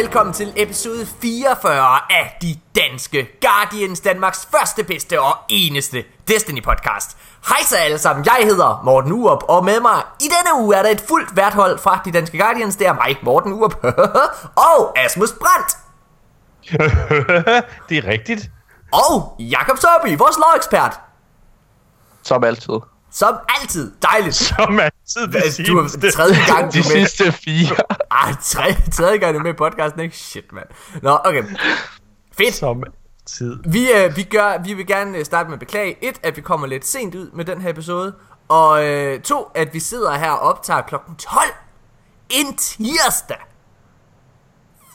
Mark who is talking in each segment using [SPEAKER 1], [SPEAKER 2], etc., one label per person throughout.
[SPEAKER 1] velkommen til episode 44 af De Danske Guardians, Danmarks første, bedste og eneste Destiny-podcast. Hej så alle sammen, jeg hedder Morten Urup, og med mig i denne uge er der et fuldt værthold fra De Danske Guardians. Det er mig, Morten Urup, og Asmus Brandt.
[SPEAKER 2] det er rigtigt.
[SPEAKER 1] Og Jakob Sørby, vores lovekspert.
[SPEAKER 3] Som altid.
[SPEAKER 1] Som altid. Dejligt.
[SPEAKER 2] Som altid det
[SPEAKER 1] Altså, Du er tredje gang, du
[SPEAKER 3] De
[SPEAKER 1] er med.
[SPEAKER 3] sidste fire.
[SPEAKER 1] Ej, tredje, tredje gang, du er med i podcasten, ikke? Shit, mand. Nå, okay. Fedt.
[SPEAKER 2] Som altid.
[SPEAKER 1] Vi, øh, vi, gør, vi vil gerne øh, starte med at beklage. Et, at vi kommer lidt sent ud med den her episode. Og øh, to, at vi sidder her og optager klokken 12. En tirsdag.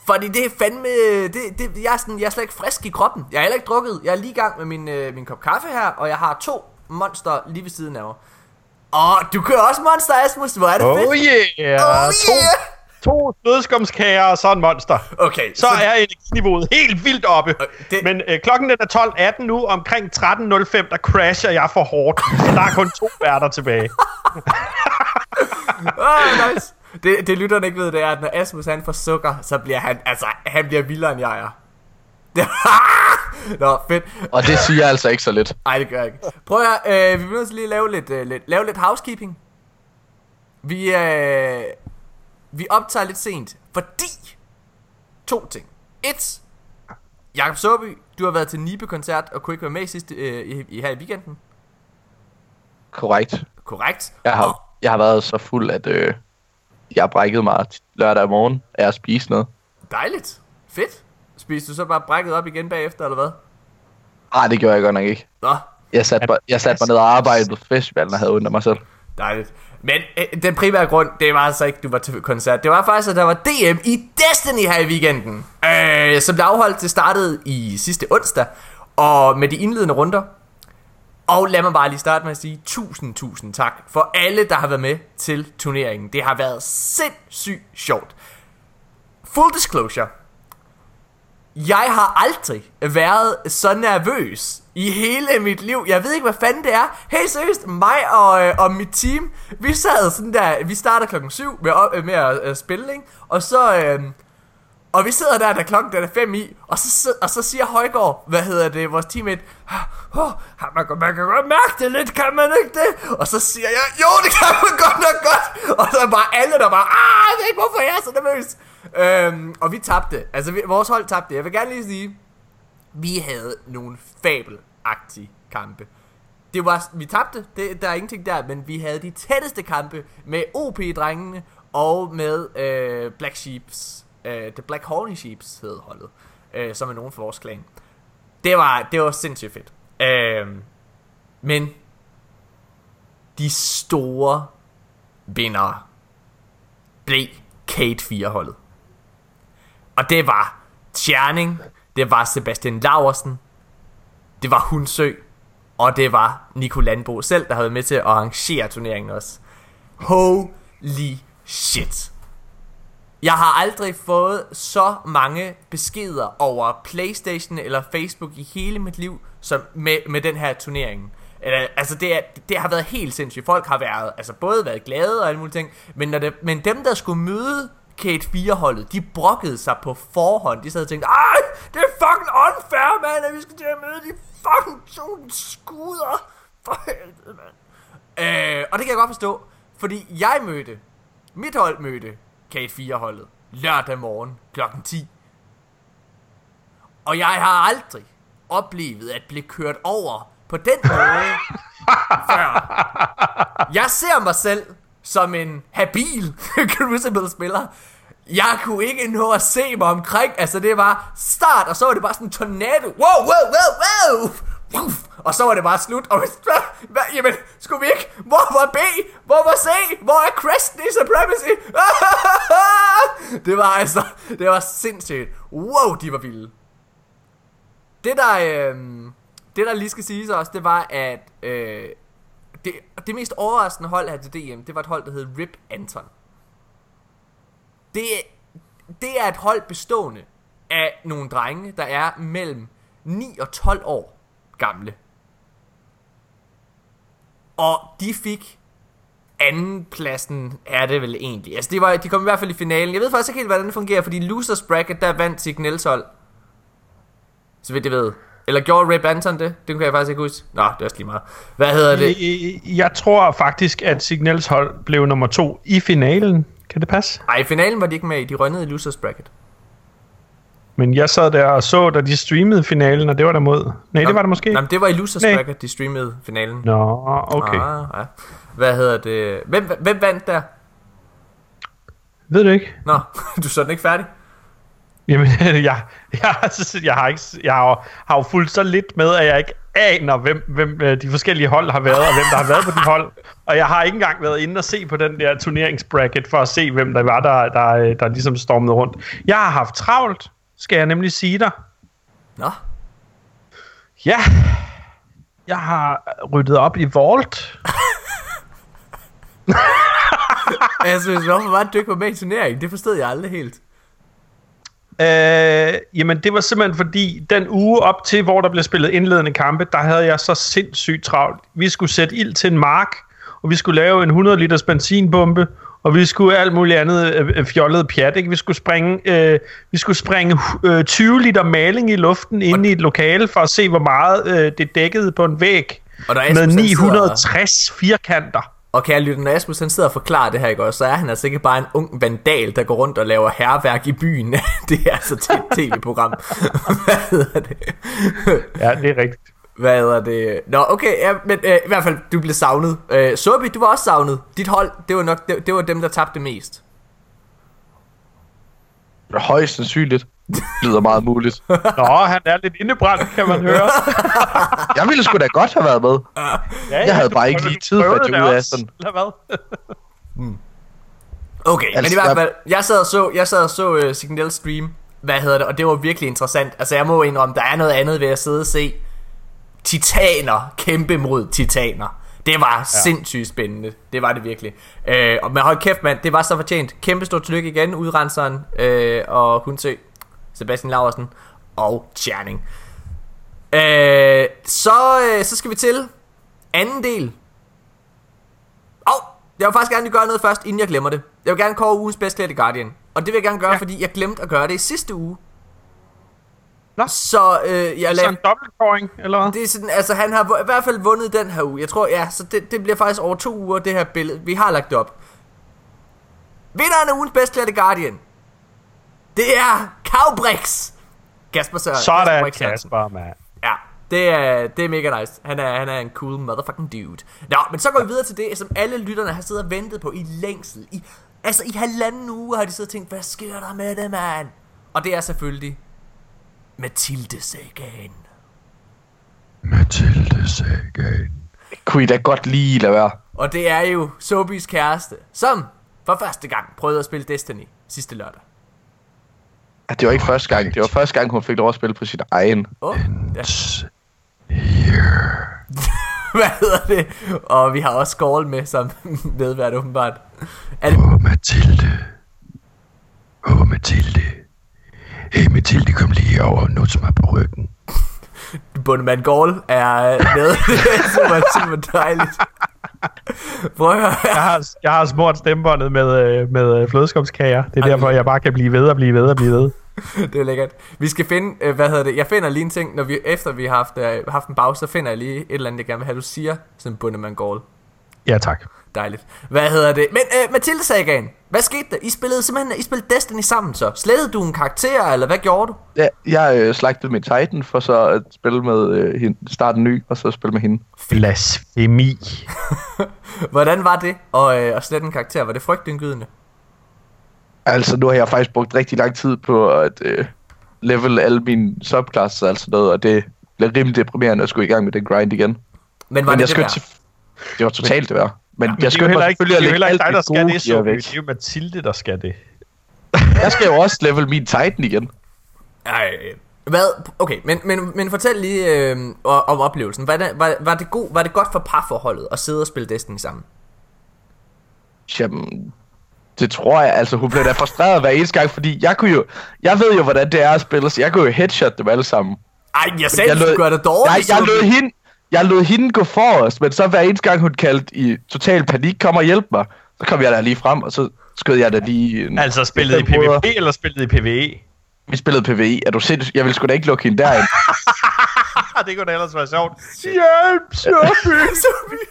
[SPEAKER 1] Fordi det er fandme... Det, det, jeg, er sådan, jeg er slet ikke frisk i kroppen. Jeg er heller ikke drukket. Jeg er lige i gang med min, øh, min kop kaffe her, og jeg har to monster lige ved siden af mig. Og du kører også monster, Asmus. Hvor er det
[SPEAKER 2] Oh
[SPEAKER 1] fedt.
[SPEAKER 2] yeah!
[SPEAKER 1] Oh
[SPEAKER 2] To,
[SPEAKER 1] yeah.
[SPEAKER 2] to flødeskumskager og så en monster.
[SPEAKER 1] Okay,
[SPEAKER 2] Så er energiniveauet helt vildt oppe.
[SPEAKER 1] Øh, det-
[SPEAKER 2] Men øh, klokken den er 12.18 nu. Omkring 13.05, der crasher jeg for hårdt. Og der er kun to værter tilbage.
[SPEAKER 1] Oh, nice. Det, det lytterne ikke ved, det er, at når Asmus han får sukker, så bliver han, altså, han bliver vildere end jeg er. Nå, fedt.
[SPEAKER 3] Og det siger jeg altså ikke så lidt.
[SPEAKER 1] Ej, det gør jeg ikke. Prøv at høre, øh, vi bliver nødt til lige at lave lidt, øh, lidt, lave lidt housekeeping. Vi, øh, vi optager lidt sent, fordi to ting. Et, Jakob Såby, du har været til Nibe-koncert og kunne ikke være med sidste, øh, i, i, her i weekenden.
[SPEAKER 3] Korrekt.
[SPEAKER 1] Korrekt.
[SPEAKER 3] Jeg har, jeg har været så fuld, at øh, jeg har brækket mig lørdag morgen af at spise noget.
[SPEAKER 1] Dejligt. Fedt. Spiste du så bare brækket op igen bagefter, eller hvad?
[SPEAKER 3] Nej, det gjorde jeg godt nok ikke.
[SPEAKER 1] Nå,
[SPEAKER 3] Jeg satte, mig, jeg satte mig ned og arbejdede på festivalen og havde af mig selv.
[SPEAKER 1] Dejligt. Men øh, den primære grund, det var altså ikke, du var til koncert. Det var faktisk, at der var DM i Destiny her i weekenden. Øh, som blev afholdt, det startede i sidste onsdag. Og med de indledende runder. Og lad mig bare lige starte med at sige tusind, tusind tak for alle, der har været med til turneringen. Det har været sindssygt sjovt. Full disclosure. Jeg har aldrig været så nervøs i hele mit liv. Jeg ved ikke, hvad fanden det er. Helt seriøst, mig og, øh, og mit team, vi sad sådan der, vi starter klokken 7 med, op- øh, med at øh, spille, ikke? Og så, øh, og vi sidder der, da klokken den er 5 i, og så, og så siger Højgaard, hvad hedder det, vores teammate, oh, man, kan- man kan godt mærke det lidt, kan man ikke det? Og så siger jeg, jo, det kan man godt nok godt. Og så er bare alle, der bare, ah, jeg ved ikke, hvorfor jeg er så nervøs. Øhm, og vi tabte, altså vi, vores hold tabte. Jeg vil gerne lige sige, vi havde nogle fabelagtige kampe. Det var, vi tabte, det, der er ingenting der, men vi havde de tætteste kampe med OP-drengene og med øh, Black Sheeps, øh, The Black Horny Sheeps hed holdet, øh, som er nogen for vores klan. Det var, det var sindssygt fedt. Øh, men de store vinder blev Kate 4-holdet. Og det var Tjerning, det var Sebastian Laversen, det var Hunsø, og det var Nico Landbo selv, der havde været med til at arrangere turneringen også. Holy shit. Jeg har aldrig fået så mange beskeder over Playstation eller Facebook i hele mit liv som med, med den her turnering. Eller, altså det, er, det har været helt sindssygt. Folk har været, altså både været glade og alle mulige ting, men, når det, men dem der skulle møde Kate 4-holdet, de brokkede sig på forhånd. De sad og tænkte, ej, det er fucking unfair, mand, at vi skal til at møde de fucking to skuder. For helvede, mand. Øh, og det kan jeg godt forstå, fordi jeg mødte, mit hold mødte Kate 4-holdet lørdag morgen klokken 10. Og jeg har aldrig oplevet at blive kørt over på den måde før. Jeg ser mig selv som en habil Crucible-spiller. Jeg kunne ikke nå at se mig omkring. Altså, det var start, og så var det bare sådan en tornado. Wow, wow, wow, wow! Puff, Og så var det bare slut. Og hvad, hvad, jamen, skulle vi ikke? Hvor var B? Hvor var C? Hvor er Creston i Supremacy? det var altså, det var sindssygt. Wow, de var vilde. Det der, øh, det der lige skal siges også, det var, at øh, det, det mest overraskende hold her til DM, det var et hold, der hed Rip Anton. Det, det er et hold bestående af nogle drenge, der er mellem 9 og 12 år gamle. Og de fik anden pladsen er det vel egentlig. Altså, de, var, de kom i hvert fald i finalen. Jeg ved faktisk ikke helt, hvordan det fungerer, fordi losers bracket, der vandt Signals hold. Så vidt jeg ved. Eller gjorde Ray Banton det? Det kan jeg faktisk ikke huske. Nå, det er også lige meget. Hvad hedder det?
[SPEAKER 2] Jeg, jeg tror faktisk, at Signals hold blev nummer to i finalen. Kan det passe?
[SPEAKER 1] Ej, i finalen var de ikke med i. De rønnede i losers bracket.
[SPEAKER 2] Men jeg sad der og så, da de streamede finalen, og det var der mod. Nej, det var det måske.
[SPEAKER 1] Nej, det var i losers
[SPEAKER 2] Nej.
[SPEAKER 1] bracket, de streamede finalen.
[SPEAKER 2] Nå, okay.
[SPEAKER 1] Ah, ja. Hvad hedder det? Hvem, hvem vandt der?
[SPEAKER 2] Ved du ikke?
[SPEAKER 1] Nå, du er sådan ikke færdig.
[SPEAKER 2] Jamen, jeg, jeg, jeg, har, ikke, jeg har, har jo fulgt så lidt med, at jeg ikke aner, hvem, hvem øh, de forskellige hold har været, og hvem der har været på de hold. Og jeg har ikke engang været inde og se på den der turneringsbracket, for at se, hvem der var, der, der, øh, der ligesom stormede rundt. Jeg har haft travlt, skal jeg nemlig sige dig.
[SPEAKER 1] Nå,
[SPEAKER 2] Ja, jeg har ryddet op i Vault.
[SPEAKER 1] jeg synes, hvorfor var du ikke var med i turneringen? Det forstod jeg aldrig helt.
[SPEAKER 2] Øh, jamen, det var simpelthen fordi, den uge op til, hvor der blev spillet indledende kampe, der havde jeg så sindssygt travlt. Vi skulle sætte ild til en mark, og vi skulle lave en 100 liters benzinbombe, og vi skulle alt muligt andet øh, øh, fjollet pjat. Ikke? Vi skulle springe, øh, vi skulle springe øh, 20 liter maling i luften inde i et lokale, for at se, hvor meget øh, det dækkede på en væg.
[SPEAKER 1] Og der er
[SPEAKER 2] Med
[SPEAKER 1] Asmus, han sidder-
[SPEAKER 2] 960 firkanter.
[SPEAKER 1] Og kære lytter, når Asmus han sidder og forklarer det her, ikke også, så er han altså ikke bare en ung vandal, der går rundt og laver herværk i byen. det er altså til et tv-program. Hvad hedder det?
[SPEAKER 2] Ja, det er rigtigt.
[SPEAKER 1] Hvad hedder det? Nå, okay, ja, men øh, i hvert fald, du blev savnet. Øh, Sobi, du var også savnet. Dit hold, det var nok det, det var dem, der tabte mest.
[SPEAKER 3] Højst sandsynligt. Lyder meget muligt.
[SPEAKER 2] Nå, han er lidt indebrændt, kan man høre.
[SPEAKER 3] Jeg ville sgu da godt have været med.
[SPEAKER 2] Ja,
[SPEAKER 3] Jeg havde bare ikke lige tid for at
[SPEAKER 2] det
[SPEAKER 3] ud af sådan.
[SPEAKER 2] Eller hvad?
[SPEAKER 1] Okay, altså, men i
[SPEAKER 3] Altså,
[SPEAKER 1] hvert
[SPEAKER 3] jeg-
[SPEAKER 1] fald, jeg sad og så, jeg sad og så uh, Signal Stream, hvad hedder det, og det var virkelig interessant. Altså, jeg må indrømme, der er noget andet ved at sidde og se titaner kæmpe mod titaner. Det var ja. sindssygt spændende. Det var det virkelig. Øh, og men hold kæft, mand. Det var så fortjent. Kæmpe stort tillykke igen, udrenseren øh, og Hunsø, Sebastian Laversen og Tjerning. Øh, så, øh, så skal vi til anden del. Åh, oh, jeg vil faktisk gerne gøre noget først, inden jeg glemmer det. Jeg vil gerne kåre ugens bedste klædte Guardian. Og det vil jeg gerne gøre, ja. Fordi jeg glemte at gøre det i sidste uge.
[SPEAKER 2] Nå.
[SPEAKER 1] Så øh, jeg
[SPEAKER 2] Så
[SPEAKER 1] lavede...
[SPEAKER 2] en dobbeltkåring, eller hvad?
[SPEAKER 1] Det er sådan, altså han har i hvert fald vundet den her uge. Jeg tror, ja, så det, det bliver faktisk over to uger, det her billede. Vi har lagt det op. Vinderen af ugens bedste klædte Guardian. Det er Cowbrix. Kasper Søren. Kasper
[SPEAKER 2] Sådan,
[SPEAKER 1] Hansen.
[SPEAKER 2] Kasper, mand.
[SPEAKER 1] Ja, det er, det er mega nice. Han er, han er en cool motherfucking dude. Nå, men så går vi videre til det, som alle lytterne har siddet og ventet på i længsel. I, altså i halvanden uge har de siddet og tænkt, hvad sker der med det, mand? Og det er selvfølgelig Mathilde Sagan.
[SPEAKER 2] Mathilde Sagan.
[SPEAKER 3] Kunne I da godt lige lade være.
[SPEAKER 1] Og det er jo Sobis kæreste, som for første gang prøvede at spille Destiny sidste lørdag.
[SPEAKER 3] Ja, det var ikke første gang. Det var første gang, hun fik lov at spille på sin egen.
[SPEAKER 1] Oh, ja. Hvad hedder det? Og vi har også Skål med som medvært åbenbart. Er det,
[SPEAKER 4] Åh, oh, Mathilde. Åh, oh, Mathilde. Hey, Mathilde, kom lige over og nut mig på ryggen.
[SPEAKER 1] Bundemand Gaul er med. det er super, super dejligt. Prøv at høre.
[SPEAKER 2] Jeg har, jeg har smurt stemmebåndet med, øh, med øh, flødeskumskager. Det er
[SPEAKER 1] Ej.
[SPEAKER 2] derfor, jeg bare kan blive ved og blive ved og blive ved.
[SPEAKER 1] det er lækkert. Vi skal finde, øh, hvad hedder det, jeg finder lige en ting, når vi, efter vi har haft, haft en pause, så finder jeg lige et eller andet, jeg gerne vil have, du siger, sådan Bundemand Gaul.
[SPEAKER 2] Ja, tak.
[SPEAKER 1] Dejligt. Hvad hedder det? Men øh, Mathilde Sagan, hvad skete der? I spillede simpelthen, I spillede Destiny sammen så. Slettede du en karakter, eller hvad gjorde du?
[SPEAKER 3] Ja, jeg øh, slagtede min Titan for så at spille med øh, hende, starte en ny, og så spille med hende.
[SPEAKER 2] Blasfemi.
[SPEAKER 1] Hvordan var det at, øh, at slette en karakter? Var det frygtindgydende?
[SPEAKER 3] Altså, nu har jeg faktisk brugt rigtig lang tid på at øh, level alle mine subclasses og alt sådan noget, og det bliver rimelig deprimerende at skulle i gang med den grind igen.
[SPEAKER 1] Men var
[SPEAKER 3] Men
[SPEAKER 1] det
[SPEAKER 3] jeg
[SPEAKER 1] det værd?
[SPEAKER 3] til... Det var totalt det værd. Men,
[SPEAKER 2] Men
[SPEAKER 3] jeg skyndte
[SPEAKER 2] heller ikke,
[SPEAKER 3] selvfølgelig
[SPEAKER 2] det
[SPEAKER 3] at
[SPEAKER 2] er jo heller ikke dig, der skal det, så det er jo Mathilde, der skal det.
[SPEAKER 3] Jeg skal jo også level min Titan igen.
[SPEAKER 1] Ej, hvad? Okay, men, men, men fortæl lige øh, om oplevelsen. Var det, var, var, det god, var det godt for parforholdet at sidde og spille Destiny sammen?
[SPEAKER 3] Jamen, det tror jeg. Altså, hun blev da frustreret hver eneste gang, fordi jeg kunne jo... Jeg ved jo, hvordan det er at spille, så jeg kunne jo headshot dem alle sammen.
[SPEAKER 1] Ej, jeg sagde,
[SPEAKER 3] jeg
[SPEAKER 1] du skulle gøre det
[SPEAKER 3] jeg,
[SPEAKER 1] dårligt.
[SPEAKER 3] jeg,
[SPEAKER 1] Sophie.
[SPEAKER 3] lod hende, jeg lod hende gå forrest, men så hver eneste gang hun kaldte i total panik, kom og hjælp mig, så kom jeg der lige frem, og så skød jeg der lige... En,
[SPEAKER 2] Altså spillet i. PvP eller spillet i PvE?
[SPEAKER 3] Vi spillede PvE. Er du sindssyg? Jeg ville sgu da ikke lukke hende derind.
[SPEAKER 2] det kunne da ellers være sjovt. Hjælp, Sophie!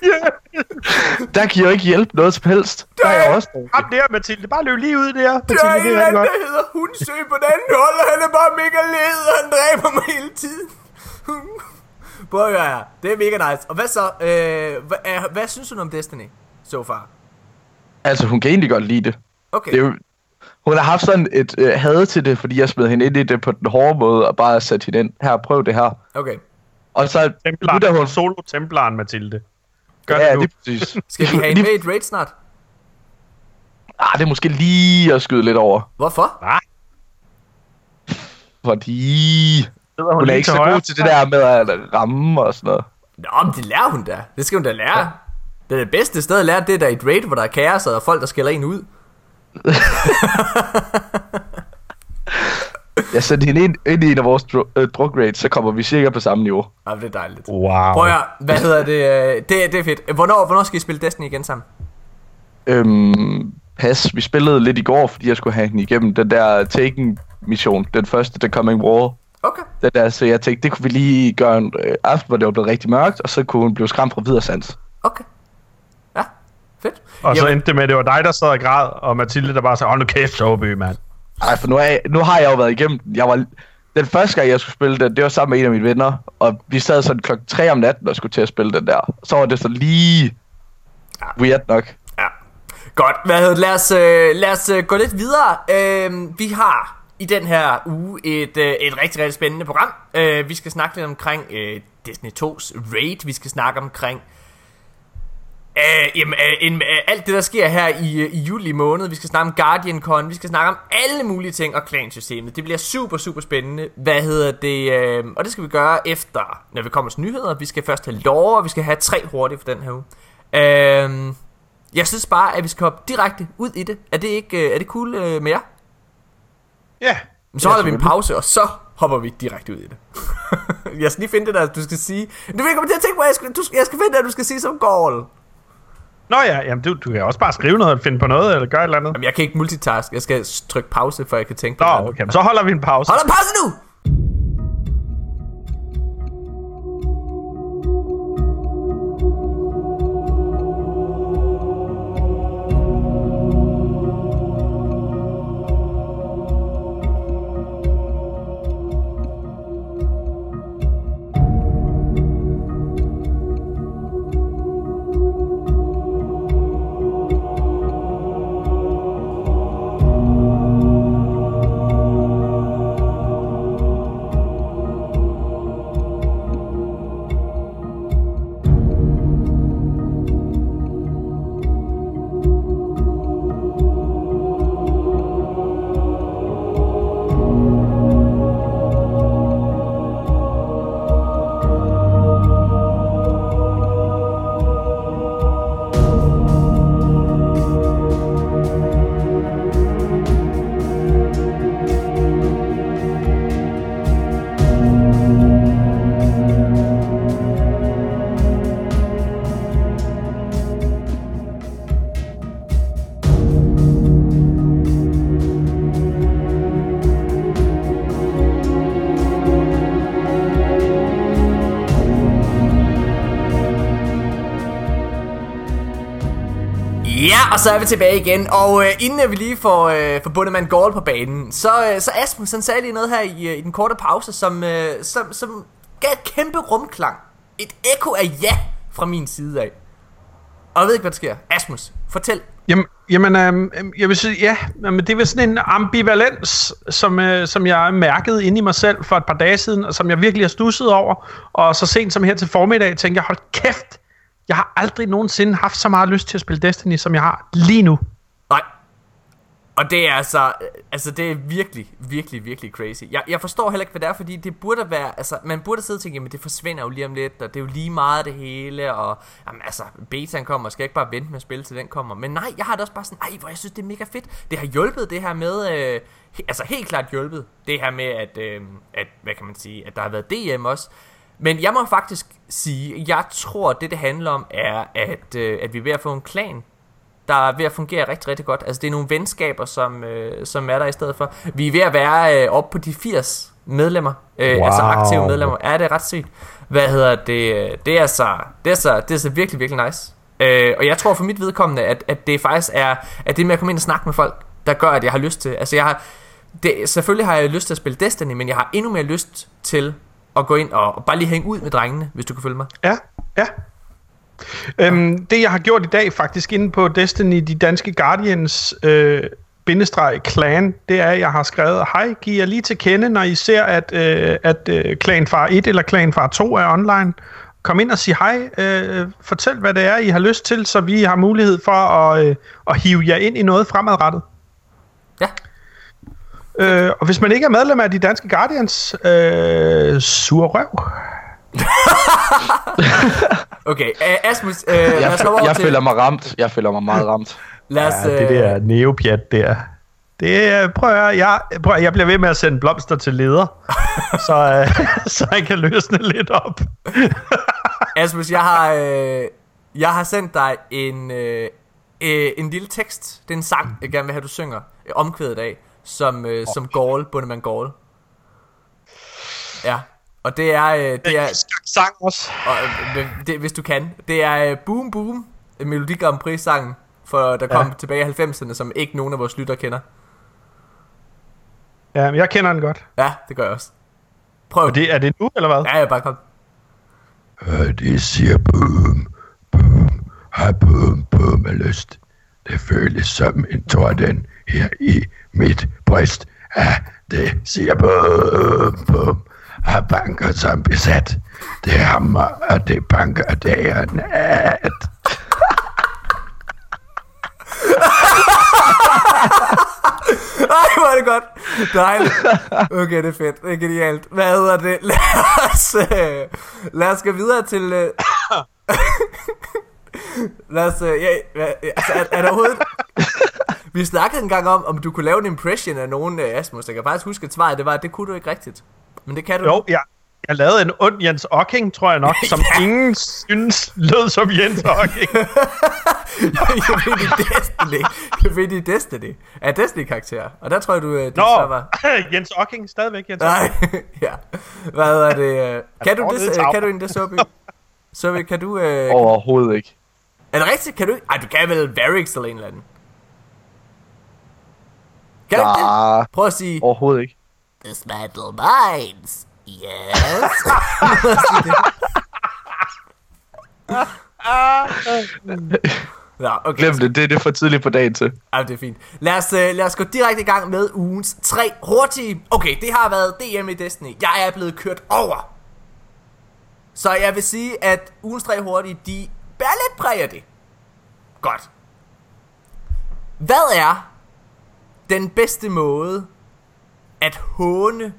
[SPEAKER 2] Hjælp!
[SPEAKER 3] Der kan jo ikke hjælpe noget som helst. Der er jeg også.
[SPEAKER 2] Kom der, Mathilde. Bare løb lige ud der.
[SPEAKER 1] Der er
[SPEAKER 2] Mathilde,
[SPEAKER 1] en
[SPEAKER 2] det
[SPEAKER 1] eller
[SPEAKER 2] er
[SPEAKER 1] anden, der hedder Hundsø på den anden hold, og han er bare mega led, og han dræber mig hele tiden. Prøv at høre. Det er mega nice. Og hvad så? Øh, hvad, er, hvad synes du om Destiny? So far.
[SPEAKER 3] Altså, hun kan egentlig godt lide det.
[SPEAKER 1] Okay.
[SPEAKER 3] det er jo, hun har haft sådan et øh, had til det, fordi jeg smed hende ind i det på den hårde måde, og bare sat hende ind. Her, prøv det her.
[SPEAKER 1] Okay.
[SPEAKER 3] Og så, nu da
[SPEAKER 2] Templaren,
[SPEAKER 3] hun...
[SPEAKER 2] solo templaren, Mathilde. Gør
[SPEAKER 3] Ja,
[SPEAKER 2] det nu.
[SPEAKER 3] lige præcis.
[SPEAKER 1] Skal vi have en
[SPEAKER 3] Lige-
[SPEAKER 1] med i et raid snart?
[SPEAKER 3] Ah, det er måske lige at skyde lidt over.
[SPEAKER 1] Hvorfor?
[SPEAKER 2] Hva?
[SPEAKER 3] Fordi...
[SPEAKER 2] Sidder
[SPEAKER 3] Hun er ikke så
[SPEAKER 2] højre?
[SPEAKER 3] god til det der med at ramme og sådan noget.
[SPEAKER 1] Nå, men det lærer hun da. Det skal hun da lære. Ja. Det er det bedste sted at lære, det er der i et raid, hvor der er kaos, og der er folk, der skælder en ud.
[SPEAKER 3] Jeg sendte hende ind, ind i en af vores dru- øh, drug raids, så kommer vi cirka på samme niveau.
[SPEAKER 1] Ja, det er dejligt.
[SPEAKER 2] Wow.
[SPEAKER 1] Prøv at hvad hedder det? øh, Det, det er fedt. Hvornår, hvornår skal I spille Destiny igen sammen?
[SPEAKER 3] Øhm, pas. Vi spillede lidt i går, fordi jeg skulle have hende igennem den der Taken-mission. Den første, The Coming War.
[SPEAKER 1] Okay.
[SPEAKER 3] Den der, så jeg tænkte, det kunne vi lige gøre en øh, aften, hvor det var blevet rigtig mørkt, og så kunne hun blive skræmt fra videre sans.
[SPEAKER 1] Okay. Ja, fedt.
[SPEAKER 2] Og så
[SPEAKER 1] Jamen,
[SPEAKER 2] endte det med, at det var dig, der sad og græd, og Mathilde, der bare sagde, hold nu kæft, Soby, mand.
[SPEAKER 3] Ej, for nu, er jeg, nu har jeg jo været igennem den. Jeg var, den første gang, jeg skulle spille den, det var sammen med en af mine venner, og vi sad sådan klokken 3 om natten og skulle til at spille den der. Så var det så lige weird nok.
[SPEAKER 1] Ja. Godt, hvad hedder det? Lad os, øh, lad os øh, gå lidt videre. Øh, vi har i den her uge et, øh, et rigtig, rigtig spændende program. Øh, vi skal snakke lidt omkring øh, Disney 2's Raid. Vi skal snakke omkring øh, jamen, øh, en, øh, alt det, der sker her i, øh, i juli måned. Vi skal snakke om Guardian Con. Vi skal snakke om alle mulige ting og klansystemet. Det bliver super, super spændende. Hvad hedder det? Øh, og det skal vi gøre efter, når vi kommer til nyheder. Vi skal først have lov, og vi skal have tre hurtigt for den her uge. Øh, jeg synes bare, at vi skal hoppe direkte ud i det. Er det ikke øh, er det cool øh, med jer?
[SPEAKER 2] Ja.
[SPEAKER 1] Men så holder vi en pause, og så hopper vi direkte ud i det. jeg skal lige finde det der, du skal sige. Du vil komme til at tænke på, at jeg skal, du, skal- jeg skal finde det, du skal sige som goal.
[SPEAKER 2] Nå ja, jamen, du, du kan også bare skrive noget, finde på noget, eller gøre et eller andet.
[SPEAKER 1] Jamen, jeg kan ikke multitask. Jeg skal trykke pause, før jeg kan tænke på
[SPEAKER 2] Nå,
[SPEAKER 1] det.
[SPEAKER 2] okay, så holder vi en pause.
[SPEAKER 1] Hold en pause nu! Så er vi tilbage igen. Og øh, inden vi lige får, øh, får bundet man Gaul på banen, så, øh, så Asmus han sagde lige noget her i, øh, i den korte pause, som, øh, som, som gav et kæmpe rumklang. Et ekko af ja fra min side af. Og jeg ved ikke, hvad der sker. Asmus, fortæl.
[SPEAKER 2] Jamen, jamen øh, jeg vil sige, ja, men det er sådan en ambivalens, som, øh, som jeg mærkede inde i mig selv for et par dage siden, og som jeg virkelig har stusset over. Og så sent som her til formiddag, tænkte jeg, hold kæft, jeg har aldrig nogensinde haft så meget lyst til at spille Destiny, som jeg har lige nu.
[SPEAKER 1] Nej. Og det er altså, altså det er virkelig, virkelig, virkelig crazy. Jeg, jeg forstår heller ikke, hvad det er, fordi det burde være, altså man burde sidde og tænke, jamen det forsvinder jo lige om lidt, og det er jo lige meget det hele, og jamen, altså betaen kommer, skal jeg ikke bare vente med at spille til den kommer. Men nej, jeg har det også bare sådan, ej hvor jeg synes det er mega fedt. Det har hjulpet det her med, øh, he, altså helt klart hjulpet det her med, at, øh, at, hvad kan man sige, at der har været DM også. Men jeg må faktisk sige, jeg tror, det det handler om, er, at, øh, at vi er ved at få en klan, der er ved at fungere rigtig, rigtig godt. Altså, det er nogle venskaber, som, øh, som er der i stedet for. Vi er ved at være øh, oppe på de 80 medlemmer, øh,
[SPEAKER 2] Wow.
[SPEAKER 1] altså aktive medlemmer. Ja, det er ret sygt. Hvad hedder det? Det er altså, det er så, det er så virkelig, virkelig nice. Øh, og jeg tror for mit vedkommende, at, at det faktisk er, at det med at komme ind og snakke med folk, der gør, at jeg har lyst til, altså jeg har, det, selvfølgelig har jeg lyst til at spille Destiny, men jeg har endnu mere lyst til at gå ind og, og bare lige hænge ud med drengene, hvis du kan følge mig.
[SPEAKER 2] Ja, ja. Øhm, det jeg har gjort i dag faktisk inde på Destiny, de danske Guardians øh, bindestreg clan, det er, at jeg har skrevet, hej, giv jer lige til kende, når I ser, at, øh, at øh, Clan Far 1 eller Clan Far 2 er online. Kom ind og sig hej, øh, fortæl hvad det er, I har lyst til, så vi har mulighed for at, øh, at hive jer ind i noget fremadrettet.
[SPEAKER 1] Ja,
[SPEAKER 2] Øh, og hvis man ikke er medlem af de danske Guardians, øh, sur røv.
[SPEAKER 1] okay. Uh, Asmus, uh, lad
[SPEAKER 3] Jeg,
[SPEAKER 1] os komme over
[SPEAKER 3] jeg
[SPEAKER 1] til...
[SPEAKER 3] føler mig ramt. Jeg føler mig meget ramt.
[SPEAKER 1] Lad os,
[SPEAKER 2] Ja, det
[SPEAKER 1] øh,
[SPEAKER 2] der neopjat der. Det er, prøv at høre, jeg, prøv at, høre, jeg bliver ved med at sende blomster til leder, så, øh, så jeg kan løsne lidt op.
[SPEAKER 1] Asmus, jeg har, øh, jeg har sendt dig en, øh, øh, en lille tekst. Det er en sang, jeg gerne vil have, du synger øh, omkvædet af, som, øh, som Gaul, Bundemann Gaul. Ja, og det er, øh, det er
[SPEAKER 2] sang også.
[SPEAKER 1] og, øh, det, hvis du kan, det er øh, Boom Boom, Melodi Grand Prix sangen, for der kom
[SPEAKER 2] Ja.
[SPEAKER 1] tilbage i 90'erne, som ikke nogen af vores lytter kender.
[SPEAKER 2] Ja, men jeg kender den godt.
[SPEAKER 1] Ja, det gør jeg også. Prøv.
[SPEAKER 2] Og det, er det nu, eller hvad?
[SPEAKER 1] Ja, jeg bare kom.
[SPEAKER 4] Det siger boom, boom, har boom, boom af lyst. Det føles som en torden her i mit bryst. Ja, det siger boom, boom, har banker som besat. Det hammer, og det banker dag og nat.
[SPEAKER 1] Ej, hvor er det godt. Dejligt. Okay, det er fedt. Det er genialt. Hvad hedder det? Lad os, øh, lad os gå videre til... Øh, lad os... Øh, ja, hvad, altså, er, er der overhovedet... Vi snakkede engang om, om du kunne lave en impression af nogen af Asmus. Jeg kan faktisk huske, at svaret det var, at det kunne du ikke rigtigt. Men det kan du.
[SPEAKER 2] Jo, jeg, jeg lavede en ond Jens Ocking, tror jeg nok, som
[SPEAKER 1] Ja.
[SPEAKER 2] ingen synes lød som Jens Ocking.
[SPEAKER 1] jeg ved i Destiny. Jeg ved i Destiny. Er Destiny-karakter. Og der tror jeg, du... øh, Dit
[SPEAKER 2] Nå,
[SPEAKER 1] var...
[SPEAKER 2] Jens Ocking, stadigvæk Jens Ocking.
[SPEAKER 1] Nej, ja. Hvad hedder det? øh, Kan du det, øh, kan du egentlig det, Sobi? Sobi, kan du... Øh,
[SPEAKER 3] Overhovedet ikke.
[SPEAKER 1] Er det rigtigt? Kan du ikke? Ej, du kan vel Varix eller en eller anden. Kan ikke det? Prøv at sige...
[SPEAKER 3] overhovedet ikke.
[SPEAKER 1] Dismantle mines. Yes. Nå, okay.
[SPEAKER 3] Glem det, det er det for tidligt på dagen til.
[SPEAKER 1] Ej, det er fint. Lad os, øh, lad os gå direkte i gang med ugens tre hurtige. Okay, det har været DM i Destiny. Jeg er blevet kørt over. Så jeg vil sige, at ugens tre hurtige, de af det. Godt. Hvad er den bedste måde at håne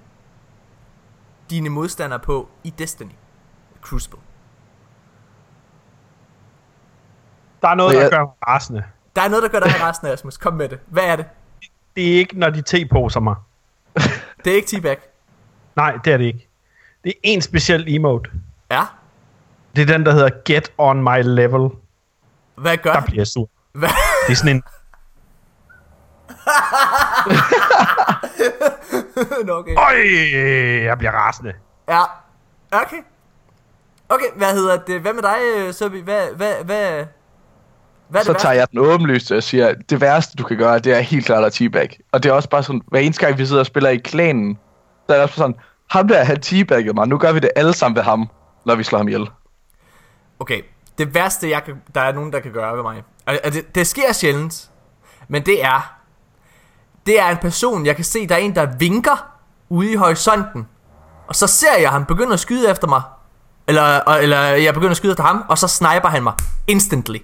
[SPEAKER 1] dine modstandere på i Destiny Crucible?
[SPEAKER 2] Der er noget,
[SPEAKER 3] Og
[SPEAKER 2] der gør mig rasende.
[SPEAKER 1] Der er noget, der gør dig resten af Asmus. Kom med det. Hvad er det?
[SPEAKER 2] Det er ikke, når de te-poser mig.
[SPEAKER 1] Det er ikke T-Bag.
[SPEAKER 2] Nej, det er det ikke. Det er en speciel emote.
[SPEAKER 1] Ja.
[SPEAKER 2] Det er den, der hedder Get on my level.
[SPEAKER 1] Hvad gør
[SPEAKER 2] Der bliver jeg sur.
[SPEAKER 1] Hvad?
[SPEAKER 2] Det er sådan en...
[SPEAKER 1] Nå, okay.
[SPEAKER 2] Øj, jeg bliver rasende.
[SPEAKER 1] Ja. Okay. Okay, hvad hedder det? Hvad med dig, øh, Søby? Hvad, hvad, hvad, hvad er
[SPEAKER 3] Så
[SPEAKER 1] det
[SPEAKER 3] tager jeg den åbenlyst og siger, det værste, du kan gøre, det er helt klart at teabag. Og det er også bare sådan, hver eneste gang, vi sidder og spiller i klanen, så er det også sådan, ham der, han teabagget mig, nu gør vi det alle sammen ved ham, når vi slår ham ihjel.
[SPEAKER 1] Okay, det værste, jeg kan, der er nogen, der kan gøre ved mig. Og det, det sker sjældent, men det er, det er en person, jeg kan se, der er en, der vinker ude i horisonten. Og så ser jeg ham begynde at skyde efter mig. Eller, og, eller jeg begynder at skyde efter ham, og så sniper han mig instantly.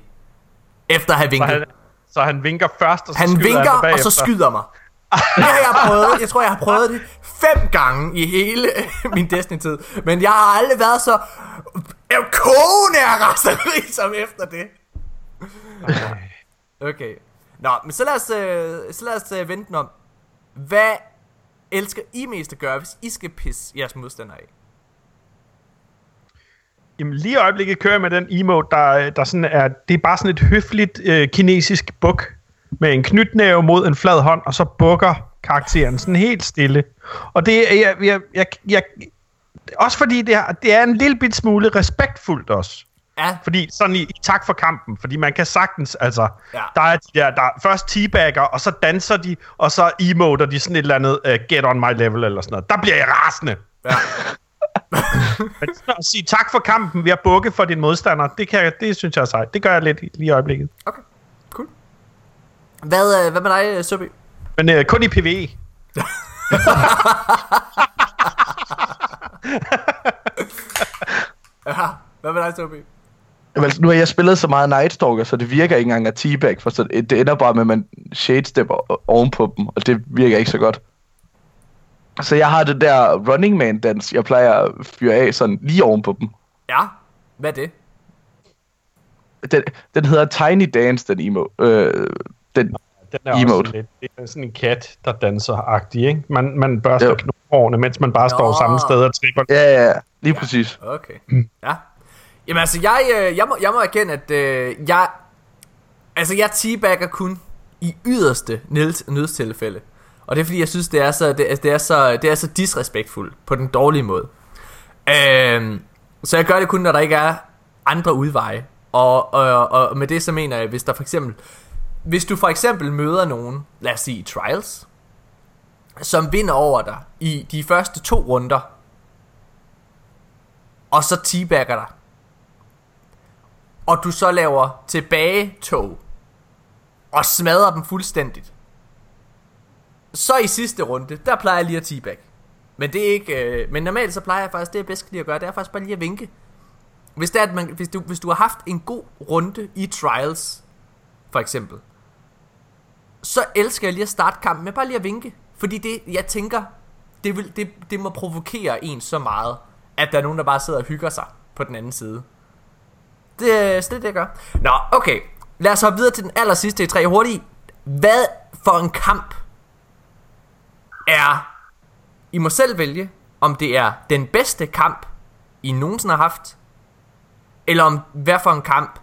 [SPEAKER 1] Efter at have
[SPEAKER 2] Så
[SPEAKER 1] vinket.
[SPEAKER 2] han, så han vinker først, og så
[SPEAKER 1] Han
[SPEAKER 2] skyder
[SPEAKER 1] vinker,
[SPEAKER 2] han
[SPEAKER 1] og
[SPEAKER 2] bagefter.
[SPEAKER 1] så skyder mig. Det har jeg prøvet. Jeg tror, jeg har prøvet det fem gange i hele min Destiny-tid. Men jeg har aldrig været så kogende af raseri som efter det. Okay. Nå, men så lad os, øh, så lad os øh, vente om. Hvad elsker I mest at gøre, hvis I skal pisse jeres modstandere af?
[SPEAKER 2] Jamen lige i øjeblikket kører jeg med den emote, der, øh, der sådan er, det er bare sådan et høfligt øh, kinesisk buk med en knytnæve mod en flad hånd, og så bukker karakteren sådan helt stille. Og det er, jeg, jeg, jeg, jeg, også fordi det er, det er en lille bit smule respektfuldt også.
[SPEAKER 1] Ja,
[SPEAKER 2] Fordi sådan i, i tak for kampen, fordi man kan sagtens, altså,
[SPEAKER 1] Ja.
[SPEAKER 2] der er de der, der er først teabagger, og så danser de, og så emoter de sådan et eller andet uh, get on my level eller sådan noget. Der bliver jeg rasende.
[SPEAKER 1] ja.
[SPEAKER 2] Men at sige tak for kampen ved at bukke for din modstander, det, kan jeg, det synes jeg er sejt. Det gør jeg lidt lige i øjeblikket.
[SPEAKER 1] Okay, cool. Hvad, øh, hvad med dig, Søby?
[SPEAKER 2] Men uh, kun i PvE.
[SPEAKER 1] Ja, hvad med dig, Søby?
[SPEAKER 3] Jamen, altså, nu har jeg spillet så meget Nightstalker, så det virker ikke engang af teabag, for så det det ender bare med, at man shadestepper ovenpå dem, og det virker ikke så godt. Så jeg har det der Running Man-dans, jeg plejer at fyre af sådan lige ovenpå dem.
[SPEAKER 1] Ja, hvad er det?
[SPEAKER 3] Den, den hedder Tiny Dance, den emo. Øh, den,
[SPEAKER 2] Den er
[SPEAKER 3] Emote.
[SPEAKER 2] også lidt, det er sådan en kat, der danser-agtig, ikke? Man, man børster knoghårene, mens man bare står
[SPEAKER 1] Nå.
[SPEAKER 2] samme sted og tripper.
[SPEAKER 3] ja, ja, ja, lige præcis.
[SPEAKER 1] Okay. Ja. Jamen altså, jeg, øh, jeg, må, jeg må erkende, at øh, jeg... Altså, jeg teabagger kun i yderste nødstilfælde. Og det er fordi, jeg synes, det er så, det, altså, det er så, det er så disrespektfuldt på den dårlige måde. Øhm, så jeg gør det kun, når der ikke er andre udveje. Og, og, og med det så mener jeg, hvis der for eksempel... Hvis du for eksempel møder nogen, lad os sige Trials, som vinder over dig i de første to runder, og så teabagger dig, og du så laver tilbage tog, og smadrer dem fuldstændigt, så i sidste runde, der plejer jeg lige at teabag. Men det er ikke, øh, men normalt så plejer jeg faktisk, det jeg bedst kan lide at gøre, det er faktisk bare lige at vinke. Hvis, det er, at man, hvis, du, hvis du har haft en god runde i Trials, for eksempel, så elsker jeg lige at starte kampen med bare lige at vinke. Fordi det, jeg tænker, det, vil, det, det må provokere en så meget, at der er nogen, der bare sidder og hygger sig på den anden side. Det, er- så det er det, jeg gør. Nå, okay. Lad os hoppe videre til den aller sidste i tre hurtigt. Hvad for en kamp er... I må selv vælge, om det er den bedste kamp, I nogensinde har haft, eller om hvad for en kamp,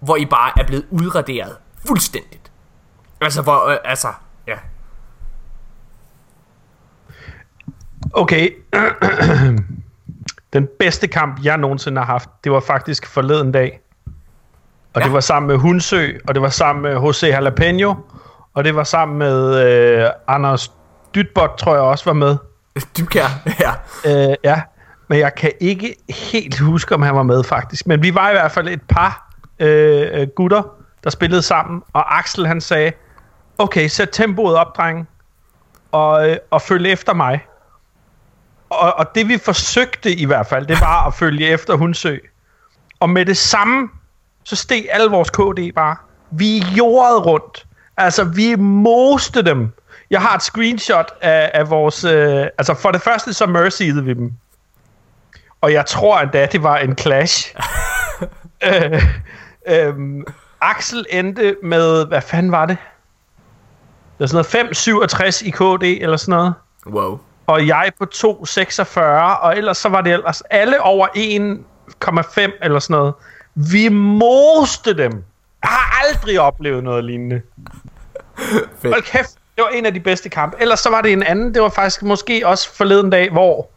[SPEAKER 1] hvor I bare er blevet udraderet fuldstændigt. Altså, hvor, øh, altså, ja.
[SPEAKER 2] Okay. Den bedste kamp, jeg nogensinde har haft, det var faktisk forleden dag. Og
[SPEAKER 1] Ja.
[SPEAKER 2] det var sammen med Hunsø, og det var sammen med Jose Jalapeno, og det var sammen med øh, Anders Dytbot, tror jeg også var med.
[SPEAKER 1] Dybkær, ja.
[SPEAKER 2] Øh, ja, men jeg kan ikke helt huske, om han var med faktisk. Men vi var i hvert fald et par øh, gutter, der spillede sammen, og Axel han sagde, okay, sæt tempoet op, drenge, og, øh, og følg efter mig. Og, og det vi forsøgte i hvert fald, det var at følge efter Hunsø. Og med det samme, så steg alle vores KD bare. Vi jordede rundt. Altså, vi moste dem. Jeg har et screenshot af, af vores... Øh, altså, for det første, så mercyede vi dem. Og jeg tror endda, det var en clash. øh, øh, Axel endte med... Hvad fanden var det? Det var sådan noget 5,67 i KD, eller sådan noget
[SPEAKER 1] Wow.
[SPEAKER 2] Og jeg på 2,46, og ellers så var det ellers alle over 1,5 eller sådan noget. Vi moste dem. Jeg har aldrig oplevet noget lignende.
[SPEAKER 1] Fedt.
[SPEAKER 2] Hold kæft, det var en af de bedste kampe. Ellers så var det en anden, det var faktisk måske også forleden dag, hvor,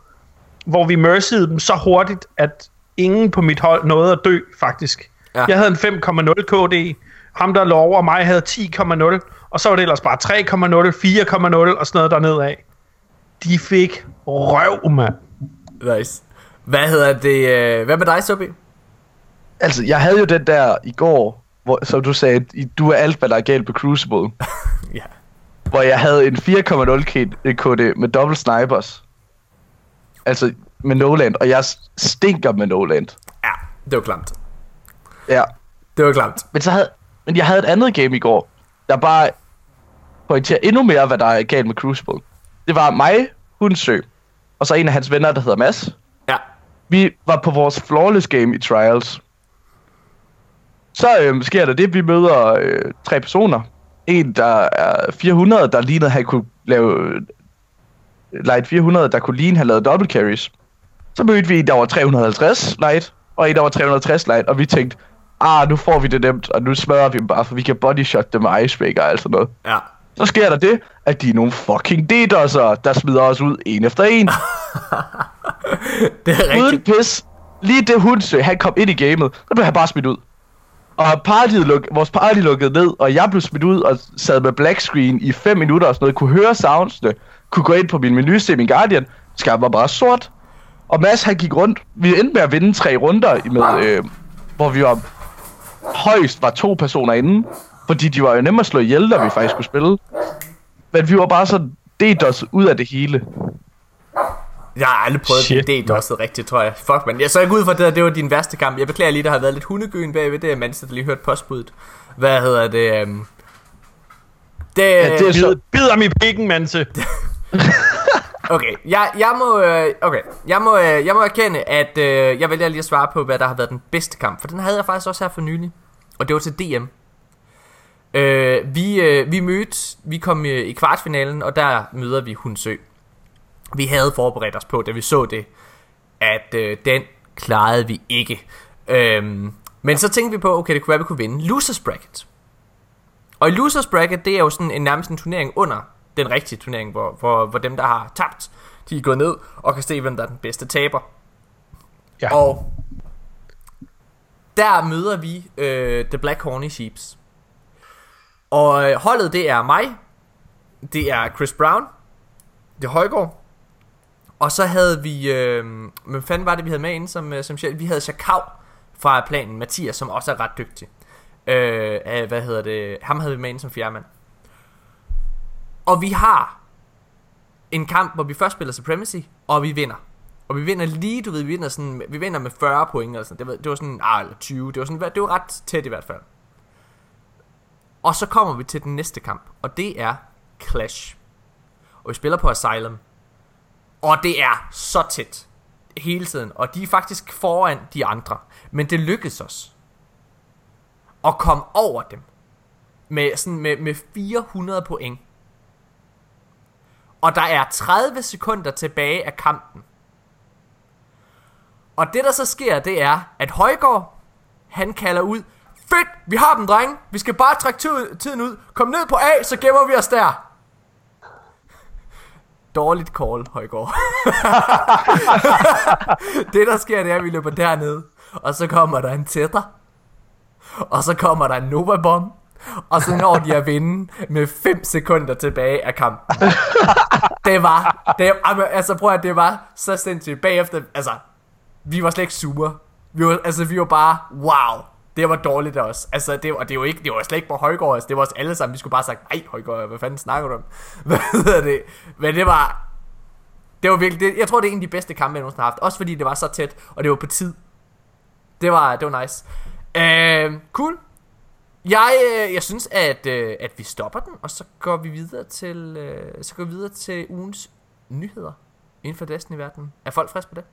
[SPEAKER 2] hvor vi mercyede dem så hurtigt, at ingen på mit hold nåede at dø, faktisk.
[SPEAKER 1] Ja.
[SPEAKER 2] Jeg havde en 5,0 KD, ham der lå over mig havde 10,0, og så var det ellers bare 3,0, 4,0 og sådan noget dernede af. De fik røv, mand.
[SPEAKER 1] Nice. Hvad hedder det? Øh, hvad med dig, Sobi?
[SPEAKER 3] Altså, jeg havde jo den der i går, hvor, som du sagde, du er alt, hvad der er galt på Crucible.
[SPEAKER 1] Ja.
[SPEAKER 3] hvor jeg havde en 4,0 K- KD med dobbelt snipers. Altså, med Noland, og jeg stinker med Noland.
[SPEAKER 1] Ja, det var klamt.
[SPEAKER 3] Ja.
[SPEAKER 1] Det var klamt.
[SPEAKER 3] Men, så havde, men jeg havde et andet game i går, der bare pointerer endnu mere, hvad der er galt med Crucible. Det var mig, Hunsø, og så en af hans venner, der hedder Mads.
[SPEAKER 1] Ja.
[SPEAKER 3] Vi var på vores flawless game i Trials. Så øhm, sker der det, vi møder øh, tre personer. En, der er 400, der lignede, han kunne lave øh, light 400, der kunne ligne, han lavede double carries. Så mødte vi en, der var 350 light, og en, der var 360 line, og vi tænkte, ah, nu får vi det nemt, og nu smadrer vi dem bare, for vi kan bodyshotte dem med icebreaker og alt sådan noget.
[SPEAKER 1] Ja.
[SPEAKER 3] Så sker der det, at de er nogle fucking DDoS'er, der smider os ud en efter en.
[SPEAKER 1] Det er
[SPEAKER 3] Uden
[SPEAKER 1] rigtigt.
[SPEAKER 3] pis. Lige det Hundsø, han kom ind i gamet, så blev han bare smidt ud. Og partiet luk, vores party lukkede ned, og jeg blev smidt ud og sad med black screen i 5 minutter og sådan noget. Kunne høre soundsene, kunne gå ind på min menu, se min Guardian. Skærmen var bare sort. Og Mads han gik rundt. Vi endte med at vinde tre runder, med, øh, hvor vi var højst var to personer inde. Fordi de var jo nemme at slå ihjel, da vi faktisk skulle spille. Men vi var bare sådan DDoS ud af det hele.
[SPEAKER 1] Jeg har aldrig prøvet
[SPEAKER 2] Shit,
[SPEAKER 1] det. Det er også rigtigt, tror jeg. Fuck, man. Jeg så ikke ud fra det, at det var din værste kamp. Jeg beklager lige, der har været lidt hundegøen bagved. Det er Manchester, der lige hørt postbuddet. Hvad hedder det? Um... Det,
[SPEAKER 3] Ja, det er så...
[SPEAKER 2] Bid, bid ham i pikken, Manse.
[SPEAKER 1] Okay, jeg, jeg må, øh, okay, jeg må, øh, jeg må erkende, at øh, jeg vælger lige at svare på, hvad der har været den bedste kamp. For den havde jeg faktisk også her for nylig. Og det var til DM. Øh, vi, øh, vi mødte, vi kom øh, i kvartfinalen, og der møder vi Hundsø. Vi havde forberedt os på, da vi så det, at øh, den klarede vi ikke. Øhm, men så tænkte vi på, okay, det kunne være, vi kunne vinde Losers Bracket. Og i Losers Bracket, det er jo sådan en nærmest en turnering under den rigtige turnering, hvor, hvor, hvor dem, der har tabt, de er gået ned og kan se, hvem der er den bedste taber.
[SPEAKER 2] Ja.
[SPEAKER 1] Og der møder vi øh, The Black Horny Sheeps. Og øh, holdet, det er mig, det er Chris Brown, det er Højgaard, og så havde vi, øh, hvem fanden var det, vi havde med inde som, øh, som sjæl? Vi havde Chakav fra planen, Mathias, som også er ret dygtig. Øh, hvad hedder det? Ham havde vi med inde som fjerdemand. Og vi har en kamp, hvor vi først spiller Supremacy, og vi vinder. Og vi vinder lige, du ved, vi vinder, sådan, vi vinder med 40 point eller sådan. Det var, det var sådan, ah, eller 20, det var, sådan, det var ret tæt i hvert fald. Og så kommer vi til den næste kamp, og det er Clash. Og vi spiller på Asylum. Og det er så tæt hele tiden, og de er faktisk foran de andre. Men det lykkedes os at komme over dem med, sådan med, med 400 point. Og der er 30 sekunder tilbage af kampen. Og det der så sker, det er, at Højgaard, han kalder ud, Fedt, vi har dem, drenge. Vi skal bare trække tiden ud. Kom ned på A, så gemmer vi os der. Dårligt call, Højgaard. det der sker, det er, at vi løber derned. Og så kommer der en tætter. Og så kommer der en Nova Bomb. Og så når de at vinde med 5 sekunder tilbage af kampen. det var, det, altså prøv at det var så sindssygt. Bagefter, altså, vi var slet ikke sure. Vi var, altså, vi var bare, wow. Det var dårligt også. Altså, det var, det var, ikke, det var slet ikke på Højgaard. Altså, det var os alle sammen. Vi skulle bare sagt, nej Højgaard, hvad fanden snakker du om? Hvad hedder det? Men det var, det var virkelig, det, jeg tror, det er en af de bedste kampe, jeg nogensinde har haft. Også fordi det var så tæt, og det var på tid. Det var, det var nice. Uh, cool. Jeg, øh, jeg synes, at, øh, at vi stopper den, og så går vi videre til, øh, så går vi videre til ugens nyheder inden for Destiny-verdenen. Er folk friske på det?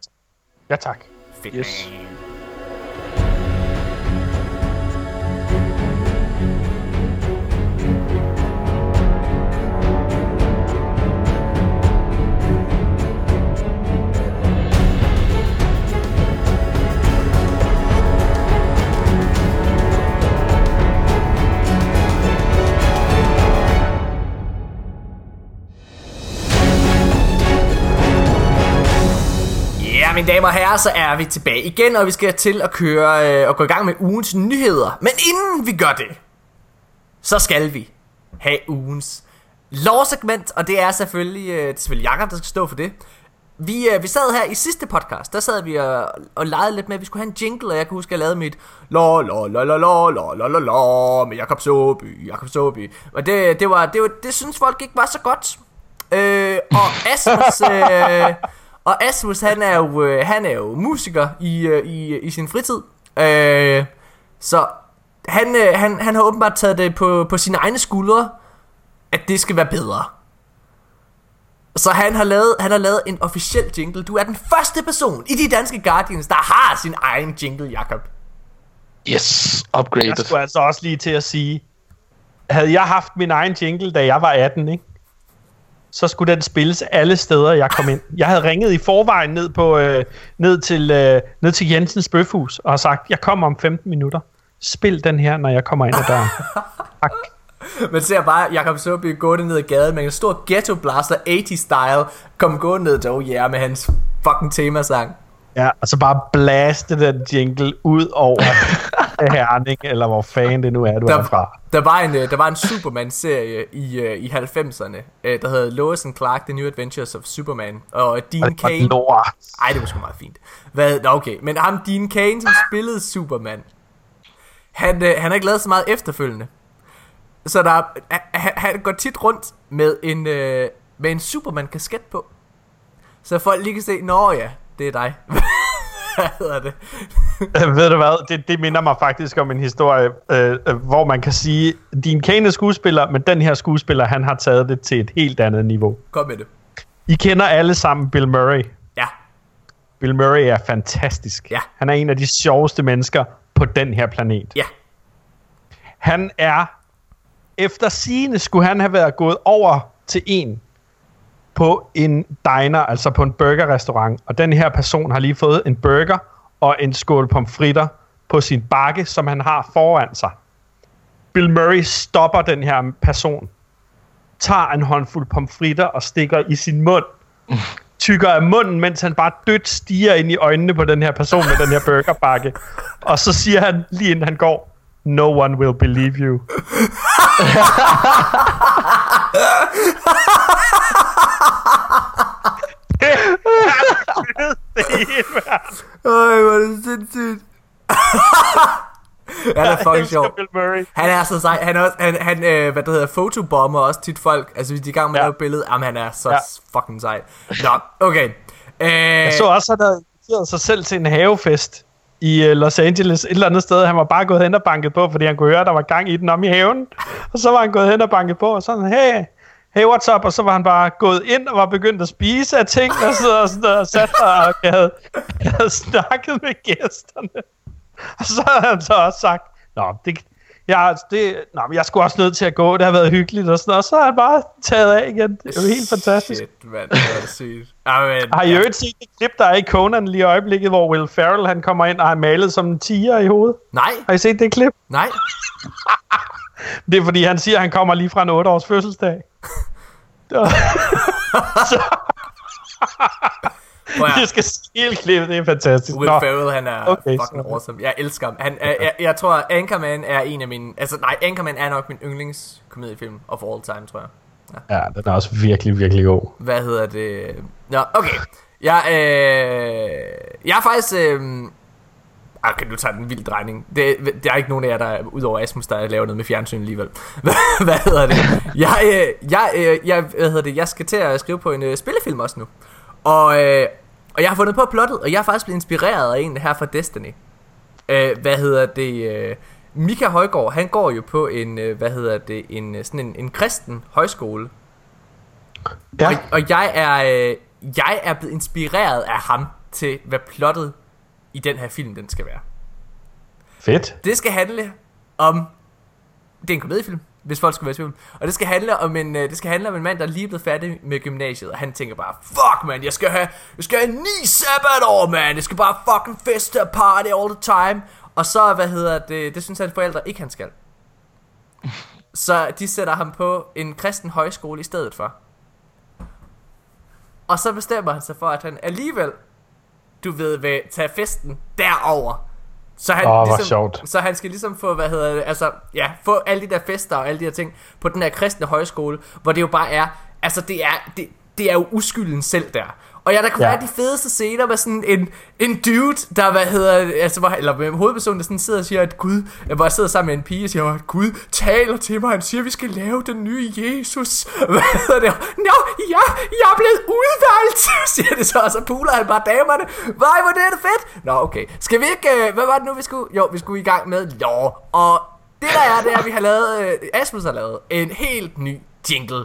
[SPEAKER 2] Ja, tak.
[SPEAKER 1] Fedt.
[SPEAKER 3] Yes.
[SPEAKER 1] Ja, mine damer og herrer, så er vi tilbage igen, og vi skal til at køre øh, og gå i gang med ugens nyheder. Men inden vi gør det, så skal vi have ugens lovsegment, og det er selvfølgelig, øh, det er selvfølgelig Jacob, der skal stå for det. Vi, øh, vi sad her i sidste podcast, der sad vi og, og legede lidt med, at vi skulle have en jingle, og jeg kan huske, at jeg lavede mit la la la la la la la la lo med Jakob Soby, Jakob Soby. Og det, det, var, det, var, det synes folk ikke var så godt. Øh, og Asmus, øh, og Asmus han er jo, øh, han er jo musiker i, øh, i, i sin fritid. Øh, så han, øh, han, han har åbenbart taget det på, på sine egne skuldre, at det skal være bedre. Så han har, lavet, han har lavet en officiel jingle. Du er den første person i de danske Guardians, der har sin egen jingle, Jakob.
[SPEAKER 3] Yes,
[SPEAKER 2] Jeg
[SPEAKER 3] upgraded.
[SPEAKER 2] skulle altså også lige til at sige, havde jeg haft min egen jingle, da jeg var 18, ikke? Så skulle den spilles alle steder, jeg kom ind. Jeg havde ringet i forvejen ned, på, øh, ned, til, øh, ned til Jensens Bøfhus og har sagt, jeg kommer om 15 minutter. Spil den her, når jeg kommer ind ad døren. Tak.
[SPEAKER 1] Man ser bare Jakob Søby gå ned ad gaden med en stor ghetto blaster 80-style, kom gå ned til, oh yeah, med hans fucking temasang.
[SPEAKER 2] Ja, og så bare blaste den jingle ud over Herning, eller hvor fanden det nu er, du er fra.
[SPEAKER 1] Der var en, øh, der var en Superman-serie i, uh, i 90'erne, uh, der hed Lois and Clark, The New Adventures of Superman. Og Dean
[SPEAKER 2] Og-
[SPEAKER 1] Cain...
[SPEAKER 2] lort.
[SPEAKER 1] Ej, det var sgu meget fint. Hvad, okay, men ham Dean Cain, som spillede Superman, han, han har ikke lavet så meget efterfølgende. Så der, er- han, han går tit rundt med en, med en Superman-kasket på. Så folk lige kan se, nå ja, det er dig. Hvad hedder det?
[SPEAKER 2] Øh, Ved du hvad, det, det minder mig faktisk om en historie, øh, øh, hvor man kan sige, din kane skuespiller, men den her skuespiller, han har taget det til et helt andet niveau.
[SPEAKER 1] Kom med det.
[SPEAKER 2] I kender alle sammen Bill Murray.
[SPEAKER 1] Ja,
[SPEAKER 2] Bill Murray er fantastisk.
[SPEAKER 1] Ja.
[SPEAKER 2] Han er en af de sjoveste mennesker på den her planet.
[SPEAKER 1] ja.
[SPEAKER 2] Han er, efter sigende skulle han have været gået over til en på en diner, altså på en burgerrestaurant. Og den her person har lige fået en burger og en skål pomfritter på sin bakke, som han har foran sig. Bill Murray stopper den her person, tager en håndfuld pomfritter og stikker i sin mund, tykker af munden, mens han bare dødt stiger ind i øjnene på den her person med den her burgerbakke. Og så siger han, lige inden han går, No one will believe you.
[SPEAKER 1] Øj, hvor er det sindssygt. han er fucking sjov.
[SPEAKER 2] Bill Murray.
[SPEAKER 1] Han er så sej. Han, er også, han, han øh, hvad det hedder, fotobomber også tit folk. Altså, hvis de er i gang med at
[SPEAKER 2] Ja.
[SPEAKER 1] lave et billede. Jamen, han er så
[SPEAKER 2] Ja.
[SPEAKER 1] fucking sej. Nå, okay. Øh,
[SPEAKER 2] Jeg så også, at han havde inviteret sig selv til en havefest i øh, Los Angeles, et eller andet sted. Han var bare gået hen og banket på, fordi han kunne høre, at der var gang i den om i haven. Og så var han gået hen og banket på, og sådan, hey, hey, what's up? Og så var han bare gået ind og var begyndt at spise af ting, og så og, sådan, og sat sig og havde, havde snakket med gæsterne. Og så havde han så også sagt, Nå, det, jeg, det, nå, men jeg skulle også nødt til at gå, det har været hyggeligt, og, sådan, og så har han bare taget af igen. Det er jo helt fantastisk.
[SPEAKER 1] Shit, mand. Det er sygt. Amen,
[SPEAKER 2] Har I øvrigt set det klip, der er i Conan lige i øjeblikket, hvor Will Ferrell han kommer ind og er malet som en tiger i hovedet?
[SPEAKER 1] Nej,
[SPEAKER 2] Har I set det klip?
[SPEAKER 1] nej.
[SPEAKER 2] Det er fordi, han siger, at han kommer lige fra en 8-års fødselsdag. så det skal se hele klippet, det er fantastisk.
[SPEAKER 1] Will
[SPEAKER 2] Nå,
[SPEAKER 1] Ferrell, han er
[SPEAKER 2] Okay,
[SPEAKER 1] okay, fucking
[SPEAKER 2] så-
[SPEAKER 1] awesome. Jeg elsker ham. Han, er, jeg, jeg tror, Anchorman er en af mine... Altså, nej, Anchorman er nok min yndlingskomediefilm of all time, tror jeg.
[SPEAKER 2] Ja, den er også virkelig, virkelig god.
[SPEAKER 1] Hvad hedder det? Nå, okay. Jeg, øh, jeg er faktisk... Øh, okay, nu tager den en vild drejning. Det, der er ikke nogen af jer, der udover Asmus, der laver noget med fjernsyn alligevel. hvad, hvad hedder det? Jeg, øh, jeg, øh, jeg, hvad hedder det? jeg skal til at skrive på en øh, spillefilm også nu. Og, øh, og jeg har fundet på plottet, og jeg er faktisk blevet inspireret af en her fra Destiny. Øh, hvad hedder det? Øh, Mika Højgaard, han går jo på en, øh, hvad hedder det, en, øh, sådan en, en kristen højskole.
[SPEAKER 2] Ja,
[SPEAKER 1] Og, og jeg er øh, jeg er blevet inspireret af ham til hvad plottet i den her film den skal være.
[SPEAKER 2] fedt.
[SPEAKER 1] Det skal handle om det er en komediefilm, hvis folk skulle være i tvivl. Og det skal handle om en øh, det skal handle om en mand der er lige blevet færdig med gymnasiet, og han tænker bare, fuck man, jeg skal have jeg skal have ni sabbatår, man. Jeg skal bare fucking feste og party all the time. Og så hvad hedder det, det synes hans forældre ikke han skal. Så de sætter ham på en kristen højskole i stedet for. Og så bestemmer han sig for, at han alligevel, du ved, vil tage festen derover. Så han,
[SPEAKER 2] hvor
[SPEAKER 1] ligesom,
[SPEAKER 2] sjovt.
[SPEAKER 1] så han skal ligesom få, hvad hedder det, altså, ja, få alle de der fester og alle de her ting på den her kristne højskole, hvor det jo bare er, altså det er, det, det er jo uskylden selv der. Og ja, der kunne
[SPEAKER 2] Ja.
[SPEAKER 1] være de fedeste scener med sådan en, en dude, der, hvad hedder altså, hvor, eller med hovedpersonen, der sådan sidder og siger, at Gud, hvor jeg sidder sammen med en pige og siger, at Gud taler til mig, han siger, at vi skal lave den nye Jesus. Hvad hedder det? Nå, ja, jeg er blevet udvalgt, siger det så, og så puler han bare damerne. Vej, hvor det er det fedt. Nå, okay. Skal vi ikke, øh, hvad var det nu, vi skulle? Jo, vi skulle i gang med lår. Og det der er, det er, at vi har lavet, øh, Asmus har lavet en helt ny jingle.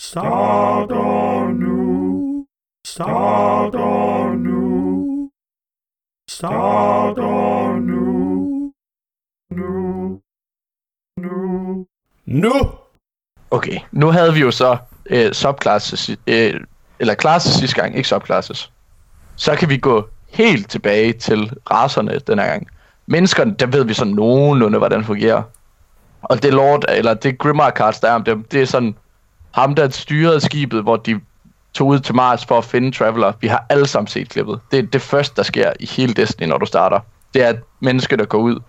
[SPEAKER 5] starter nu, starter nu, starter nu, nu, nu, nu.
[SPEAKER 3] Okay, nu havde vi jo så øh, subclasses, øh, eller classes sidste gang, ikke subclasses. Så kan vi gå helt tilbage til racerne den her gang. Menneskerne, der ved vi så nogenlunde, hvordan det fungerer. Og det Lord, eller det Grimmar cards, der er om dem, det er sådan ham, der styrede skibet, hvor de tog ud til Mars for at finde Traveler. Vi har alle sammen set klippet. Det er det første, der sker i hele Destiny, når du starter. Det er at mennesker, der går ud.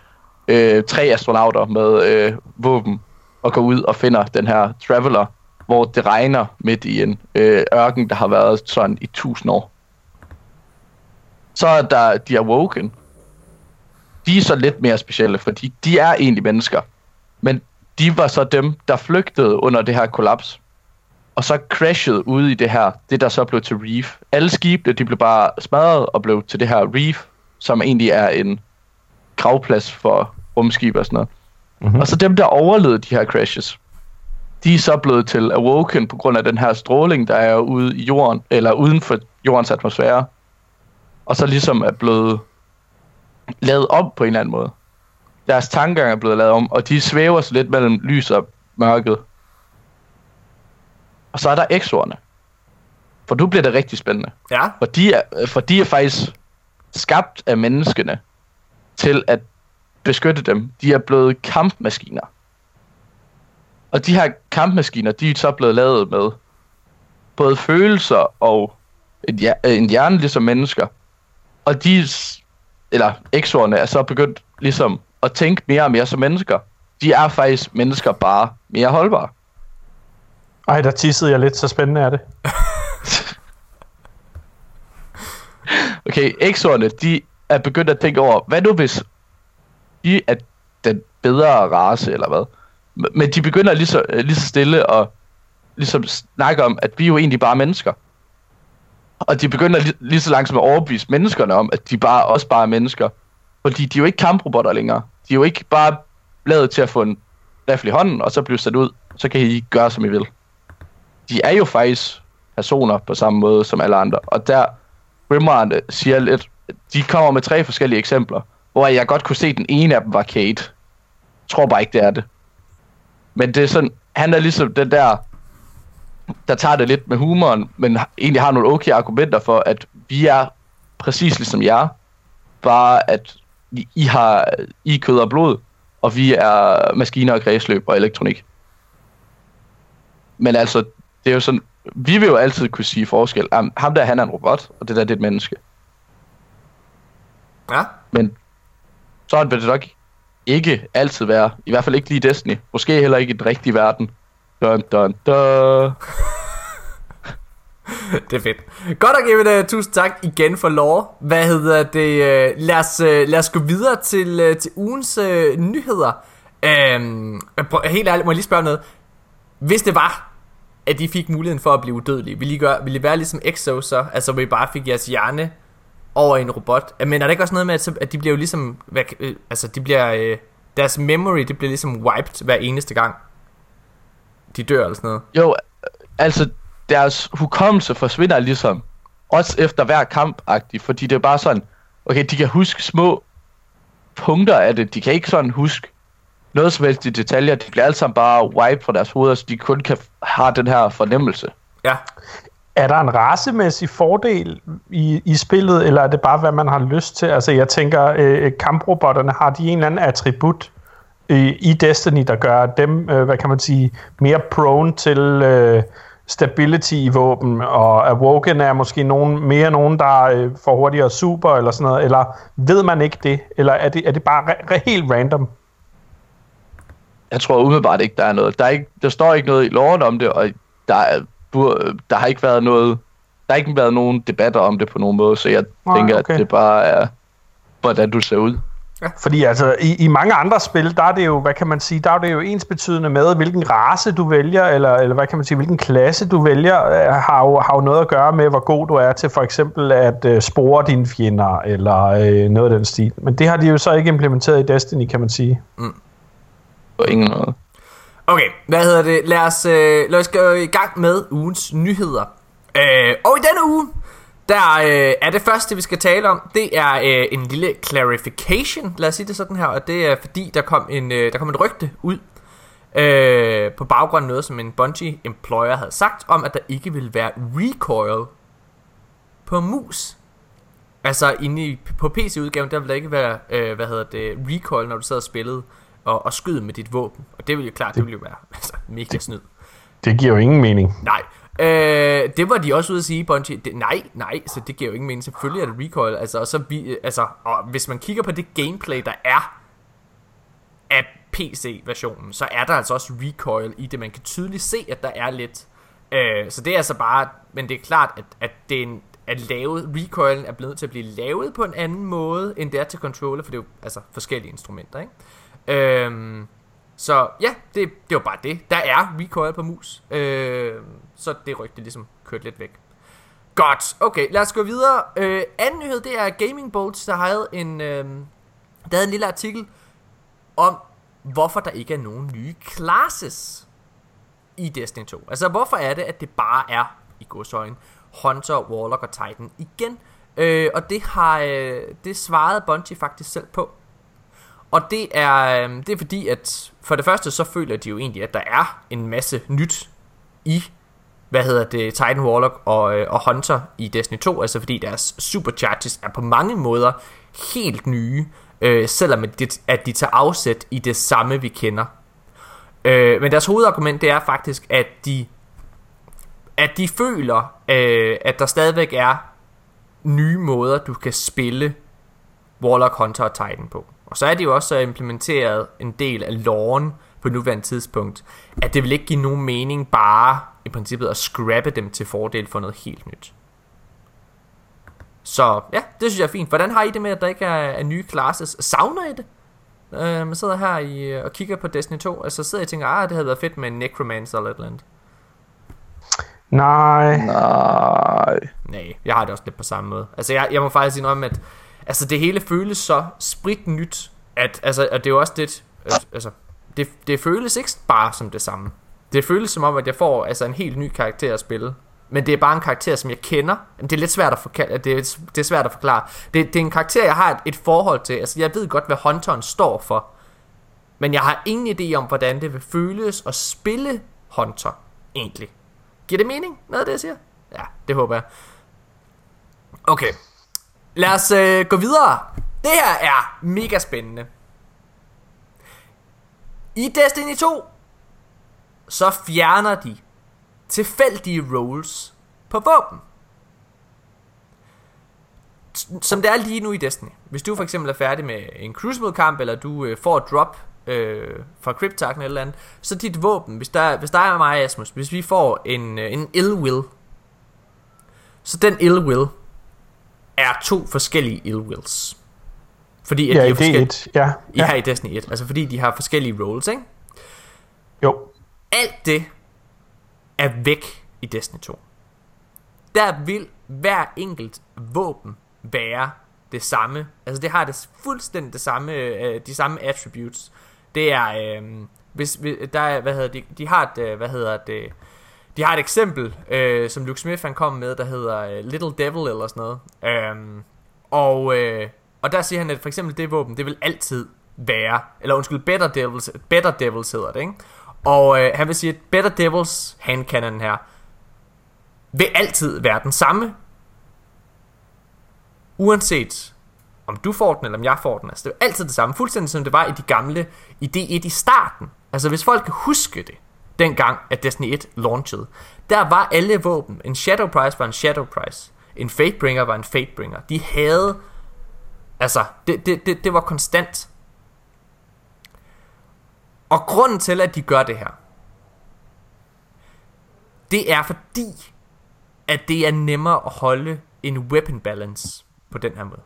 [SPEAKER 3] Øh, tre astronauter med øh, våben og går ud og finder den her Traveler, hvor det regner midt i en øh, ørken, der har været sådan i tusind år. Så er der de Awoken. De er så lidt mere specielle, fordi de er egentlig mennesker. Men de var så dem, der flygtede under det her kollaps. Og så crashede ude i det her, det der så blev til Reef. Alle skibene, de blev bare smadret og blev til det her Reef, som egentlig er en gravplads for rumskib og sådan noget. Mm-hmm. Og så dem, der overlevede de her crashes, de er så blevet til Awoken på grund af den her stråling, der er ude i jorden, eller uden for jordens atmosfære. Og så ligesom er blevet lavet om på en eller anden måde. Deres tankegang er blevet lavet om, og de svæver så lidt mellem lys og mørket. Og så er der exorerne. For nu bliver det rigtig spændende.
[SPEAKER 1] Ja.
[SPEAKER 3] For de er, for de er faktisk skabt af menneskene til at beskytte dem. De er blevet kampmaskiner. Og de her kampmaskiner, de er så blevet lavet med både følelser og en, hjer- en hjerne ligesom mennesker. Og de, eller exorerne er så begyndt ligesom at tænke mere og mere som mennesker. De er faktisk mennesker bare mere holdbare.
[SPEAKER 2] Ej, der tissede jeg lidt, så spændende er det.
[SPEAKER 3] Okay, exoerne, de er begyndt at tænke over, hvad nu hvis de er den bedre race, eller hvad? Men de begynder lige så, øh, lige så stille at ligesom snakke om, at vi jo egentlig bare mennesker. Og de begynder lige, lige så langsomt at overbevise menneskerne om, at de bare også bare er mennesker. Fordi de er jo ikke kamprobotter længere. De er jo ikke bare lavet til at få en rifle i hånden, og så blive sat ud. Så kan I gøre, som I vil. De er jo faktisk personer på samme måde som alle andre. Og der, Grimmarne siger lidt, de kommer med tre forskellige eksempler, hvor jeg godt kunne se, at den ene af dem var Kate. Jeg tror bare ikke, det er det. Men det er sådan, han er ligesom den der, der tager det lidt med humoren, men egentlig har nogle okay argumenter for, at vi er præcis ligesom jer, bare at I- har I kød og blod, og vi er maskiner og kredsløb og elektronik. Men altså, det er jo sådan, vi vil jo altid kunne sige forskel. Jamen, ham der, han er en robot, og det der, det er et menneske.
[SPEAKER 1] Ja.
[SPEAKER 3] Men sådan vil det nok ikke altid være. I hvert fald ikke lige i Destiny. Måske heller ikke i den rigtige verden. Dun, dun, dun.
[SPEAKER 1] Det er fedt. Godt at give det. Tusind tak igen for lore. Hvad hedder det? øh, Lad os, øh, lad os gå videre til, øh, til ugens øh, nyheder. Prøv- helt ærligt, må jeg lige spørge noget. Hvis det var, at de fik muligheden for at blive udødelige, Vil I, gøre, ville I være ligesom Exo så? Altså, hvor I bare fik jeres hjerne over i en robot? Men er der ikke også noget med, at, så- at de bliver jo ligesom... Hvad, øh, altså, de bliver... Øh, deres memory, det bliver ligesom wiped hver eneste gang. De dør eller sådan noget.
[SPEAKER 3] Jo, altså deres hukommelse forsvinder ligesom. Også efter hver kamp fordi det er bare sådan, okay, de kan huske små punkter af det. De kan ikke sådan huske noget som helst i detaljer. De bliver alle sammen bare wipe fra deres hoveder, så de kun kan have den her fornemmelse.
[SPEAKER 1] Ja.
[SPEAKER 2] Er der en racemæssig fordel i, i spillet, eller er det bare, hvad man har lyst til? Altså, jeg tænker, øh, kamprobotterne, har de en eller anden attribut øh, i Destiny, der gør dem, øh, hvad kan man sige, mere prone til øh, stability i våben, og Awoken er måske nogen, mere nogen, der øh, får hurtigere super, eller sådan noget, eller ved man ikke det? Eller er det, er det bare re- re- helt random?
[SPEAKER 3] Jeg tror umiddelbart ikke, der er noget. Der, er ikke, der står ikke noget i loven om det, og der, er, der har ikke været noget... Der har ikke været nogen debatter om det på nogen måde, så jeg
[SPEAKER 2] Nej,
[SPEAKER 3] tænker,
[SPEAKER 2] okay.
[SPEAKER 3] at det bare er, hvordan du ser ud.
[SPEAKER 2] Fordi altså, i, i mange andre spil, der er det jo, hvad kan man sige, der er det jo ens betydende med, hvilken race du vælger, eller, eller hvad kan man sige, hvilken klasse du vælger, øh, har jo, har jo noget at gøre med, hvor god du er til for eksempel at uh, spore dine fjender, eller uh, noget af den stil. Men det har de jo så ikke implementeret i Destiny, kan man sige.
[SPEAKER 3] På ingen måde.
[SPEAKER 1] Okay, hvad hedder det? Lad os, øh, lad os gå i gang med ugens nyheder. Øh, og i denne uge, der øh, er det første, vi skal tale om, det er øh, en lille clarification, lad os sige det sådan her, og det er fordi, der kom en, øh, der kom en rygte ud, øh, på baggrund af noget, som en Bungie employer havde sagt, om at der ikke ville være recoil på mus. Altså inde i, på PC-udgaven, der ville der ikke være, øh, hvad hedder det, recoil, når du sad og spillede og, og skyder med dit våben. Og det vil jo klart, det vil jo være altså, mega snyd.
[SPEAKER 2] Det giver jo ingen mening.
[SPEAKER 1] Nej. Øh, det var de også ude at sige, Bungie. Det, nej, nej, så det giver jo ingen mening. Selvfølgelig er det recoil. Altså, og, så vi, altså, og hvis man kigger på det gameplay, der er af PC-versionen, så er der altså også recoil i det. Man kan tydeligt se, at der er lidt. Øh, så det er altså bare, men det er klart, at, at det er en, at lavet, recoilen er blevet til at blive lavet på en anden måde, end det er til controller, for det er jo altså forskellige instrumenter, ikke? Øhm, så ja, det, det var bare det. Der er recoil på mus. Øhm, så det rygte ligesom kørt lidt væk. Godt, okay, lad os gå videre. Øh, anden nyhed, det er Gaming Bolts, der havde en, øh, der havde en lille artikel om, hvorfor der ikke er nogen nye classes i Destiny 2. Altså, hvorfor er det, at det bare er, i godsøjne, Hunter, Warlock og Titan igen? Øh, og det har øh, det svarede Bungie faktisk selv på. Og det er, øhm, det er fordi, at for det første, så føler de jo egentlig, at der er en masse nyt i, hvad hedder det, Titan Warlock og, øh, og Hunter i Destiny 2, altså fordi deres supercharges er på mange måder helt nye, øh, selvom at de, at de tager afsæt i det samme, vi kender. Øh, men deres hovedargument, det er faktisk, at de, at de føler, øh, at der stadigvæk er nye måder, du kan spille Warlock, Hunter og Titan på. Og så er det jo også implementeret en del af loven på nuværende tidspunkt, at det vil ikke give nogen mening bare i princippet at scrappe dem til fordel for noget helt nyt. Så ja, det synes jeg er fint. Hvordan har I det med, at der ikke er, er nye classes? Savner I det? Uh, man sidder her i, og kigger på Destiny 2, altså sidder jeg og tænker, ah, det havde været fedt med en Necromancer eller et eller andet.
[SPEAKER 2] Nej.
[SPEAKER 3] Nej.
[SPEAKER 1] Nej, jeg har det også lidt på samme måde. Altså, jeg, jeg må faktisk indrømme, at altså, det hele føles så sprit nyt, at, altså, at det er jo også det, altså, det, det føles ikke bare som det samme. Det føles som om, at jeg får altså, en helt ny karakter at spille. Men det er bare en karakter, som jeg kender. Det er lidt svært at forklare. Det er, det er svært at forklare. Det, det er en karakter, jeg har et, et forhold til. Altså, jeg ved godt, hvad Hunteren står for. Men jeg har ingen idé om, hvordan det vil føles at spille Hunter, egentlig. Giver det mening, noget af det, jeg siger? Ja, det håber jeg. Okay. Lad os øh, gå videre. Det her er mega spændende. I Destiny 2, så fjerner de tilfældige rolls på våben. Som det er lige nu i Destiny. Hvis du for eksempel er færdig med en Crucible-kamp, eller du øh, får et drop øh, fra Cryptarken eller, andet, så dit våben, hvis der, hvis der er mig og Asmus, hvis vi får en, øh, en ill will, så den ill will er to forskellige ill wills. Fordi at
[SPEAKER 2] Ja,
[SPEAKER 1] de er forskellige.
[SPEAKER 2] D1. Ja.
[SPEAKER 1] I her i Destiny 1. Altså fordi de har forskellige roles, ikke?
[SPEAKER 2] Jo.
[SPEAKER 1] Alt det er væk i Destiny 2. Der vil hver enkelt våben være det samme. Altså det har det fuldstændig det samme, øh, de samme attributes. Det er, øh, hvis, hvis- der er, hvad hedder de, de har et, øh, hvad hedder det, de har et eksempel, øh, som Luke Smith han kom med, der hedder øh, Little Devil eller sådan noget. Øhm, og, øh, og der siger han, at for eksempel det våben, det vil altid være, eller undskyld, Better Devils, Better Devils hedder det, ikke? Og øh, han vil sige, at Better Devils handcannon her, vil altid være den samme, uanset om du får den, eller om jeg får den. Altså, det er altid det samme, fuldstændig som det var i de gamle, i D1 i starten. Altså, hvis folk kan huske det, dengang, at Destiny 1 launchede, der var alle våben. En Shadow Price var en Shadow Price. En Fatebringer var en Fatebringer. De havde, altså, det, det, det, det var konstant. Og grunden til, at de gør det her, det er fordi, at det er nemmere at holde en weapon balance på den her måde.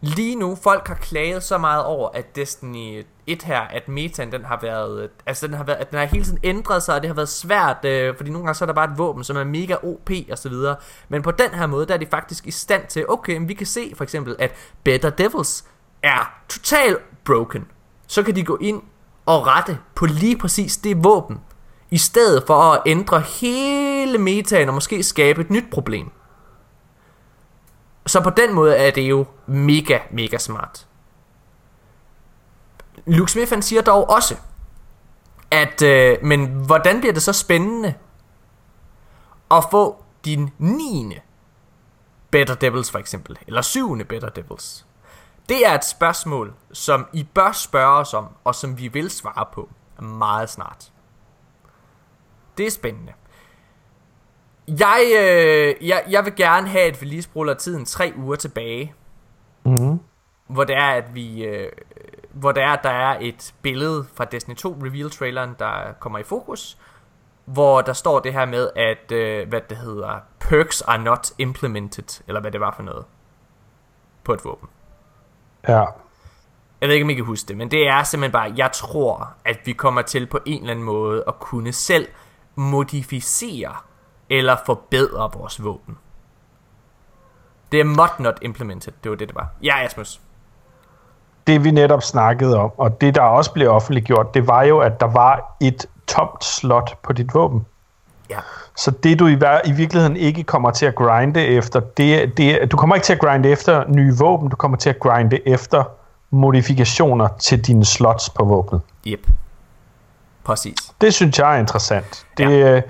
[SPEAKER 1] Lige nu, folk har klaget så meget over, at Destiny 1 her, at metaen den har været, altså den har været, at den har hele tiden ændret sig, og det har været svært, øh, fordi nogle gange så er der bare et våben, som er mega OP og så videre. Men på den her måde, der er de faktisk i stand til, okay, men vi kan se for eksempel, at Better Devils er total broken. Så kan de gå ind og rette på lige præcis det våben, i stedet for at ændre hele metaen og måske skabe et nyt problem. Så på den måde er det jo mega, mega smart. Luke Smith han siger dog også, at, øh, men hvordan bliver det så spændende at få din 9. Better Devils for eksempel, eller 7. Better Devils? Det er et spørgsmål, som I bør spørge os om, og som vi vil svare på meget snart. Det er spændende. Jeg, øh, jeg, jeg vil gerne have, at vi lige spoler tiden tre uger tilbage.
[SPEAKER 2] Mm-hmm.
[SPEAKER 1] Hvor det er, at vi... Øh, hvor det er, at der er et billede fra Destiny 2 reveal-traileren, der kommer i fokus. Hvor der står det her med, at... Øh, hvad det hedder... Perks are not implemented. Eller hvad det var for noget. På et våben.
[SPEAKER 2] Ja.
[SPEAKER 1] Jeg ved ikke, om I kan huske det, men det er simpelthen bare, jeg tror, at vi kommer til på en eller anden måde at kunne selv modificere eller forbedre vores våben. Det er mod not implemented, det var det, det var. Ja, Asmus.
[SPEAKER 2] Det vi netop snakkede om, og det der også blev offentliggjort, det var jo, at der var et tomt slot på dit våben.
[SPEAKER 1] Ja.
[SPEAKER 2] Så det du i, i virkeligheden ikke kommer til at grinde efter, det, det, du kommer ikke til at grinde efter nye våben, du kommer til at grinde efter modifikationer til dine slots på våbnet.
[SPEAKER 1] Yep. Præcis.
[SPEAKER 2] Det synes jeg er interessant. Det, ja.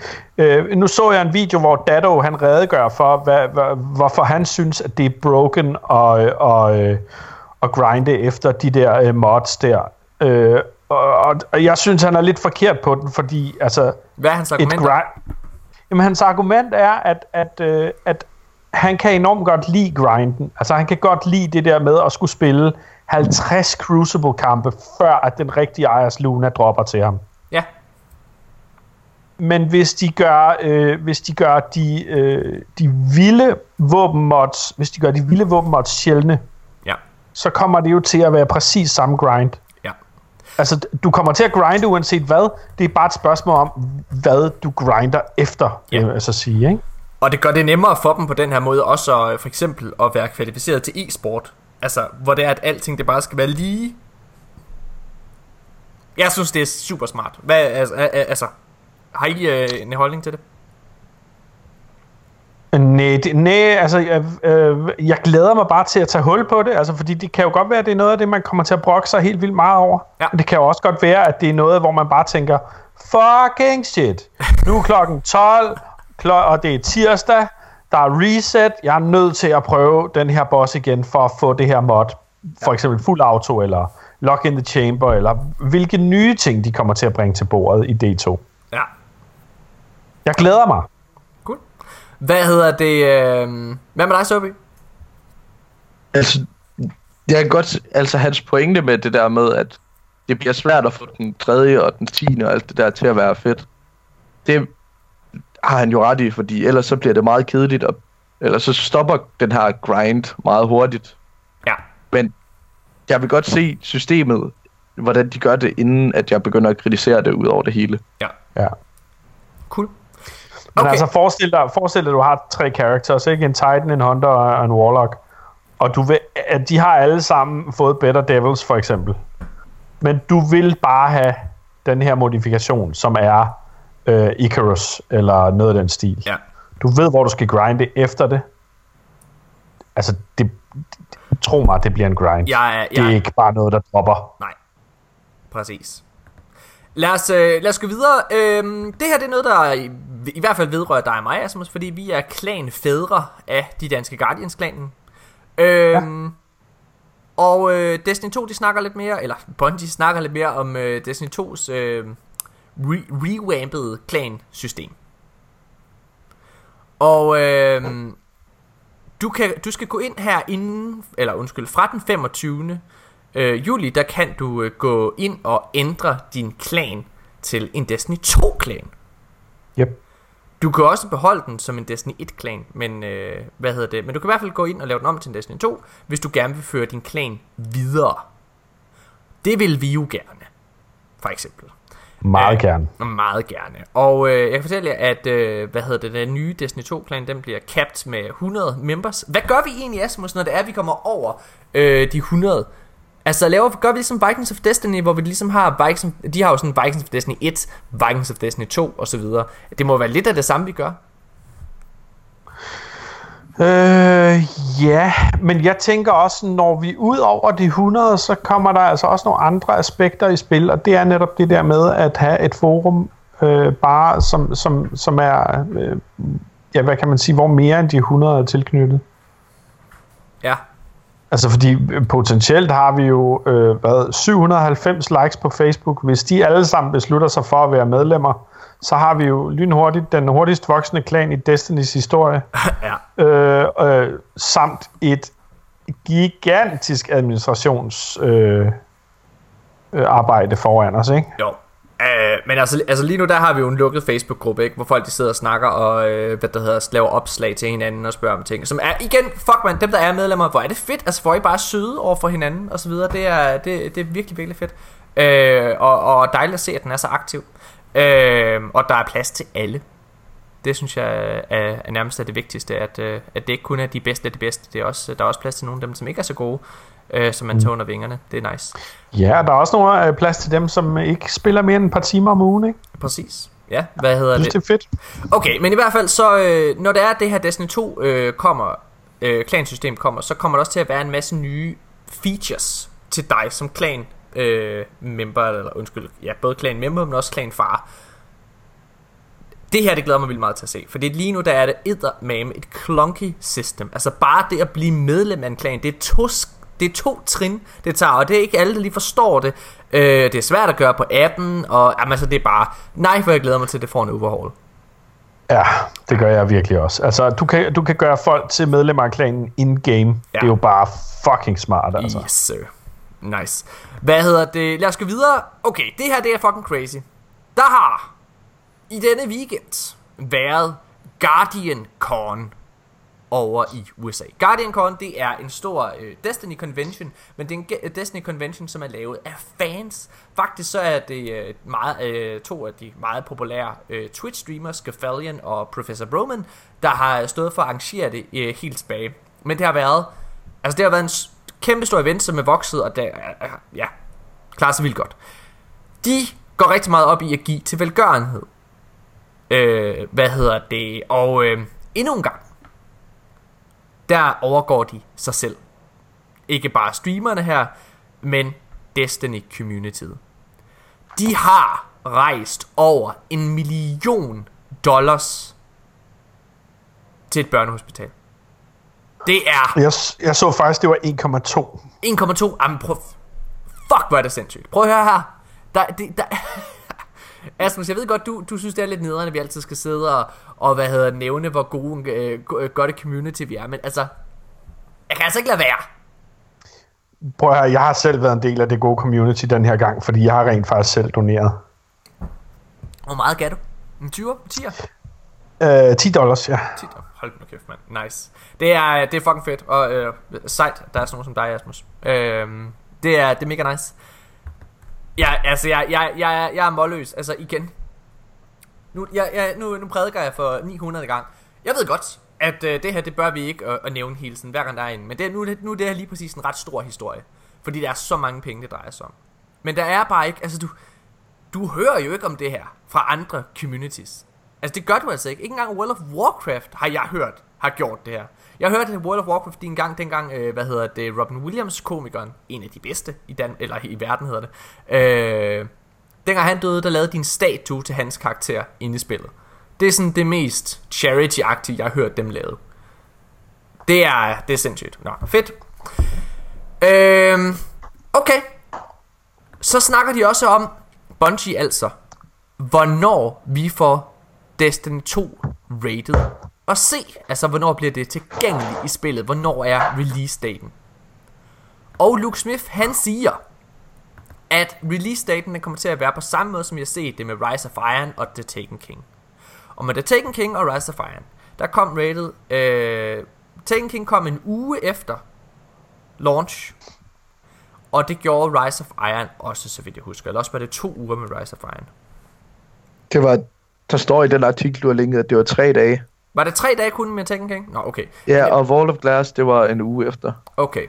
[SPEAKER 2] øh, nu så jeg en video, hvor Dado han redegør for, hvad, hvad, hvorfor han synes, at det er broken og, og, øh, og grinde efter de der øh, mods der. Øh, og, og jeg synes, han er lidt forkert på den, fordi altså,
[SPEAKER 1] Hvad er hans argument?
[SPEAKER 2] grind... Jamen, hans argument er, at, at, øh, at han kan enormt godt lide grinden. Altså, han kan godt lide det der med at skulle spille 50 Crucible-kampe, før at den rigtige Ejers Luna dropper til ham. Men hvis de gør, øh, hvis de gør de, øh, de vilde våbenmods, hvis de gør de vilde våbenmods sjældne,
[SPEAKER 1] Ja.
[SPEAKER 2] så kommer det jo til at være præcis samme grind.
[SPEAKER 1] Ja.
[SPEAKER 2] Altså, du kommer til at grinde uanset hvad. Det er bare et spørgsmål om, hvad du grinder efter,
[SPEAKER 1] Ja.
[SPEAKER 2] ja. vil jeg så sige, ikke?
[SPEAKER 1] Og det gør det nemmere for dem på den her måde også øh, for eksempel at være kvalificeret til e-sport. Altså, hvor det er, at alting det bare skal være lige. Jeg synes, det er super smart. Hvad, altså, øh, øh, altså har I øh, en holdning til det?
[SPEAKER 2] Nej, det, nej altså, jeg, øh, jeg glæder mig bare til at tage hul på det, altså, fordi det kan jo godt være, at det er noget af det, man kommer til at brokke sig helt vildt meget over.
[SPEAKER 1] Ja.
[SPEAKER 2] Men det kan jo også godt være, at det er noget, hvor man bare tænker, fucking shit, nu er klokken 12, klo- og det er tirsdag, der er reset, jeg er nødt til at prøve den her boss igen, for at få det her mod, for eksempel fuld auto, eller lock in the chamber, eller hvilke nye ting, de kommer til at bringe til bordet i D2. Jeg glæder mig.
[SPEAKER 1] Cool. Hvad hedder det? Øh... Hvad med dig, Sobi?
[SPEAKER 3] Altså, jeg kan godt, altså hans pointe med det der med, at det bliver svært at få den tredje og den tiende og alt det der til at være fedt. Det har han jo ret i, fordi ellers så bliver det meget kedeligt, og ellers så stopper den her grind meget hurtigt.
[SPEAKER 1] Ja.
[SPEAKER 3] Men jeg vil godt se systemet, hvordan de gør det, inden at jeg begynder at kritisere det ud over det hele.
[SPEAKER 1] Ja.
[SPEAKER 2] Ja.
[SPEAKER 1] Cool.
[SPEAKER 2] Men
[SPEAKER 1] Okay.
[SPEAKER 2] altså forestil dig, forestil dig, at du har tre characters, ikke? En Titan, en Hunter og en Warlock. Og du vil, at de har alle sammen fået Better Devils, for eksempel. Men du vil bare have den her modifikation, som er øh, Icarus, eller noget af den stil.
[SPEAKER 1] Ja.
[SPEAKER 2] Du ved, hvor du skal grinde efter det. Altså, det, tro mig, det bliver en grind.
[SPEAKER 1] Jeg er,
[SPEAKER 2] Det er ikke bare noget, der dropper.
[SPEAKER 1] Nej. Præcis. Lad os, øh, lad os gå videre. Øhm, det her det er noget, der i, i hvert fald vedrører dig og mig, Asmus, fordi vi er klanfædre af de danske Guardians-klanen. Øhm, ja. Og øh, Destiny 2, de snakker lidt mere, eller Bungie snakker lidt mere om øh, Destiny 2's øh, re- revampede klan-system. Og øh, du, kan, du skal gå ind her inden, eller undskyld, fra den 25. Øh, juli, der kan du øh, gå ind og ændre din klan til en Destiny 2 klan.
[SPEAKER 2] Yep.
[SPEAKER 1] Du kan også beholde den som en Destiny 1 klan, men øh, hvad hedder det? Men du kan i hvert fald gå ind og lave den om til en Destiny 2, hvis du gerne vil føre din klan videre. Det vil vi jo gerne, for eksempel.
[SPEAKER 2] Meget
[SPEAKER 1] Øh,
[SPEAKER 2] gerne.
[SPEAKER 1] Meget gerne. Og øh, jeg kan fortælle jer, at øh, hvad hedder det, den nye Destiny 2 klan, den bliver capped med 100 members. Hvad gør vi egentlig, Asmus, når det er, at vi kommer over øh, de 100? Altså laver, gør vi ligesom Vikings of Destiny, hvor vi ligesom har Vikings, de har jo sådan Vikings of Destiny 1, Vikings of Destiny 2 og så videre. Det må være lidt af det samme, vi gør.
[SPEAKER 2] Øh, ja, men jeg tænker også, når vi ud over de 100, så kommer der altså også nogle andre aspekter i spil, og det er netop det der med at have et forum, øh, bare som, som, som er, øh, ja, hvad kan man sige, hvor mere end de 100 er tilknyttet. Altså fordi øh, potentielt har vi jo øh, hvad, 790 likes på Facebook. Hvis de alle sammen beslutter sig for at være medlemmer, så har vi jo lynhurtigt den hurtigst voksende klan i Destinys historie.
[SPEAKER 1] ja.
[SPEAKER 2] øh, øh, samt et gigantisk administrations øh, øh, arbejde foran os, ikke?
[SPEAKER 1] Jo. Øh, men altså, altså lige nu der har vi jo en lukket Facebook-gruppe, ikke? hvor folk de sidder og snakker og øh, hvad der hedder, laver opslag til hinanden og spørger om ting. Som er igen, fuck man, dem der er medlemmer, hvor er det fedt, altså hvor I bare er søde over for hinanden og så videre. Det er, det, det er virkelig, virkelig fedt. Øh, og, og dejligt at se, at den er så aktiv. Øh, og der er plads til alle. Det synes jeg er, er nærmest er det vigtigste, at, øh, at det ikke kun er de bedste af de bedste. Det er også, der er også plads til nogle af dem, som ikke er så gode, øh, som man tager under vingerne. Det er nice.
[SPEAKER 2] Ja, der er også nogle øh, plads til dem, som ikke spiller mere end et par timer om ugen, ikke?
[SPEAKER 1] Præcis. Ja, hvad hedder det?
[SPEAKER 2] det er fedt.
[SPEAKER 1] Okay, men i hvert fald så, øh, når det er, at det her Destiny 2 øh, kommer, øh, klansystem kommer, så kommer der også til at være en masse nye features til dig som klan øh, member, eller undskyld, ja, både klan member, men også klan far. Det her, det glæder mig vildt meget til at se, fordi lige nu, der er det eddermame et clunky system. Altså bare det at blive medlem af en klan, det er to, det er to trin, det tager, og det er ikke alle, der lige forstår det. Øh, det er svært at gøre på appen, og jamen, altså, det er bare, nej, for jeg glæder mig til, at det får en overhaul.
[SPEAKER 2] Ja, det gør jeg virkelig også. Altså, du kan, du kan gøre folk til medlemmer af klanen in-game. Ja. Det er jo bare fucking smart, altså.
[SPEAKER 1] Yes, sir. Nice. Hvad hedder det? Lad os gå videre. Okay, det her det er fucking crazy. Der har i denne weekend været Guardian Con over i USA. Guardian Con, det er en stor øh, Destiny Convention, men det er en ge- øh, Destiny Convention, som er lavet af fans. Faktisk så er det øh, meget, øh, to af de meget populære øh, Twitch-streamers, Scafalion og Professor Broman, der har stået for at arrangere det øh, helt tilbage. Men det har været, altså det har været en s- kæmpe stor event, som er vokset, og der, øh, ja, klarer sig vildt godt. De går rigtig meget op i at give til velgørenhed. Øh, hvad hedder det? Og øh, endnu en gang, der overgår de sig selv. Ikke bare streamerne her, men Destiny Communityet. De har rejst over en million dollars til et børnehospital. Det er
[SPEAKER 2] Jeg, jeg så faktisk, det var 1,2.
[SPEAKER 1] 1,2. Jamen prøv... Fuck, hvor er det sindssygt. Prøv at høre her. Der, det, der... Asmus, jeg ved godt, du, du synes, det er lidt nederen, at vi altid skal sidde og, og hvad hedder, nævne, hvor gode, øh, øh, godt et community vi er. Men altså, jeg kan altså ikke lade være.
[SPEAKER 2] Prøv at høre, jeg har selv været en del af det gode community den her gang, fordi jeg har rent faktisk selv doneret.
[SPEAKER 1] Hvor meget gav du? En 20'er? 10'er?
[SPEAKER 2] Øh, 10 dollars, ja.
[SPEAKER 1] 10 Hold nu kæft, mand. Nice. Det er, det er fucking fedt. Og øh, sejt, der er sådan nogen som dig, Asmus. Øh, det, er, det er mega nice. Ja, altså, jeg, jeg, jeg, jeg er målløs. Altså, igen. Nu, jeg, jeg, nu, nu prædiker jeg for 900 gang. Jeg ved godt, at øh, det her, det bør vi ikke at, at nævne hele tiden, hver gang der er en. Men det, nu, det- nu er det her lige præcis en ret stor historie. Fordi der er så mange penge, det drejer sig om. Men der er bare ikke, altså du, du hører jo ikke om det her fra andre communities. Altså det gør du altså ikke. Ikke engang World of Warcraft har jeg hørt har gjort det her. Jeg hørte World of Warcraft en gang, dengang, øh, hvad hedder det, Robin Williams komikeren, en af de bedste i, Dan eller i verden hedder det, øh, dengang han døde, der lavede din statue til hans karakter inde i spillet. Det er sådan det mest charity-agtige, jeg har hørt dem lave. Det er, det er sindssygt. Nå, fedt. Øh, okay. Så snakker de også om, Bungie altså, hvornår vi får Destiny 2 rated. Og se, altså hvornår bliver det tilgængeligt i spillet, hvornår er release-daten. Og Luke Smith, han siger, at release-daten kommer til at være på samme måde, som jeg har set det med Rise of Iron og The Taken King. Og med The Taken King og Rise of Iron, der kom rated... Øh, Taken King kom en uge efter launch. Og det gjorde Rise of Iron også, så vidt jeg husker. Eller også var det to uger med Rise of Iron.
[SPEAKER 3] Det var, der står i den artikel, du har linket, at det var tre dage.
[SPEAKER 1] Var det tre dage kun med Taken King? Nå, okay.
[SPEAKER 3] Ja, og Vault of Glass, det var en uge efter.
[SPEAKER 1] Okay.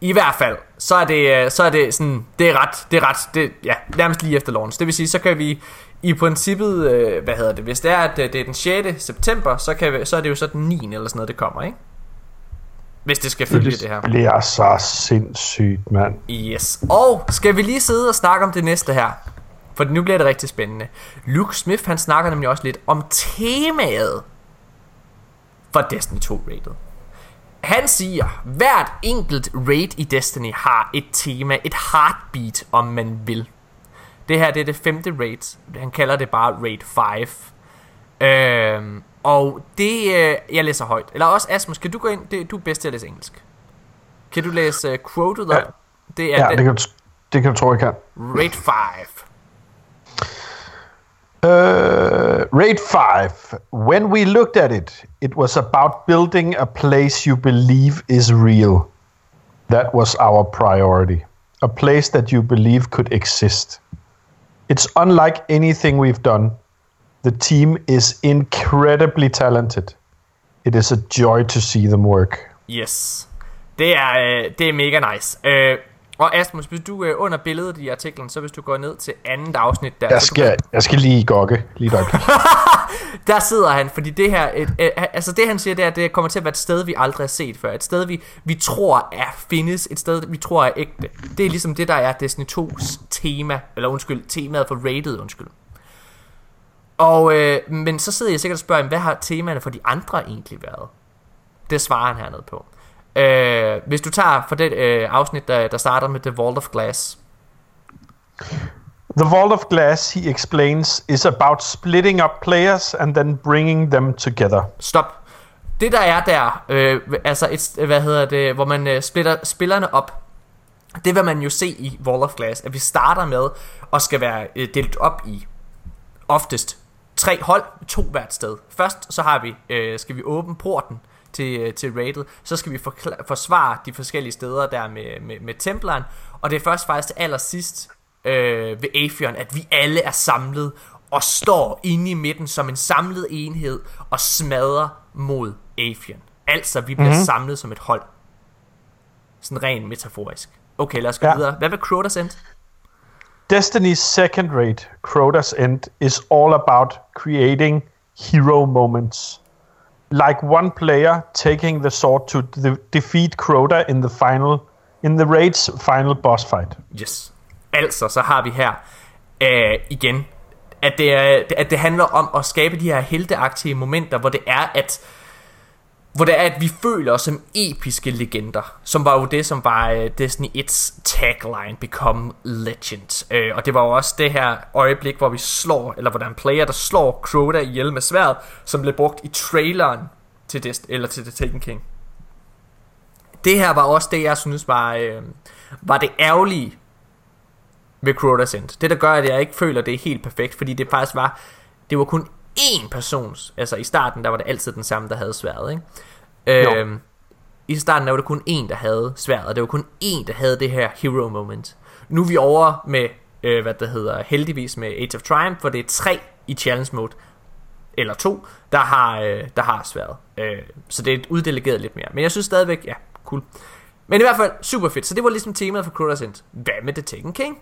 [SPEAKER 1] I hvert fald, så er det, øh, så er det sådan, det er ret, det er ret, det, ja, nærmest lige efter launch. Det vil sige, så kan vi i princippet, øh, hvad hedder det, hvis det er, at øh, det er den 6. september, så, kan vi, så er det jo så den 9. eller sådan noget, det kommer, ikke? Hvis det skal følge det her.
[SPEAKER 2] bliver så sindssygt, mand.
[SPEAKER 1] Yes. Og skal vi lige sidde og snakke om det næste her? For nu bliver det rigtig spændende. Luke Smith, han snakker nemlig også lidt om temaet for Destiny 2 rated. Han siger, hvert enkelt raid i Destiny har et tema, et heartbeat, om man vil. Det her det er det femte raid. Han kalder det bare raid 5. Øhm, og det, øh, jeg læser højt. Eller også Asmus, kan du gå ind? Det, du er bedst til at læse engelsk. Kan du læse uh, quoted op?
[SPEAKER 2] Ja.
[SPEAKER 1] Det er
[SPEAKER 2] Ja,
[SPEAKER 1] den,
[SPEAKER 2] det kan, du, det kan du tro, jeg kan.
[SPEAKER 1] raid 5.
[SPEAKER 2] Uh, Raid 5. When we looked at it, it was about building a place you believe is real. That was our priority. A place that you believe could exist. It's unlike anything we've done. The team is incredibly talented. It is a joy to see them work.
[SPEAKER 1] Yes. Det er, det er mega nice. Øh, og Asmus, hvis du er under billedet i artiklen, så hvis du går ned til andet afsnit der,
[SPEAKER 2] Jeg
[SPEAKER 1] så du
[SPEAKER 2] skal, jeg skal lige gokke. Lige øjeblik.
[SPEAKER 1] der sidder han, fordi det her, et, øh, altså det han siger, det er, at det kommer til at være et sted, vi aldrig har set før. Et sted, vi, vi tror er findes, et sted, vi tror er ægte. Det er ligesom det, der er Destiny 2's tema, eller undskyld, temaet for rated, undskyld. Og, øh, men så sidder jeg sikkert og spørger, hvad har temaerne for de andre egentlig været? Det svarer han hernede på. Øh, hvis du tager for det øh, afsnit, der, der starter med The Vault of Glass.
[SPEAKER 2] The Vault of Glass, he explains, is about splitting up players and then bringing them together.
[SPEAKER 1] Stop. Det der er der, øh, altså et, hvad hedder det, hvor man øh, splitter spillerne op, det vil man jo se i Wall of Glass, at vi starter med at skal være øh, delt op i oftest tre hold, to hvert sted. Først så har vi, øh, skal vi åbne porten til, øh, til rated, så skal vi forkla- forsvare de forskellige steder der med, med, med templeren, og det er først faktisk til allersidst øh, ved Afion, at vi alle er samlet og står inde i midten som en samlet enhed og smadrer mod Afion. Altså, vi bliver mm-hmm. samlet som et hold. Sådan rent metaforisk. Okay, lad os gå ja. Videre. Hvad med Crota's End?
[SPEAKER 2] Destiny's second rate, Crota's End, is all about creating hero moments. Like one player taking the sword to de- defeat Crota in the final, in the raid's final boss fight.
[SPEAKER 1] Yes. Altså, så har vi her øh, igen, at det, er, at det handler om at skabe de her helteagtige momenter, hvor det er, at hvor det er, at vi føler os som episke legender, som var jo det, som var uh, Destiny 1's tagline, Become Legend. Uh, øh, og det var jo også det her øjeblik, hvor vi slår, eller hvor der er en player, der slår Crota ihjel med sværd, som blev brugt i traileren til, Dest- eller til The Taken King. Det her var også det, jeg synes var, øh, var det ærgerlige ved Crota's End. Det der gør, at jeg ikke føler, at det er helt perfekt, fordi det faktisk var, det var kun én persons, altså i starten, der var det altid den samme, der havde sværet, ikke? Øhm, I starten, der var det kun én, der havde sværet, og det var kun én, der havde det her hero moment. Nu er vi over med, øh, hvad det hedder, heldigvis med Age of Triumph, hvor det er tre i challenge mode, eller to, der har, øh, der har sværet. Øh, så det er uddelegeret lidt mere. Men jeg synes stadigvæk, ja, cool. Men i hvert fald, super fedt. Så det var ligesom temaet for Crota's End. Hvad med The Taken King?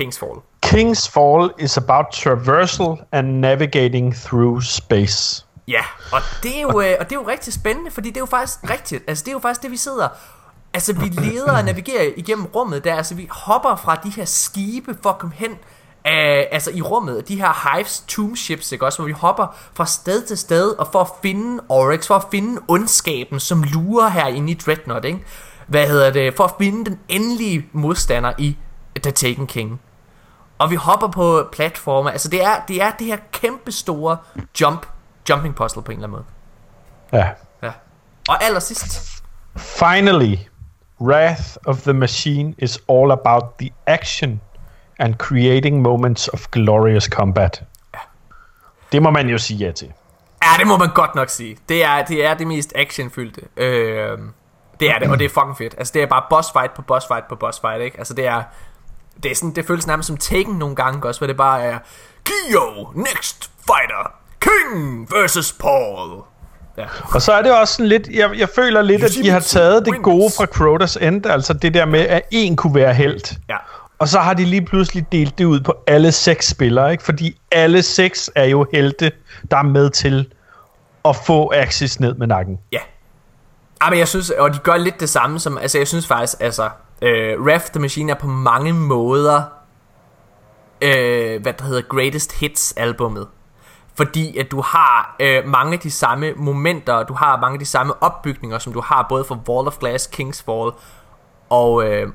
[SPEAKER 1] King's Fall.
[SPEAKER 2] King's Fall is about traversal and navigating through space.
[SPEAKER 1] Ja, og det er jo, øh, og det er jo rigtig spændende, fordi det er jo faktisk rigtigt. Altså det er jo faktisk det, vi sidder... Altså vi leder og navigerer igennem rummet der, altså vi hopper fra de her skibe for at komme hen øh, altså i rummet, de her Hives Tomb Ships, ikke også, hvor vi hopper fra sted til sted, og for at finde Oryx, for at finde ondskaben, som lurer herinde i Dreadnought, ikke? Hvad hedder det? For at finde den endelige modstander i The Taken King. Og vi hopper på platforme, altså det er det, er det her kæmpe store jump, jumping puzzle på en eller anden måde.
[SPEAKER 2] Ja.
[SPEAKER 1] Ja. Og allersidst,
[SPEAKER 2] Finally, Wrath of the Machine is all about the action and creating moments of glorious combat. Det må man jo sige ja til.
[SPEAKER 1] Ja, det må man godt nok sige. Det er det, er det mest actionfyldte. Øh, det er det, og det er fucking fedt. Altså, det er bare boss fight på boss fight på boss fight, ikke? Altså, det er... Det, er sådan, det føles nærmest som Taken nogle gange også, hvor det bare er... Kyo, next fighter, King versus Paul. Ja.
[SPEAKER 2] Og så er det også sådan lidt, jeg, jeg føler lidt, at de har taget det gode fra Crotas End, altså det der med, at en kunne være helt.
[SPEAKER 1] Ja.
[SPEAKER 2] Og så har de lige pludselig delt det ud på alle seks spillere, ikke? Fordi alle seks er jo helte, der er med til at få Axis ned med nakken.
[SPEAKER 1] Ja. Ja, men jeg synes, og de gør lidt det samme som, altså jeg synes faktisk, altså, øh, Raft the Machine er på mange måder, øh, hvad der hedder Greatest Hits albummet. Fordi at du har øh, mange af de samme momenter, du har mange af de samme opbygninger, som du har både for Wall of Glass, King's Fall og, øh,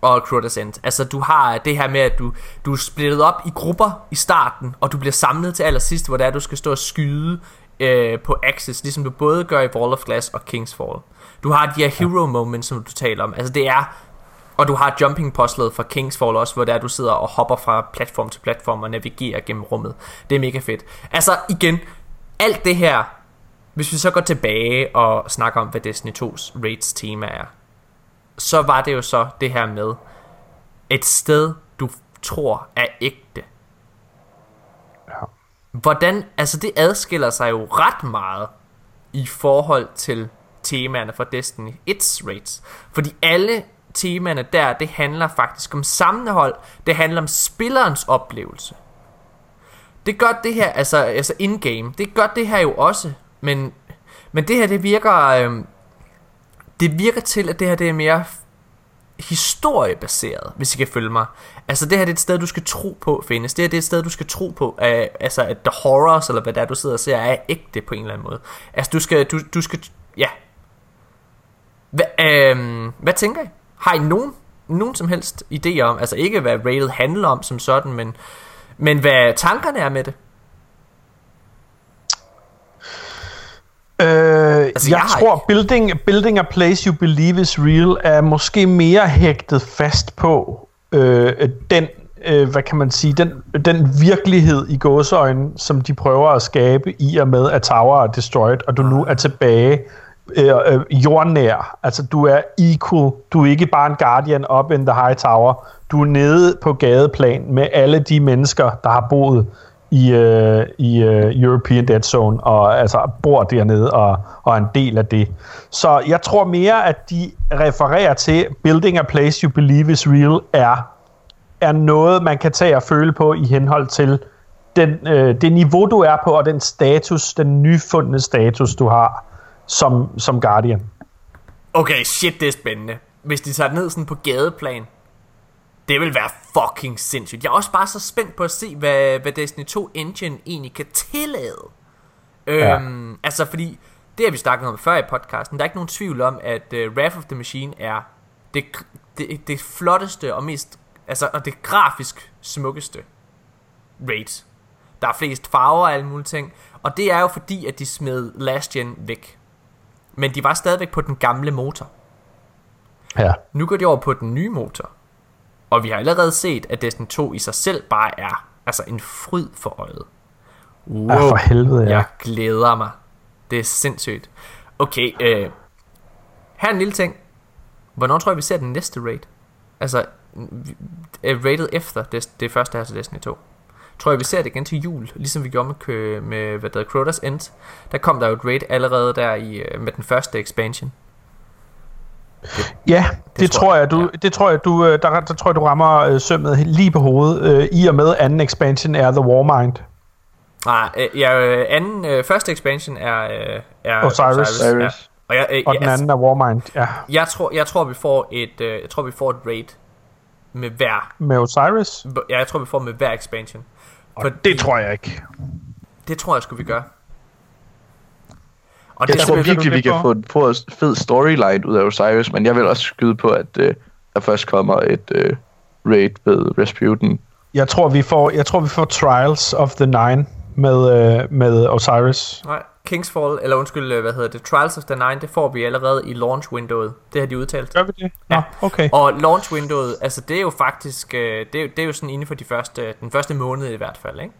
[SPEAKER 1] og Crota's End. Altså du har det her med, at du, du er splittet op i grupper i starten, og du bliver samlet til allersidst, hvor det er, du skal stå og skyde øh, på Axis, ligesom du både gør i Wall of Glass og King's Fall. Du har de her hero moments, som du taler om. Altså det er og du har jumping puzzlet fra King's Fall også, hvor der du sidder og hopper fra platform til platform og navigerer gennem rummet. Det er mega fedt. Altså igen, alt det her, hvis vi så går tilbage og snakker om, hvad Destiny 2's raids tema er, så var det jo så det her med et sted, du tror er ægte.
[SPEAKER 2] Ja.
[SPEAKER 1] Hvordan, altså det adskiller sig jo ret meget i forhold til temaerne fra Destiny 1's raids. Fordi alle temaerne der, det handler faktisk om sammenhold. Det handler om spillerens oplevelse. Det gør det her, altså, altså in-game, det gør det her jo også. Men, men det her, det virker, øh, det virker til, at det her det er mere historiebaseret, hvis I kan følge mig. Altså det her det er et sted, du skal tro på findes. Det her det er et sted, du skal tro på, at, altså at the horrors, eller hvad det er, du sidder og ser, er ægte på en eller anden måde. Altså du skal, du, du skal, ja. Hva, øhm, hvad tænker I? Har I nogen, nogen som helst idé om, altså ikke hvad rated handler om som sådan, men, men hvad tankerne er med det?
[SPEAKER 2] Øh, altså,
[SPEAKER 1] jeg
[SPEAKER 2] jeg, tror, building, building a place you believe is real er måske mere hægtet fast på øh, den, øh, hvad kan man sige, den, den virkelighed i gåseøjne, som de prøver at skabe i og med, at Tower er destroyed, og du nu er tilbage øh, øh, jordnær. Altså, du er equal. Du er ikke bare en guardian up in the high tower. Du er nede på gadeplan med alle de mennesker, der har boet i, øh, i øh, European Dead Zone, og altså bor dernede og, og er en del af det. Så jeg tror mere, at de refererer til Building a Place You Believe is Real er, er noget, man kan tage og føle på i henhold til den, øh, det niveau, du er på, og den status, den nyfundne status, du har som, som Guardian.
[SPEAKER 1] Okay, shit, det er spændende. Hvis de tager ned sådan på gadeplan, det vil være fucking sindssygt. Jeg er også bare så spændt på at se, hvad, hvad Destiny 2 Engine egentlig kan tillade.
[SPEAKER 2] Ja.
[SPEAKER 1] Øhm, altså, fordi det har vi snakket om før i podcasten. Der er ikke nogen tvivl om, at uh, Wrath of the Machine er det, det, det flotteste og mest, altså, og det grafisk smukkeste raid. Der er flest farver og alle mulige ting. Og det er jo fordi, at de smed Last Gen væk. Men de var stadigvæk på den gamle motor.
[SPEAKER 2] Ja.
[SPEAKER 1] Nu går de over på den nye motor. Og vi har allerede set, at Destiny 2 i sig selv bare er altså en fryd for øjet. Wow.
[SPEAKER 2] Ja, for helvede, ja.
[SPEAKER 1] Jeg glæder mig. Det er sindssygt. Okay, øh, her er en lille ting. Hvornår tror jeg, vi ser den næste raid? Altså, rated efter det, det første her til Destiny 2. Tror jeg, vi ser det igen til jul, ligesom vi gjorde med, med hvad der hedder, Crota's End. Der kom der jo et raid allerede der i, øh, med den første expansion.
[SPEAKER 2] Ja, det, det
[SPEAKER 1] tror jeg,
[SPEAKER 2] du,
[SPEAKER 1] ja.
[SPEAKER 2] det tror jeg, du, øh, der, der tror jeg, du rammer øh, sømmet lige på hovedet, øh, i og med anden expansion er The Warmind.
[SPEAKER 1] Nej, øh, ja, øh, anden, øh, første expansion er, øh, er
[SPEAKER 2] Osiris.
[SPEAKER 1] Ja.
[SPEAKER 3] Osiris.
[SPEAKER 1] Og jeg, øh,
[SPEAKER 2] Og
[SPEAKER 1] ja,
[SPEAKER 2] den anden er Warmind, ja.
[SPEAKER 1] jeg tror, jeg tror vi får et, øh, jeg tror vi får et raid med hver.
[SPEAKER 2] Med Osiris.
[SPEAKER 1] Ja, jeg tror vi får med hver expansion.
[SPEAKER 2] Og det tror jeg ikke.
[SPEAKER 1] Det tror jeg skulle vi gøre. Og
[SPEAKER 3] Jeg
[SPEAKER 1] det,
[SPEAKER 3] tror virkelig, vi kan
[SPEAKER 2] for?
[SPEAKER 3] få, få en fed storyline ud af Osiris, men jeg vil også skyde på, at øh, der først kommer et øh, raid ved Rasputin.
[SPEAKER 2] Jeg tror, vi får, jeg tror, vi får Trials of the Nine med, øh, med Osiris.
[SPEAKER 1] nej, King's Fall, eller undskyld, øh, hvad hedder det, Trials of the Nine, det får vi allerede i launch windowet. Det har de udtalt.
[SPEAKER 2] Gør vi det? Nå,
[SPEAKER 1] Ja.
[SPEAKER 2] okay.
[SPEAKER 1] Og launch windowet, altså det er jo faktisk, øh, det, er, jo- det er jo sådan inden for de første, den første måned i hvert fald, ikke?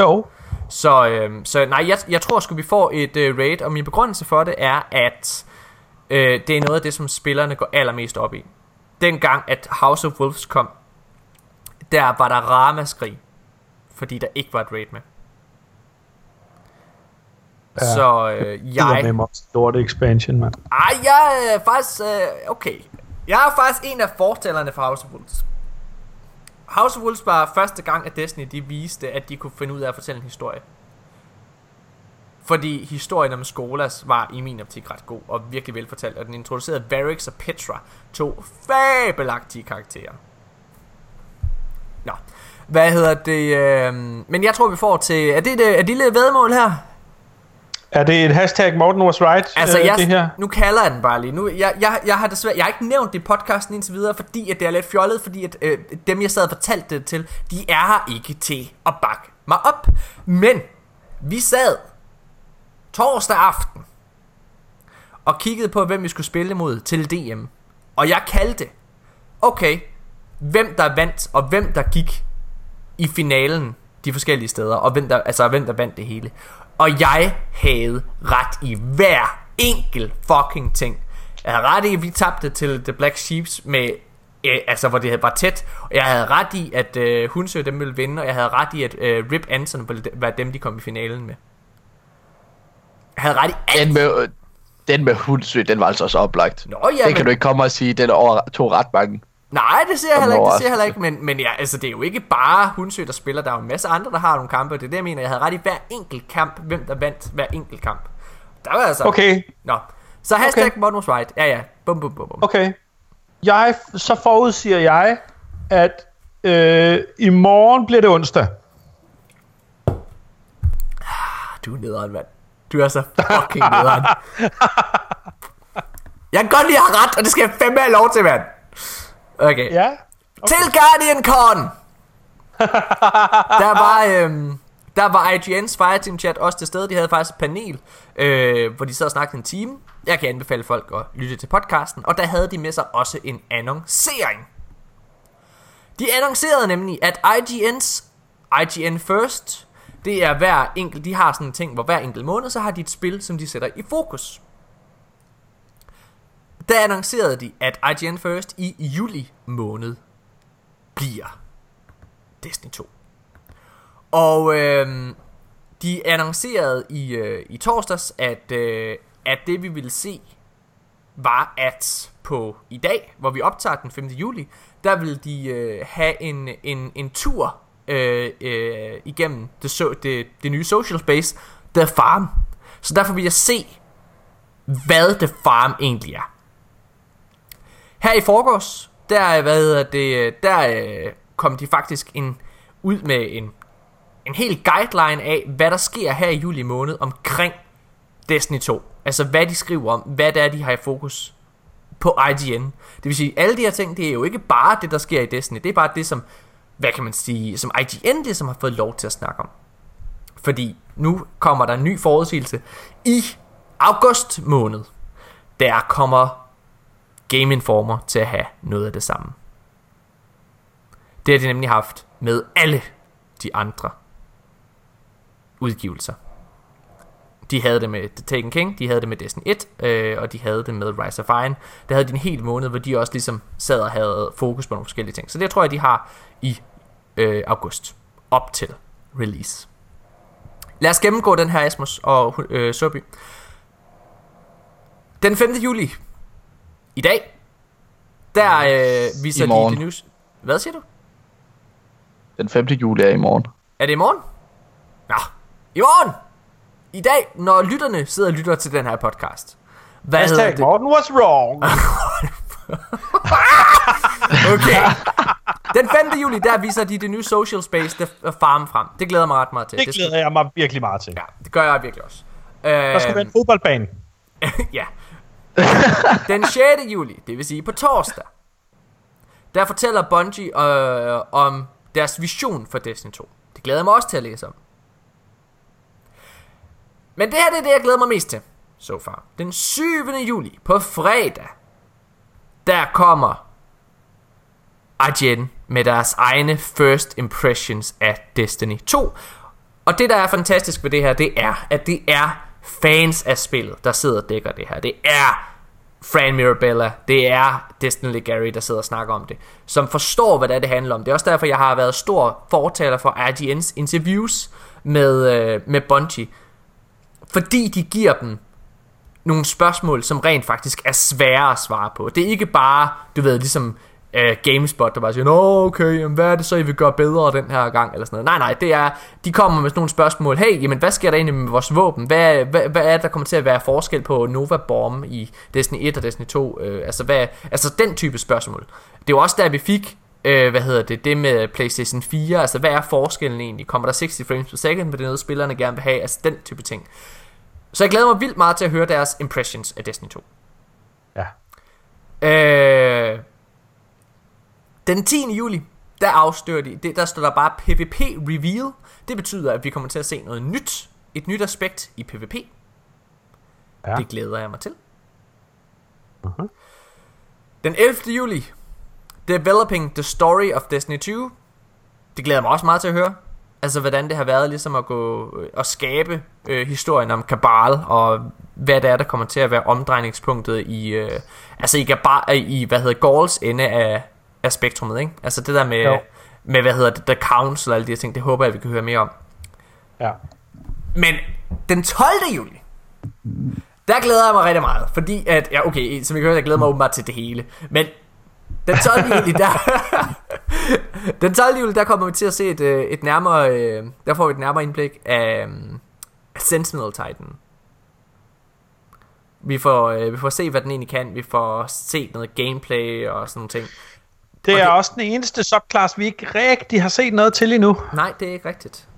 [SPEAKER 2] Jo.
[SPEAKER 1] Så, øh, så nej, jeg, jeg tror sgu vi får et øh, raid Og min begrundelse for det er at øh, Det er noget af det som spillerne går allermest op i Dengang at House of Wolves kom Der var der ramaskrig Fordi der ikke var et raid med
[SPEAKER 2] Ja.
[SPEAKER 1] Så øh, jeg
[SPEAKER 2] med mig lort expansion, mand.
[SPEAKER 1] Ej, jeg er faktisk... Øh, okay. Jeg er faktisk en af fortalerne for House of Wolves. House of Wolves var første gang, at Destiny de viste, at de kunne finde ud af at fortælle en historie. Fordi historien om Skolas var i min optik ret god og virkelig velfortalt, og den introducerede Varix og Petra, to fabelagtige karakterer. Nå, hvad hedder det? Øh, men jeg tror, vi får til... Er det, det, er det lille vedmål her?
[SPEAKER 2] Er det et hashtag Morten was right,
[SPEAKER 1] Altså,
[SPEAKER 2] øh,
[SPEAKER 1] jeg,
[SPEAKER 2] det her?
[SPEAKER 1] nu kalder jeg den bare lige. Nu, jeg, jeg, jeg har desværre, jeg har ikke nævnt det i podcasten indtil videre, fordi at det er lidt fjollet, fordi at øh, dem, jeg sad og fortalte det til, de er her ikke til at bakke mig op. Men vi sad torsdag aften og kiggede på, hvem vi skulle spille mod til DM. Og jeg kaldte, okay, hvem der vandt, og hvem der gik i finalen de forskellige steder, og hvem der, altså, hvem der vandt det hele. Og jeg havde ret i hver enkel fucking ting. Jeg havde ret i, at vi tabte til The Black Sheeps med øh, altså hvor det var tæt. Og jeg havde ret i, at øh, Hunsø dem ville vinde, og jeg havde ret i, at øh, Rip Anson ville være dem, de kom i finalen med. Jeg havde ret i alt.
[SPEAKER 3] Den med, den med Hulsø, den var altså også oplagt.
[SPEAKER 1] Nå, ja,
[SPEAKER 3] det kan
[SPEAKER 1] men-
[SPEAKER 3] du ikke komme og sige, den over, tog ret mange.
[SPEAKER 1] Nej, det siger jeg heller ikke, det
[SPEAKER 3] overraskelse.
[SPEAKER 1] heller ikke, men, men ja, altså, det er jo ikke bare Hunsø, der spiller, der er jo en masse andre, der har nogle kampe, det er det, jeg mener, jeg havde ret i hver enkelt kamp, hvem der vandt hver enkelt kamp. Der var altså...
[SPEAKER 2] Okay,
[SPEAKER 1] Nå, så hashtag okay. Modern right, ja ja, bum bum bum bum.
[SPEAKER 2] okay. Jeg, så forudsiger jeg, at øh, i morgen bliver det onsdag.
[SPEAKER 1] Du er nederen, mand. Du er så fucking nederen. jeg kan godt lide at have ret, og det skal jeg fandme have lov til, mand. Okay.
[SPEAKER 2] Ja.
[SPEAKER 1] Til Guardian Con! der var, øhm, der var IGN's Fireteam Chat også til stede. De havde faktisk et panel, øh, hvor de sad og snakkede en time. Jeg kan anbefale folk at lytte til podcasten. Og der havde de med sig også en annoncering. De annoncerede nemlig, at IGN's IGN First, det er hver enkelt, de har sådan en ting, hvor hver enkelt måned, så har de et spil, som de sætter i fokus. Der annoncerede de, at IGN First i juli måned bliver Destiny 2. Og øh, de annoncerede i, øh, i torsdags, at, øh, at det vi ville se, var at på i dag, hvor vi optager den 5. juli, der vil de øh, have en, en, en tur øh, øh, igennem det, so, det, det nye social space, The Farm. Så derfor vil jeg se, hvad The Farm egentlig er. Her i forgårs, der, øh, hvad hedder det, øh, der øh, kom de faktisk en, ud med en, en helt guideline af, hvad der sker her i juli måned omkring Destiny 2. Altså hvad de skriver om, hvad det er, de har i fokus på IGN. Det vil sige, alle de her ting, det er jo ikke bare det, der sker i Destiny. Det er bare det, som, hvad kan man sige, som IGN det, som har fået lov til at snakke om. Fordi nu kommer der en ny forudsigelse i august måned. Der kommer Game Informer til at have noget af det samme. Det har de nemlig haft med alle de andre udgivelser. De havde det med The Taken King, de havde det med Destiny 1, øh, og de havde det med Rise of Iron. Der havde de en hel måned, hvor de også ligesom sad og havde fokus på nogle forskellige ting. Så det tror jeg, de har i øh, august, op til release. Lad os gennemgå den her, Asmus og øh, Søby. Den 5. juli, i dag, der øh, viser
[SPEAKER 3] I
[SPEAKER 1] de
[SPEAKER 3] morgen.
[SPEAKER 1] det news. Hvad siger du?
[SPEAKER 3] Den 5. juli er i morgen.
[SPEAKER 1] Er det i morgen? Nå, i morgen! I dag, når lytterne sidder og lytter til den her podcast. Hvad hedder
[SPEAKER 2] Hashtag
[SPEAKER 1] det?
[SPEAKER 2] Morten was wrong.
[SPEAKER 1] Okay. Den 5. juli, der viser de det nye social space, The Farm frem. Det glæder mig ret meget til.
[SPEAKER 2] Det glæder jeg mig virkelig meget til.
[SPEAKER 1] Ja, det gør jeg virkelig også. Øh,
[SPEAKER 2] Der skal være en fodboldbane.
[SPEAKER 1] ja. Den 6. juli, det vil sige på torsdag, der fortæller Bungie øh, om deres vision for Destiny 2. Det glæder jeg mig også til at læse om. Men det her det er det, jeg glæder mig mest til, so far. Den 7. juli, på fredag, der kommer IGN med deres egne first impressions af Destiny 2. Og det, der er fantastisk ved det her, det er, at det er fans af spillet, der sidder og dækker det her. Det er Fran Mirabella, det er Destin Legary, der sidder og snakker om det, som forstår, hvad det, er, det handler om. Det er også derfor, jeg har været stor fortaler for IGN's interviews med, øh, med Bungie. Fordi de giver dem nogle spørgsmål, som rent faktisk er svære at svare på. Det er ikke bare, du ved, ligesom uh, GameSpot, der bare siger, Nå, okay, jamen, hvad er det så, I vil gøre bedre den her gang, eller sådan noget. Nej, nej, det er, de kommer med sådan nogle spørgsmål, hey, jamen, hvad sker der egentlig med vores våben? Hvad, hvad, hvad er det, der kommer til at være forskel på Nova Bomb i Destiny 1 og Destiny 2? Uh, altså, hvad, altså, den type spørgsmål. Det var også der, vi fik øh, hvad hedder det, det med PlayStation 4, altså hvad er forskellen egentlig? Kommer der 60 frames per second, på det noget spillerne gerne vil have? Altså den type ting. Så jeg glæder mig vildt meget til at høre deres impressions af Destiny 2.
[SPEAKER 2] Ja.
[SPEAKER 1] Øh, den 10. juli, der afslører de, det, der står der bare PvP Reveal. Det betyder, at vi kommer til at se noget nyt. Et nyt aspekt i PvP.
[SPEAKER 2] Ja.
[SPEAKER 1] Det glæder jeg mig til.
[SPEAKER 2] Mhm.
[SPEAKER 1] Den 11. juli, Developing the Story of Destiny 2. Det glæder jeg mig også meget til at høre. Altså hvordan det har været ligesom at gå øh, og skabe øh, historien om Kabal og hvad det er der kommer til at være omdrejningspunktet i øh, altså i Kabal i hvad hedder Gauls ende af af spektrummet, ikke? Altså det der med
[SPEAKER 2] Jo.
[SPEAKER 1] med hvad hedder det The Council og alle de her ting, det håber jeg vi kan høre mere om.
[SPEAKER 2] Ja.
[SPEAKER 1] Men den 12. juli, der glæder jeg mig rigtig meget, fordi at, ja okay, som I kan høre, jeg glæder mig åbenbart til det hele, men den 12. juli, der, den 12. juli, der kommer vi til at se et, øh, et nærmere, øh, der får vi et nærmere indblik af um, Sentinel Titan. Vi får, øh, vi får se, hvad den egentlig kan, vi får set noget gameplay og sådan nogle ting.
[SPEAKER 2] Det
[SPEAKER 1] Og
[SPEAKER 2] er
[SPEAKER 1] det-
[SPEAKER 2] også den eneste subclass, vi ikke rigtig har set noget til endnu.
[SPEAKER 1] Nej, det er ikke rigtigt.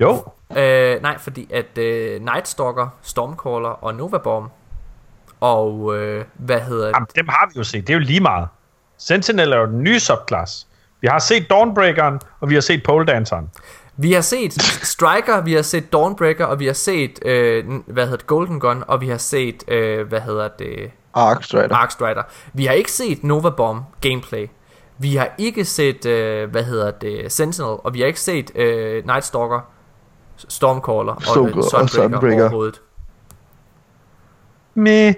[SPEAKER 2] Jo.
[SPEAKER 1] Øh, nej, fordi at øh, Nightstalker, Stormcaller og Nova Bomb og øh, hvad hedder
[SPEAKER 2] Jamen, dem har vi jo set. Det er jo lige meget. Sentinel er jo den nye subclass. Vi har set Dawnbreakeren, og vi har set Pole Danceren.
[SPEAKER 1] Vi har set Striker, vi har set Dawnbreaker, og vi har set, øh, hvad hedder det, Golden Gun, og vi har set, øh, hvad hedder det,
[SPEAKER 3] Ark Strider.
[SPEAKER 1] Arc Strider. Vi har ikke set Nova Bomb gameplay. Vi har ikke set, øh, hvad hedder det, Sentinel, og vi har ikke set øh, Nightstalker, Stormcaller og,
[SPEAKER 3] Stormcaller
[SPEAKER 1] øh,
[SPEAKER 3] og
[SPEAKER 1] Sunbreaker,
[SPEAKER 3] Sunbreaker.
[SPEAKER 1] overhovedet.
[SPEAKER 2] Med.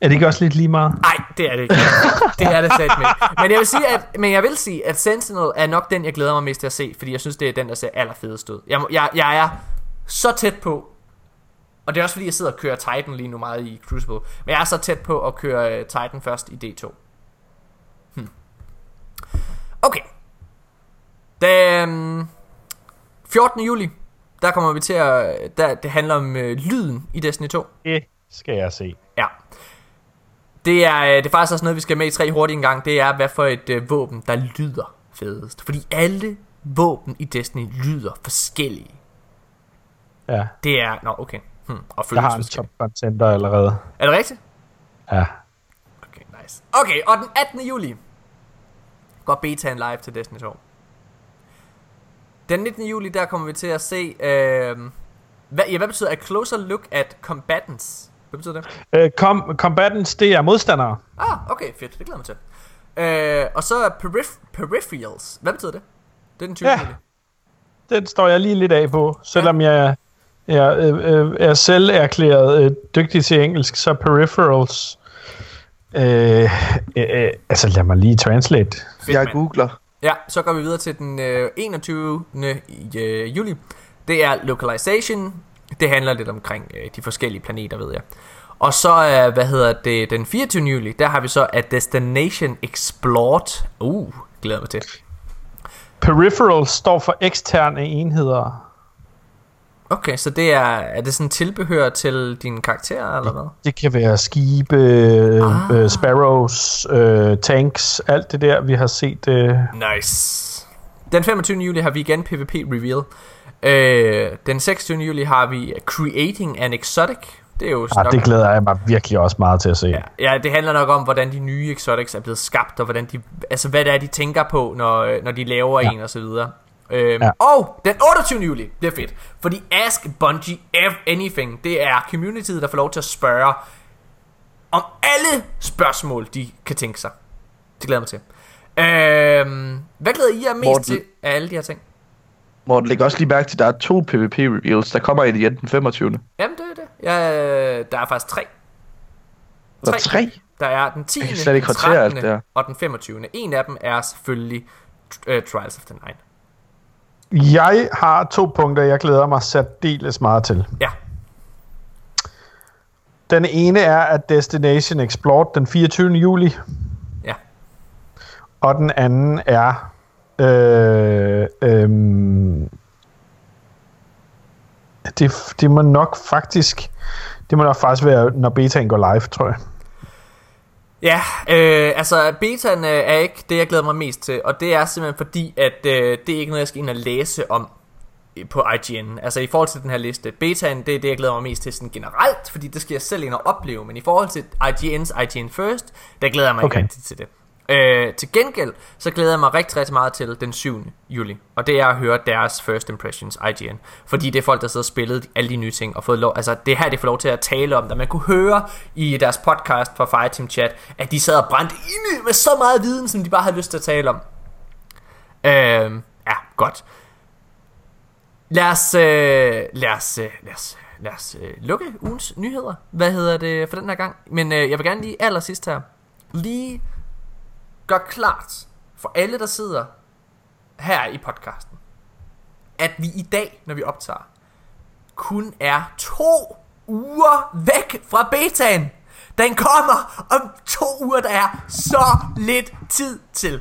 [SPEAKER 2] Er det ikke også lidt lige meget?
[SPEAKER 1] Nej, det er det ikke. Det er det sat med. Men jeg vil sige, at, men jeg vil sige, at Sentinel er nok den, jeg glæder mig mest til at se, fordi jeg synes, det er den, der ser allerfedest ud. Jeg, jeg, jeg er så tæt på, og det er også fordi, jeg sidder og kører Titan lige nu meget i Crucible, men jeg er så tæt på at køre øh, Titan først i D2. Okay. Den 14. juli, der kommer vi til at, der, det handler om øh, lyden i Destiny 2.
[SPEAKER 2] Det skal jeg se.
[SPEAKER 1] Ja. Det er, øh, det er faktisk også noget, vi skal med i tre hurtigt en gang. Det er, hvad for et øh, våben, der lyder fedest. Fordi alle våben i Destiny lyder forskellige.
[SPEAKER 2] Ja.
[SPEAKER 1] Det er... Nå, okay. Hmm. Og
[SPEAKER 2] Jeg har en top contender allerede.
[SPEAKER 1] Er det rigtigt?
[SPEAKER 2] Ja.
[SPEAKER 1] Okay, nice. Okay, og den 18. juli går betaen live til Destiny 2. Den 19. juli, der kommer vi til at se... Øh, hvad, ja, hvad betyder a closer look at combatants? Hvad betyder det?
[SPEAKER 2] Uh, com- combatants, det er modstandere.
[SPEAKER 1] Ah, okay, fedt. Det glæder mig til. Øh, og så er perif- peripherals. Hvad betyder det? Det er den 20.
[SPEAKER 2] Ja.
[SPEAKER 1] juli.
[SPEAKER 2] Den står jeg lige lidt af på, selvom jeg, jeg øh, øh, er selv erklæret øh, dygtig til engelsk, så peripherals. Øh, øh, øh, altså lad mig lige translate.
[SPEAKER 1] Fedt,
[SPEAKER 3] Jeg googler.
[SPEAKER 1] Ja, så går vi videre til den øh, 21. i, øh, juli. Det er localization. Det handler lidt omkring øh, de forskellige planeter, ved jeg. Og så er, hvad hedder det, den 24. juli, der har vi så A Destination Explored. Uh, glæder mig til.
[SPEAKER 2] Peripherals står for eksterne enheder.
[SPEAKER 1] Okay, så det er, er det sådan tilbehør til dine karakterer, eller hvad?
[SPEAKER 2] Det kan være skibe, ah. øh, sparrows, øh, tanks, alt det der, vi har set. Øh,
[SPEAKER 1] Nice. Den 25. juli har vi igen PvP Reveal. Øh, den 26. juli har vi Creating an Exotic. Det er jo
[SPEAKER 2] ah,
[SPEAKER 1] nok,
[SPEAKER 2] det glæder jeg mig virkelig også meget til at se.
[SPEAKER 1] ja, ja, det handler nok om, hvordan de nye exotics er blevet skabt, og hvordan de, altså, hvad det er, de tænker på, når, øh, når de laver ja. en, og så videre. Øhm, ja. Og den 28. juli, det er fedt, fordi Ask Bungie F Anything, det er communityet, der får lov til at spørge om alle spørgsmål, de kan tænke sig. Det glæder jeg mig til. Øhm, hvad glæder I jer mest
[SPEAKER 3] Morten.
[SPEAKER 1] til af alle de her ting?
[SPEAKER 3] Morten, læg også lige mærke til, at der er to PvP-reveals. Der kommer en igen den 25.
[SPEAKER 1] Jamen, det er det. Ja, der er faktisk tre.
[SPEAKER 3] Der er tre.
[SPEAKER 1] Der er den 10.
[SPEAKER 3] Jeg kan slet ikke
[SPEAKER 1] den
[SPEAKER 3] håndtere alt
[SPEAKER 1] 13.
[SPEAKER 3] det her.
[SPEAKER 1] og den 25. En af dem er selvfølgelig uh, Trials of the Nine.
[SPEAKER 2] Jeg har to punkter, jeg glæder mig særdeles meget til.
[SPEAKER 1] Ja,
[SPEAKER 2] Den ene er, at Destination Explored den 24. juli,
[SPEAKER 1] ja.
[SPEAKER 2] og den anden er... Øh, øh, det, det må nok faktisk... Det må nok faktisk være, når betaen går live, tror jeg.
[SPEAKER 1] Ja, øh, altså betaen øh, er ikke det, jeg glæder mig mest til, og det er simpelthen fordi, at øh, det er ikke noget, jeg skal ind og læse om på IGN. Altså i forhold til den her liste. Betaen, det er det, jeg glæder mig mest til sådan generelt, fordi det skal jeg selv ind og opleve, men i forhold til IGN's IGN First, der glæder jeg mig
[SPEAKER 2] Okay.
[SPEAKER 1] ikke til det. Øh, til gengæld, så glæder jeg mig rigtig, rigtig meget til den 7. juli. Og det er at høre deres first impressions, IGN. Fordi det er folk, der sidder og spillet alle de nye ting, og fået lov, altså det er her, de får lov til at tale om Da Man kunne høre i deres podcast fra Fireteam Chat, at de sad og brændte inde med så meget viden, som de bare havde lyst til at tale om. Øh, ja, godt. Lad os, øh, lad os, øh, lad os, lad os øh, lukke ugens nyheder. Hvad hedder det for den her gang? Men øh, jeg vil gerne lige allersidst her, lige gør klart for alle, der sidder her i podcasten, at vi i dag, når vi optager, kun er to uger væk fra betaen. Den kommer om to uger, der er så lidt tid til.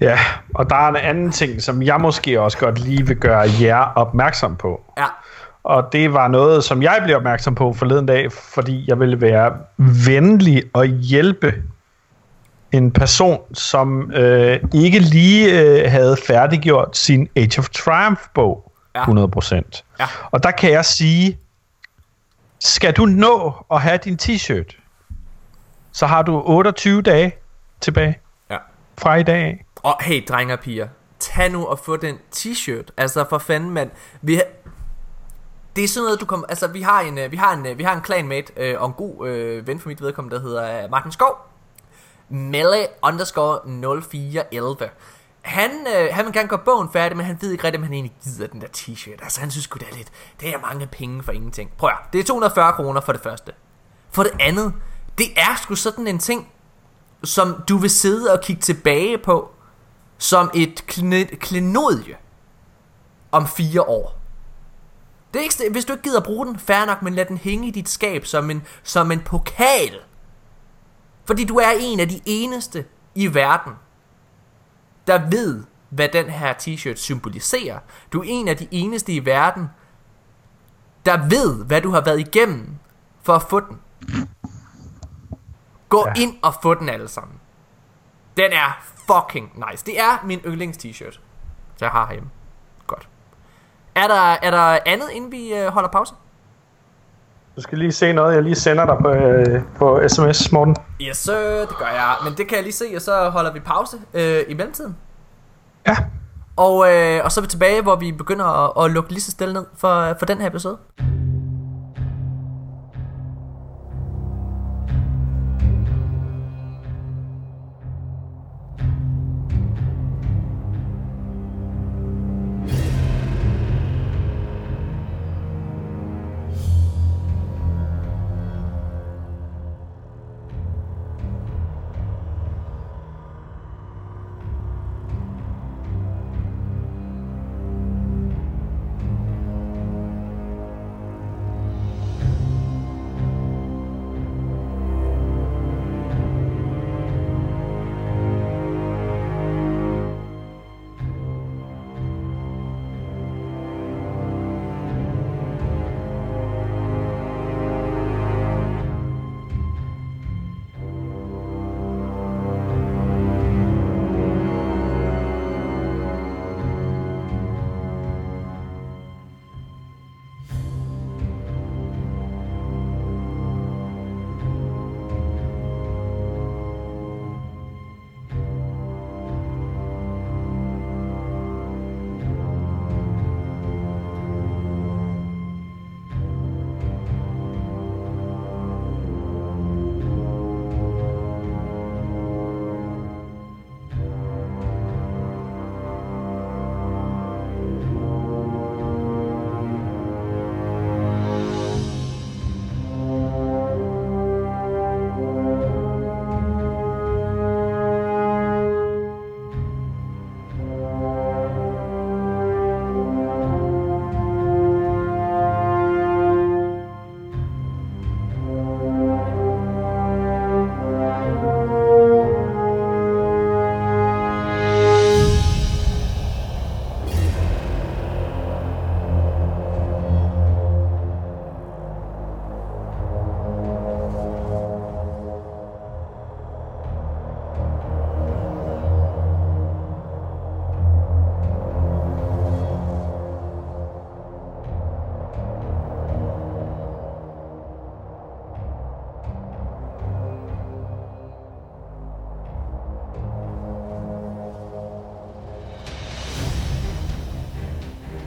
[SPEAKER 2] Ja, og der er en anden ting, som jeg måske også godt lige vil gøre jer opmærksom på.
[SPEAKER 1] Ja,
[SPEAKER 2] Og det var noget, som jeg blev opmærksom på forleden dag, fordi jeg ville være venlig og hjælpe en person, som øh, ikke lige øh, havde færdiggjort sin Age of Triumph-bog
[SPEAKER 1] Ja.
[SPEAKER 2] 100%.
[SPEAKER 1] Ja.
[SPEAKER 2] Og der kan jeg sige, skal du nå at have din t-shirt, så har du 28 dage tilbage
[SPEAKER 1] ja.
[SPEAKER 2] fra i dag af.
[SPEAKER 1] Og hey, drenge og piger, tag nu og få den t-shirt. Altså for fanden, mand. Vi det er sådan noget, du kommer... Altså, vi har en, øh, vi har en, øh, vi har en clanmate øh, og en god øh, ven for mit vedkommende, der hedder øh, Martin Skov. Melle underscore 0411. Han, øh, han vil gerne gøre bogen færdig, men han ved ikke rigtigt, om han egentlig gider den der t-shirt. Altså, han synes sgu det er lidt... Det er mange penge for ingenting. Prøv at, det er 240 kroner for det første. For det andet, det er sgu sådan en ting, som du vil sidde og kigge tilbage på, som et klenodie om fire år. Det er ikke, hvis du ikke gider bruge den, fair nok, men lad den hænge i dit skab som en, som en pokal. Fordi du er en af de eneste i verden, der ved, hvad den her t-shirt symboliserer. Du er en af de eneste i verden, der ved, hvad du har været igennem for at få den. Gå ja. ind og få den alle sammen. Den er fucking nice. Det er min yndlings t-shirt, jeg har herhjemme. Godt. Er der, er der andet, inden vi øh, holder pause?
[SPEAKER 2] Du skal lige se noget, jeg lige sender dig på, øh, på sms, Morten.
[SPEAKER 1] Yes, sir, det gør jeg. Men det kan jeg lige se, og så holder vi pause øh, i mellemtiden.
[SPEAKER 2] Ja.
[SPEAKER 1] Og, øh, og så er vi tilbage, hvor vi begynder at, at lukke lige så stille ned for, for den her episode.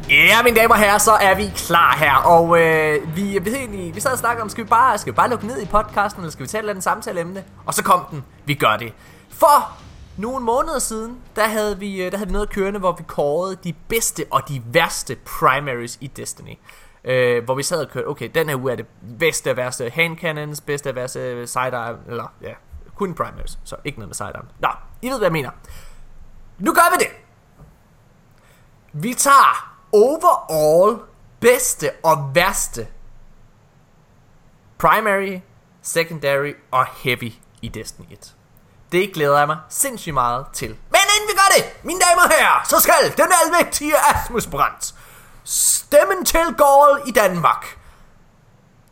[SPEAKER 1] Ja, mine damer og herrer, så er vi klar her, og øh, vi, vi, egentlig, vi sad og snakkede om, skal vi, bare, skal vi bare lukke ned i podcasten, eller skal vi tage et eller andet samtaleemne? Og så kom den, vi gør det. For nogle måneder siden, der havde vi, øh, der havde vi noget kørende, hvor vi kårede de bedste og de værste primaries i Destiny. Øh, hvor vi sad og kørte, okay, den her uge er det bedste og værste hand cannons, bedste og værste sidearm, eller ja, kun primaries, så ikke noget med sidearm. Nå, I ved, hvad jeg mener. Nu gør vi det! Vi tager overall bedste og værste primary, secondary og heavy i Destiny 1. Det glæder jeg mig sindssygt meget til. Men inden vi gør det, mine damer og herrer, så skal den almægtige Asmus Brandt stemmen til Gaul i Danmark.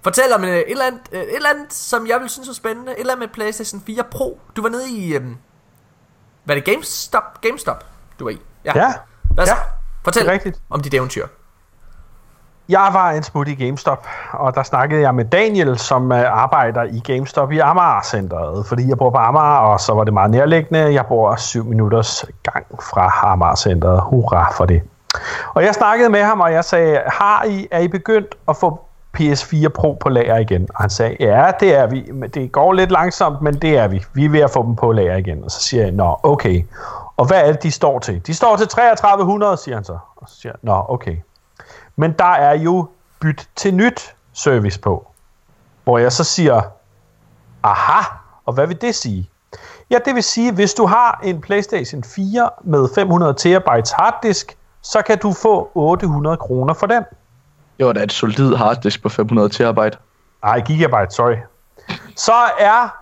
[SPEAKER 1] Fortæl om øh, et eller, andet, øh, et eller andet, som jeg vil synes er spændende. Et eller andet med PlayStation 4 Pro. Du var nede i... Øhm, hvad er det? GameStop? GameStop, du var i.
[SPEAKER 2] Ja.
[SPEAKER 1] Hvad så?
[SPEAKER 2] Ja,
[SPEAKER 1] Fortæl
[SPEAKER 2] rigtigt.
[SPEAKER 1] om dit eventyr.
[SPEAKER 2] Jeg var en smut i GameStop, og der snakkede jeg med Daniel, som uh, arbejder i GameStop i Amager-centret, fordi jeg bor på Amager, og så var det meget nærliggende. Jeg bor syv minutters gang fra Amager-centret. Hurra for det. Og jeg snakkede med ham, og jeg sagde, har I, er I begyndt at få PS4 Pro på lager igen? Og han sagde, ja, det er vi. Det går lidt langsomt, men det er vi. Vi er ved at få dem på lager igen. Og så siger jeg, nå, okay. Og hvad er det, de står til? De står til 3300, siger han så. Og så siger jeg, nå, okay. Men der er jo byt til nyt service på. Hvor jeg så siger, aha, og hvad vil det sige? Ja, det vil sige, hvis du har en PlayStation 4 med 500 terabytes harddisk, så kan du få 800 kroner for den.
[SPEAKER 3] Det var da et solid harddisk på 500 terabyte.
[SPEAKER 2] Nej, gigabyte, sorry. Så er,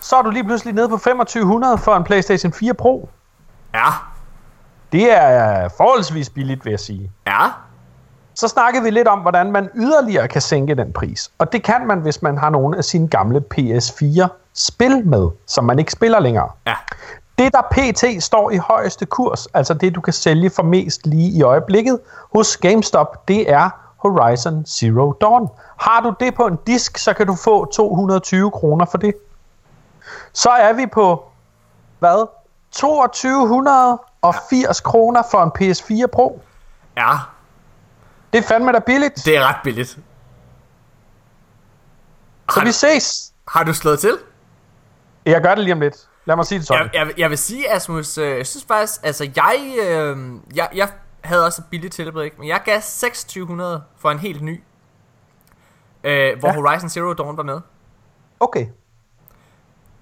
[SPEAKER 2] så er du lige pludselig nede på 2500 for en PlayStation 4 Pro.
[SPEAKER 1] Ja.
[SPEAKER 2] Det er forholdsvis billigt, vil jeg sige.
[SPEAKER 1] Ja.
[SPEAKER 2] Så snakkede vi lidt om, hvordan man yderligere kan sænke den pris. Og det kan man, hvis man har nogle af sine gamle PS4-spil med, som man ikke spiller længere.
[SPEAKER 1] Ja.
[SPEAKER 2] Det, der PT står i højeste kurs, altså det, du kan sælge for mest lige i øjeblikket hos GameStop, det er Horizon Zero Dawn. Har du det på en disk, så kan du få 220 kroner for det. Så er vi på, hvad? 2280 kroner for en PS4 Pro.
[SPEAKER 1] Ja.
[SPEAKER 2] Det er fandme da billigt.
[SPEAKER 1] Det er ret billigt.
[SPEAKER 2] Så
[SPEAKER 1] Har
[SPEAKER 2] vi
[SPEAKER 1] du,
[SPEAKER 2] ses.
[SPEAKER 1] har du slået til?
[SPEAKER 2] Jeg gør det lige om lidt. Lad mig sige det sådan.
[SPEAKER 1] Jeg, jeg, jeg vil sige, Asmus, øh, jeg synes faktisk, altså jeg, øh, jeg, jeg havde også et billigt tilbud, ikke? men jeg gav 2600 for en helt ny, øh, hvor
[SPEAKER 2] Ja.
[SPEAKER 1] Horizon Zero Dawn var med.
[SPEAKER 2] Okay.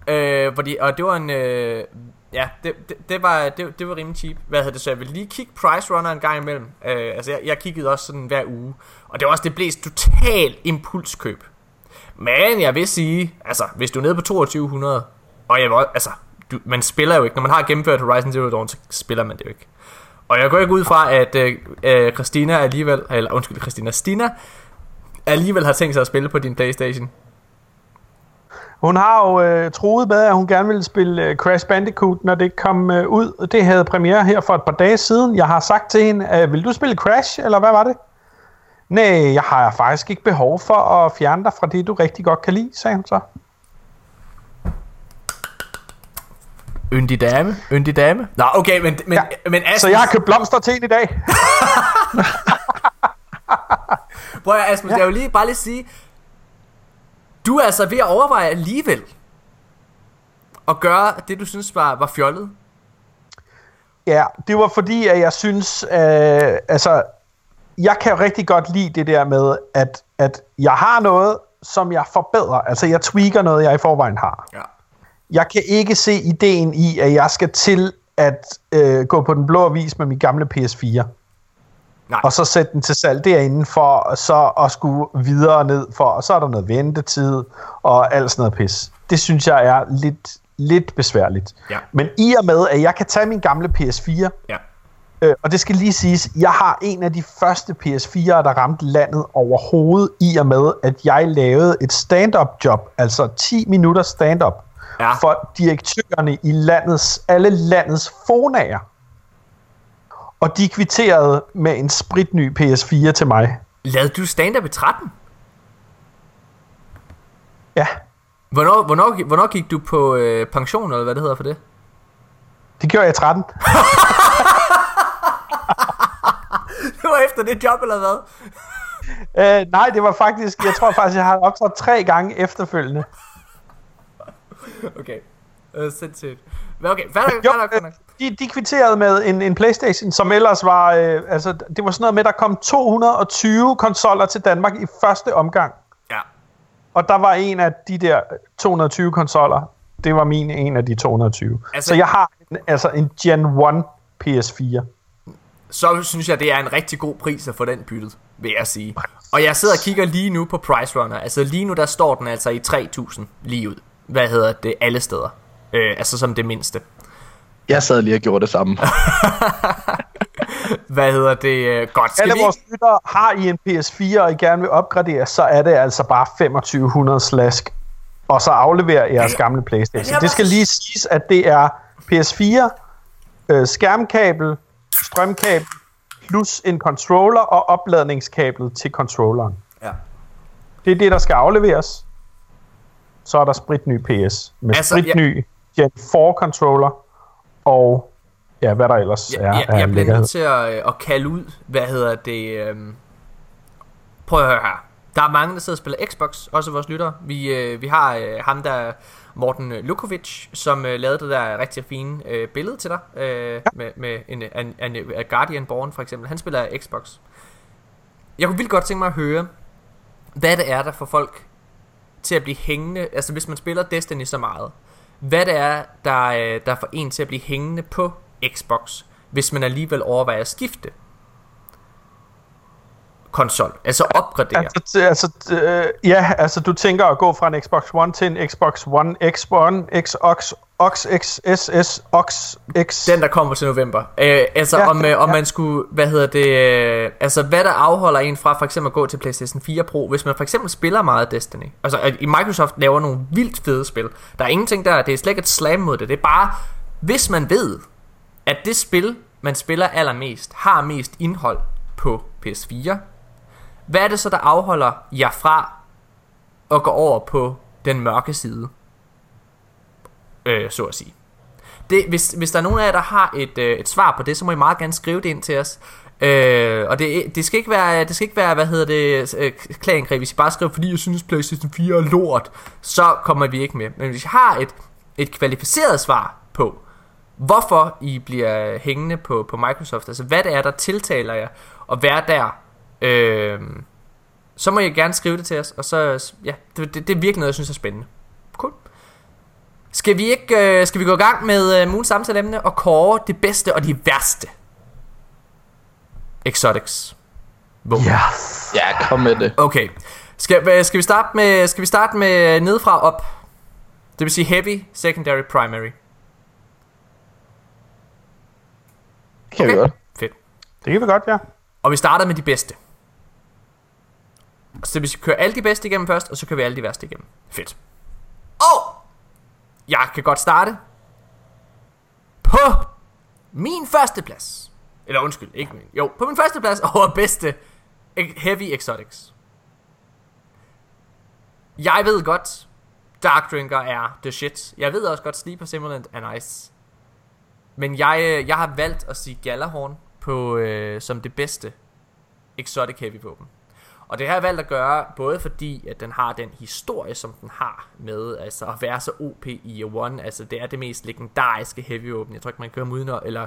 [SPEAKER 1] Øh, fordi, og det var en, øh, ja, det, det, det, var, det, det var rimelig cheap. Hvad hedder det så? Jeg vil lige kigge Price Runner en gang imellem. Øh, altså, jeg, jeg kiggede også sådan hver uge. Og det var også, det blev total impulskøb. Men jeg vil sige, altså, hvis du er nede på 2200, og jeg vil, også- altså, du, man spiller jo ikke, når man har gennemført Horizon Zero Dawn, så spiller man det jo ikke. Og jeg går ikke ud fra, at øh, øh, Christina alligevel, eller undskyld, Christina Stina, alligevel har tænkt sig at spille på din Playstation.
[SPEAKER 2] Hun har jo øh, troet med, at hun gerne ville spille øh, Crash Bandicoot, når det kom øh, ud. Det havde premiere her for et par dage siden. Jeg har sagt til hende, øh, vil du spille Crash, eller hvad var det? Nej, jeg har faktisk ikke behov for at fjerne dig fra det, du rigtig godt kan lide, sagde hun så.
[SPEAKER 1] Yndig dame, yndig dame. Nå, okay, men, men,
[SPEAKER 2] Ja.
[SPEAKER 1] men Asmus,
[SPEAKER 2] Så jeg har købt blomster til hende i dag.
[SPEAKER 1] prøv at, Asmus, ja. jeg vil lige bare lige sige, du er altså ved at overveje alligevel at gøre det, du synes var, var fjollet.
[SPEAKER 2] Ja, det var fordi, at jeg synes, øh, altså, jeg kan rigtig godt lide det der med, at, at jeg har noget, som jeg forbedrer. Altså, jeg tweaker noget, jeg i forvejen har.
[SPEAKER 1] Ja.
[SPEAKER 2] Jeg kan ikke se ideen i, at jeg skal til at øh, gå på den blå avis med min gamle PS4.
[SPEAKER 1] Nej.
[SPEAKER 2] Og så sætte den til salg derinde for så at skulle videre ned for, og så er der noget ventetid og alt sådan noget pis. Det synes jeg er lidt, lidt besværligt.
[SPEAKER 1] Ja.
[SPEAKER 2] Men i og med, at jeg kan tage min gamle PS4,
[SPEAKER 1] Ja.
[SPEAKER 2] Øh, og det skal lige siges, jeg har en af de første PS4'er, der ramte landet overhovedet, i og med, at jeg lavede et stand-up job, altså 10 minutter stand-up,
[SPEAKER 1] Ja.
[SPEAKER 2] for direktørerne i landets, alle landets fonager. Og de kvitterede med en spritny PS4 til mig.
[SPEAKER 1] Lavede du stand-up i 13?
[SPEAKER 2] Ja,
[SPEAKER 1] Hvornår, hvornår, hvornår gik du på øh, pension, eller hvad det hedder for det?
[SPEAKER 2] det gjorde jeg i 13.
[SPEAKER 1] det efter det job, eller hvad?
[SPEAKER 2] Øh, nej, det var faktisk, jeg tror faktisk, jeg har optrådt tre gange efterfølgende.
[SPEAKER 1] Okay. Øh, sindssygt. Men okay, fair nok, fair nok,
[SPEAKER 2] de, de kvitterede med en, en Playstation, som ellers var, øh, altså det var sådan noget med, der kom 220 konsoller til Danmark i første omgang.
[SPEAKER 1] Ja.
[SPEAKER 2] Og der var en af de der 220 konsoller, det var min en af de 220.
[SPEAKER 1] Altså-
[SPEAKER 2] Altså, så jeg har en, altså en Gen 1 PS4.
[SPEAKER 1] Så synes jeg, det er en rigtig god pris at få den byttet, vil jeg sige. Og jeg sidder og kigger lige nu på Price Runner. Altså lige nu, der står den altså i 3.000 lige ud. Hvad hedder det? Alle steder. Øh, altså som det mindste.
[SPEAKER 3] Jeg sad lige og gjorde det samme.
[SPEAKER 1] Hvad hedder det? Øh, Godt, skal
[SPEAKER 2] Alle
[SPEAKER 1] vi
[SPEAKER 2] vores lyttere har I en PS4, og I gerne vil opgradere, så er det altså bare 2500 slask. Og så aflevere jeres gamle Playstation. Det skal lige siges, at det er PS4, øh, skærmkabel, strømkabel, plus en controller og opladningskablet til controlleren.
[SPEAKER 1] Ja.
[SPEAKER 2] Det er det, der skal afleveres. Så er der spritny PS med
[SPEAKER 1] Altså,
[SPEAKER 2] spritny Gen 4 controller og ja, hvad der ellers
[SPEAKER 1] Jeg,
[SPEAKER 2] er af
[SPEAKER 1] jeg bliver nødt til at, øh, at kalde ud, hvad hedder det... Øhm... Prøv at høre her. Der er mange, der sidder og spiller Xbox, også vores lyttere. Vi, øh, vi har øh, ham der, Morten Lukovic, som øh, lavede det der rigtig fine øh, billede til dig, øh, ja. med, med en, en, en, en Guardian Born for eksempel. Han spiller Xbox. Jeg kunne vildt godt tænke mig at høre, hvad det er, der får folk til at blive hængende, altså hvis man spiller Destiny så meget, hvad det er, der, øh, der får en til at blive hængende på Xbox, hvis man alligevel overvejer at skifte? Konsol, altså opgradere.
[SPEAKER 2] Altså, altså øh, ja, altså du tænker at gå fra en Xbox One til en Xbox One X, One, X, Ox, Ox, X, SS, Ox, X.
[SPEAKER 1] Den, der kommer til november. Øh, altså, ja,
[SPEAKER 2] Ja,
[SPEAKER 1] om, øh, om
[SPEAKER 2] ja.
[SPEAKER 1] man skulle, hvad hedder det, øh, altså, hvad der afholder en fra for eksempel at gå til PlayStation 4 Pro, hvis man for eksempel spiller meget Destiny. Altså, at i Microsoft laver nogle vildt fede spil. Der er ingenting der, det er slet ikke et slam mod det. Det er bare, hvis man ved, at det spil, man spiller allermest, har mest indhold på PS4, hvad er det så, der afholder jer fra at gå over på den mørke side? Øh, så at sige. Det, hvis, hvis der er nogen af jer, der har et, øh, et svar på det, så må I meget gerne skrive det ind til os. Øh, og det, det, skal ikke være, det skal ikke være, hvad hedder det, øh, klageangreb. Hvis I bare skriver, fordi jeg synes PlayStation 4 er lort, så kommer vi ikke med. Men hvis I har et, et kvalificeret svar på, hvorfor I bliver hængende på, på Microsoft, altså hvad det er, der tiltaler jer at være der, øh, så må I gerne skrive det til os, og så, ja, det, det, det er virkelig noget, jeg synes er spændende. Cool. Skal vi ikke, øh, skal vi gå i gang med øh, Moons samtaleemne og kåre det bedste og de værste exotics? Våben.
[SPEAKER 2] Ja.
[SPEAKER 3] Ja, kom med det.
[SPEAKER 1] Okay. Skal, øh, skal vi starte med skal vi starte med nedefra op? Det vil sige heavy, secondary, primary.
[SPEAKER 3] Det kan vi godt.
[SPEAKER 1] Fedt.
[SPEAKER 2] Det kan vi godt, ja.
[SPEAKER 1] Og vi starter med de bedste. Så vi kører alle de bedste igennem først, og så kører vi alle de værste igennem. Fedt. Og jeg kan godt starte på min første plads. Eller undskyld, ikke min. Jo, på min første plads over bedste heavy exotics. Jeg ved godt, Dark Drinker er the shit. Jeg ved også godt, Sleeper Simulant er nice. Men jeg, øh, jeg har valgt at sige Gallahorn på, øh, som det bedste exotic heavy våben. Og det har jeg valgt at gøre, både fordi, at den har den historie, som den har med altså at være så OP i Year One. Altså det er det mest legendariske heavy open. Jeg tror ikke, man kan komme udenom, eller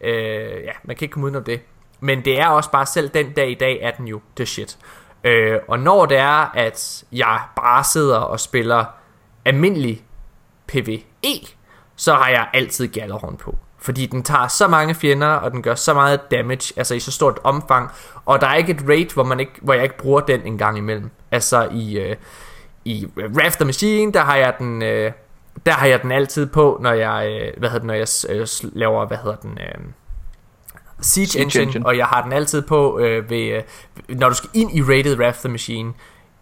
[SPEAKER 1] øh, ja, man kan ikke komme udenom det. Men det er også bare selv den dag i dag, er den jo the shit. Øh, og når det er, at jeg bare sidder og spiller almindelig PvE, så har jeg altid Gjallarhorn på. Fordi den tager så mange fjender, og den gør så meget damage, altså i så stort omfang. Og der er ikke et raid, hvor, man ikke, hvor jeg ikke bruger den en gang imellem. Altså i, øh, i Wrath the Machine, der har jeg den... Øh, der har jeg den altid på, når jeg, øh, hvad hedder det, når jeg øh, laver, hvad hedder den, øh, Siege,
[SPEAKER 3] Siege
[SPEAKER 1] Engine,
[SPEAKER 3] Engine.
[SPEAKER 1] og jeg har den altid på, øh, ved, øh, når du skal ind i Rated Wrath the Machine,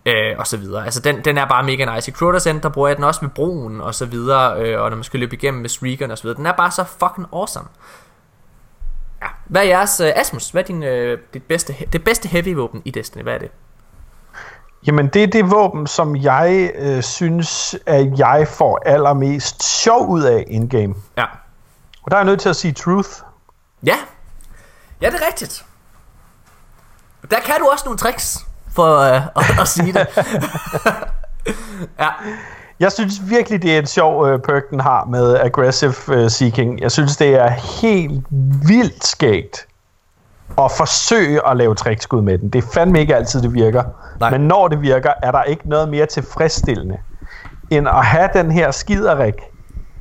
[SPEAKER 1] øh, og så videre. Altså den, den er bare mega nice. I Crotas End, der bruger jeg den også med broen, og så videre, øh, og når man skal løbe igennem med Streakeren og så videre. Den er bare så fucking awesome. Ja. Hvad er jeres, øh, Asmus, hvad er din, øh, dit bedste, det bedste heavy våben i Destiny? Hvad er det?
[SPEAKER 2] Jamen, det er det våben, som jeg øh, synes, at jeg får allermest sjov ud af in-game.
[SPEAKER 1] Ja.
[SPEAKER 2] Og der er jeg nødt til at sige truth.
[SPEAKER 1] Ja. Ja, det er rigtigt. Der kan du også nogle tricks for øh, at, at sige det. ja,
[SPEAKER 2] Jeg synes virkelig, det er en sjov øh, perk, den har med aggressive øh, seeking. Jeg synes, det er helt vildt skægt at forsøge at lave trickskud med den. Det er fandme ikke altid, det virker.
[SPEAKER 1] Nej.
[SPEAKER 2] Men når det virker, er der ikke noget mere tilfredsstillende, end at have den her skiderik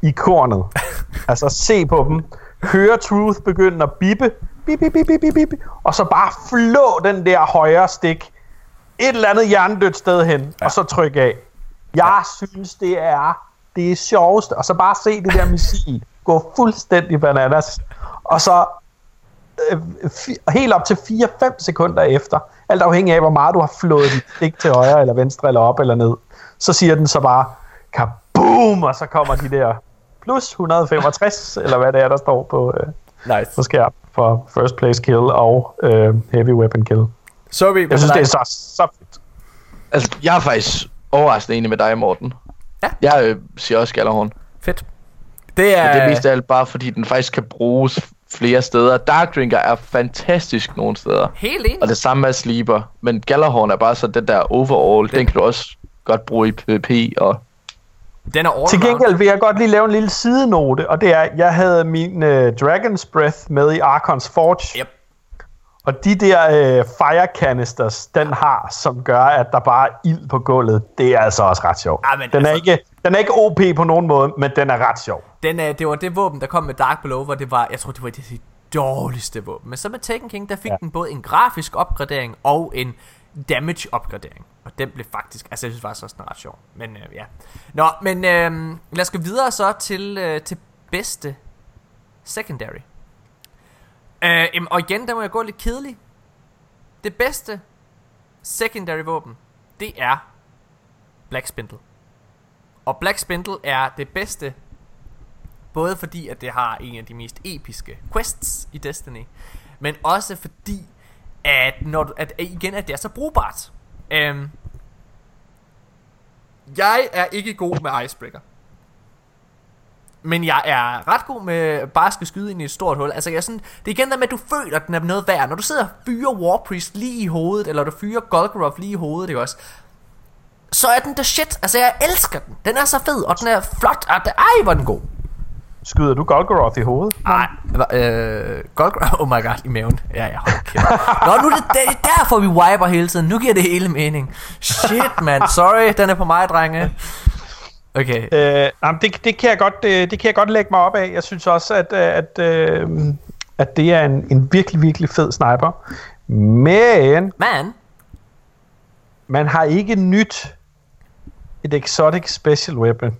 [SPEAKER 2] i kornet. altså se på dem, høre Truth begynde at bippe, bip, bip, bip, bip, bip, og så bare flå den der højre stik et eller andet hjernedødt sted hen, ja. og så trykke af. Jeg ja. synes, det er det sjoveste. Og så bare se det der missil gå fuldstændig bananas. Og så øh, fi- helt op til 4-5 sekunder efter, alt afhængig af, hvor meget du har flået dit stik til højre eller venstre, eller op eller ned, så siger den så bare, kaboom, og så kommer de der plus 165, eller hvad det er, der står på, øh,
[SPEAKER 1] nice.
[SPEAKER 2] på skærm for first place kill og øh, heavy weapon kill.
[SPEAKER 1] Sorry,
[SPEAKER 2] Jeg synes, det er så, så fedt.
[SPEAKER 3] Altså, jeg er faktisk overraskende enig med dig, Morten.
[SPEAKER 1] Ja.
[SPEAKER 3] Jeg øh, siger også Gallerhorn.
[SPEAKER 1] fedt. Det er...
[SPEAKER 3] Men det er mest af alt bare, fordi den faktisk kan bruges flere steder. Dark Drinker er fantastisk nogle steder.
[SPEAKER 1] Helt enig.
[SPEAKER 3] Og det samme med Sleeper. Men Gallerhorn er bare så den der overall. Den, den kan du også godt bruge i PvP. Og
[SPEAKER 1] Den er all
[SPEAKER 2] Til gengæld vil jeg godt lige lave en lille sidenote, og det er, at jeg havde min øh, Dragon's Breath med i Arkons Forge,
[SPEAKER 1] Yep.
[SPEAKER 2] Og de der øh, fire canisters, den har, som gør, at der bare er ild på gulvet, det er altså også ret sjovt.
[SPEAKER 1] Ja, men
[SPEAKER 2] den, er
[SPEAKER 1] altså-
[SPEAKER 2] ikke, den er ikke OP på nogen måde, men den er ret sjov.
[SPEAKER 1] Den, øh, det var det våben, der kom med Dark Below, hvor det var, jeg tror, det var det, dårligste våben. Men så med Taken King, der fik. Ja. den både en grafisk opgradering og en damage opgradering. Og den blev faktisk, altså jeg synes faktisk også, den er ret sjov. Men øh, ja. Nå, men øh, lad os gå videre så til, øh, til bedste secondary. Øh, jamen, og igen, der må jeg gå lidt kedelig. Det bedste secondary våben, det er Black Spindle. Og Black Spindle er det bedste Både fordi, at det har en af de mest episke quests i Destiny, men også fordi, at, når du, at igen, at det er så brugbart. Um, jeg er ikke god med Icebreaker. Men jeg er ret god med bare at skal skyde ind i et stort hul. Altså jeg er sådan, det er igen der med, at du føler, at den er noget værd. Når du sidder og fyrer Warpriest lige i hovedet, eller du fyrer Golgoroth lige i hovedet, ikke også? Så er den the shit. Altså jeg elsker den. Den er så fed, og den er flot. Og det, ej, hvor den god.
[SPEAKER 2] Skyder du Golgoroth i hovedet?
[SPEAKER 1] Nej, øh, Golgoroth, oh my god, i maven. Ja, ja, hold kæft. Nå, nu er det, det er derfor, vi wiper hele tiden. Nu giver det hele mening. Shit, man. Sorry, den er på mig, drenge. Okay.
[SPEAKER 2] Øh, jamen, det, det, kan jeg godt, det, det kan jeg godt lægge mig op af. Jeg synes også, at, øh, at, øh, at det er en, en virkelig, virkelig fed sniper. Men
[SPEAKER 1] Man,
[SPEAKER 2] man har ikke nyt et exotic special weapon,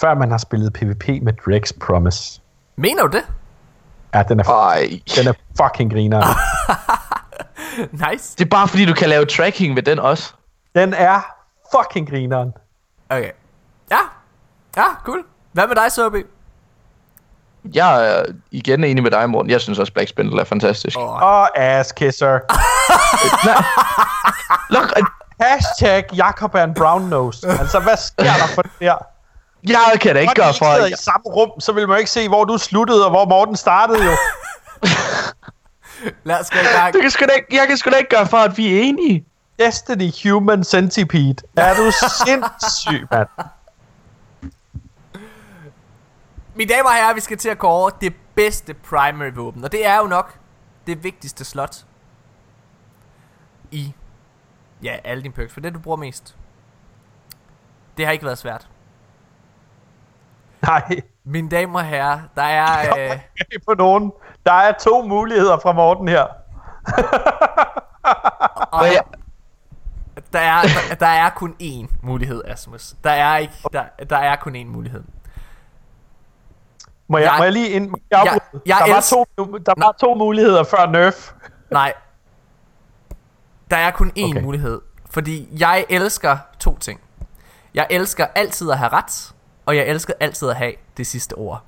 [SPEAKER 2] før man har spillet PvP med Drex Promise.
[SPEAKER 1] mener du det?
[SPEAKER 2] Ja, den er,
[SPEAKER 3] ej,
[SPEAKER 2] den er fucking griner.
[SPEAKER 1] Nice.
[SPEAKER 3] det er bare fordi, du kan lave tracking med den også.
[SPEAKER 2] Den er fucking grineren.
[SPEAKER 1] Okay. Ja. Ja, cool. Hvad med dig, Sobi?
[SPEAKER 3] Jeg er igen enig med dig, Morten. Jeg synes også, Black Spindle er fantastisk.
[SPEAKER 1] Åh.
[SPEAKER 2] Og ass kisser.
[SPEAKER 3] Luk,
[SPEAKER 2] Hashtag Jacob en brown nose. Altså, hvad sker der for det der?
[SPEAKER 3] jeg kan da ikke gøre for...
[SPEAKER 2] sidder i samme rum, så vil man ikke se, hvor du sluttede, og hvor Morten startede jo.
[SPEAKER 1] Lad os gå i gang.
[SPEAKER 3] Du kan sgu da ikke, jeg kan sgu da ikke gøre for, at vi er enige.
[SPEAKER 2] Destiny Human Centipede. Er du sindssyg, mand?
[SPEAKER 1] Mine damer og herrer, vi skal til at kåre det bedste primary våben. Og det er jo nok det vigtigste slot i ja, alle dine perks. For det du bruger mest. Det har ikke været svært.
[SPEAKER 2] Nej,
[SPEAKER 1] Mine damer og herrer, der er... Øh,
[SPEAKER 2] på nogen. Der er to muligheder fra Morten her.
[SPEAKER 1] og,
[SPEAKER 3] jeg-
[SPEAKER 1] der, er, der, der er kun én mulighed, Asmus. Der er, ikke, der, der er kun én mulighed.
[SPEAKER 2] Må jeg,
[SPEAKER 1] Jeg-
[SPEAKER 2] må jeg lige ind? Jeg,
[SPEAKER 1] jeg- jeg
[SPEAKER 2] der, var to, der var to muligheder før Nerf.
[SPEAKER 1] Nej. Der er kun én. Okay. mulighed. Fordi jeg elsker to ting. Jeg elsker altid at have ret, og jeg elsker altid at have det sidste ord.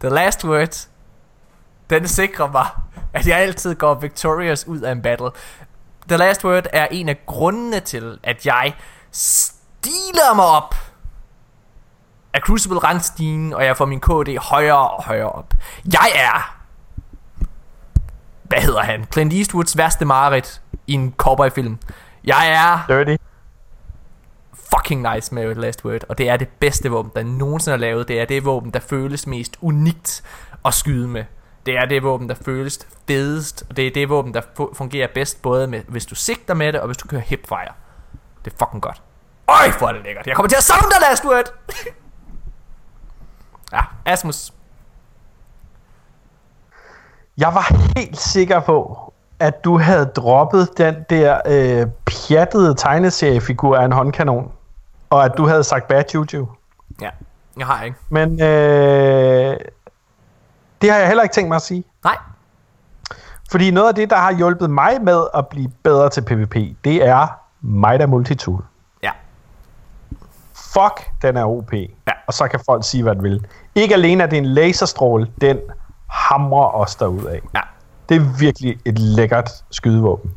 [SPEAKER 1] The last word, den sikrer mig, at jeg altid går victorious ud af en battle. The last word er en af grundene til, at jeg stiler mig op af Crucible randstigen, og jeg får min KD højere og højere op. Jeg er hvad hedder han? Clint Eastwoods værste mareridt i en cowboyfilm. Jeg er
[SPEAKER 2] Dirty.
[SPEAKER 1] fucking nice med Last Word, og det er det bedste våben, der nogensinde er lavet. Det er det våben, der føles mest unikt at skyde med. Det er det våben, der føles fedest, og det er det våben, der fu- fungerer bedst, både med, hvis du sigter med det, og hvis du kører hipfire. Det er fucking godt. Øj, hvor er det lækkert. Jeg kommer til at savne dig, Last Word! ja, Asmus.
[SPEAKER 2] Jeg var helt sikker på, at du havde droppet den der øh, pjattede tegneseriefigur af en håndkanon. Og at du havde sagt Bad Juju.
[SPEAKER 1] Ja, jeg har ikke.
[SPEAKER 2] Men øh, det har jeg heller ikke tænkt mig at sige.
[SPEAKER 1] Nej,
[SPEAKER 2] Fordi noget af det, der har hjulpet mig med at blive bedre til PvP, det er Mida Multitool.
[SPEAKER 1] ja.
[SPEAKER 2] Fuck, den er OP.
[SPEAKER 1] Ja.
[SPEAKER 2] Og så kan folk sige, hvad de vil. Ikke alene er det en laserstråle, den hamrer os af.
[SPEAKER 1] Ja.
[SPEAKER 2] Det er virkelig et lækkert skydevåben.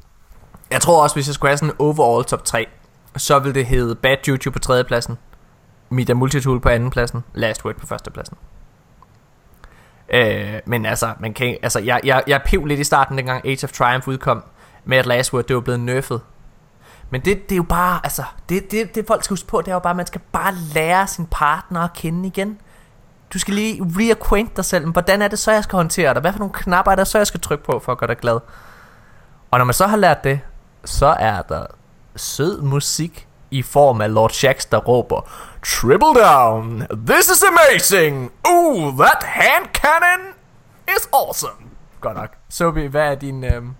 [SPEAKER 1] Jeg tror også, hvis jeg skulle have sådan en overall top 3, så ville det hedde Bad Juju på tredje pladsen, Mida Multitool på anden pladsen, Last Word på første pladsen. Øh, men altså, man kan, altså jeg, jeg, jeg pev lidt i starten, dengang Age of Triumph udkom, med at Last Word, det var blevet nerfed. Men det, det er jo bare, altså, det, det, det folk skal huske på, det er jo bare, at man skal bare lære sin partner at kende igen. Du skal lige reacquaint dig selv, men hvordan er det så, jeg skal håndtere dig? Hvad for nogle knapper er der så, jeg skal trykke på, for at gøre dig glad? Og når man så har lært det, så er der sød musik i form af Lord Shax, der råber Triple down! This is amazing! Ooh, that hand cannon is awesome! Godt nok. Sobi, hvad er din... Øhm...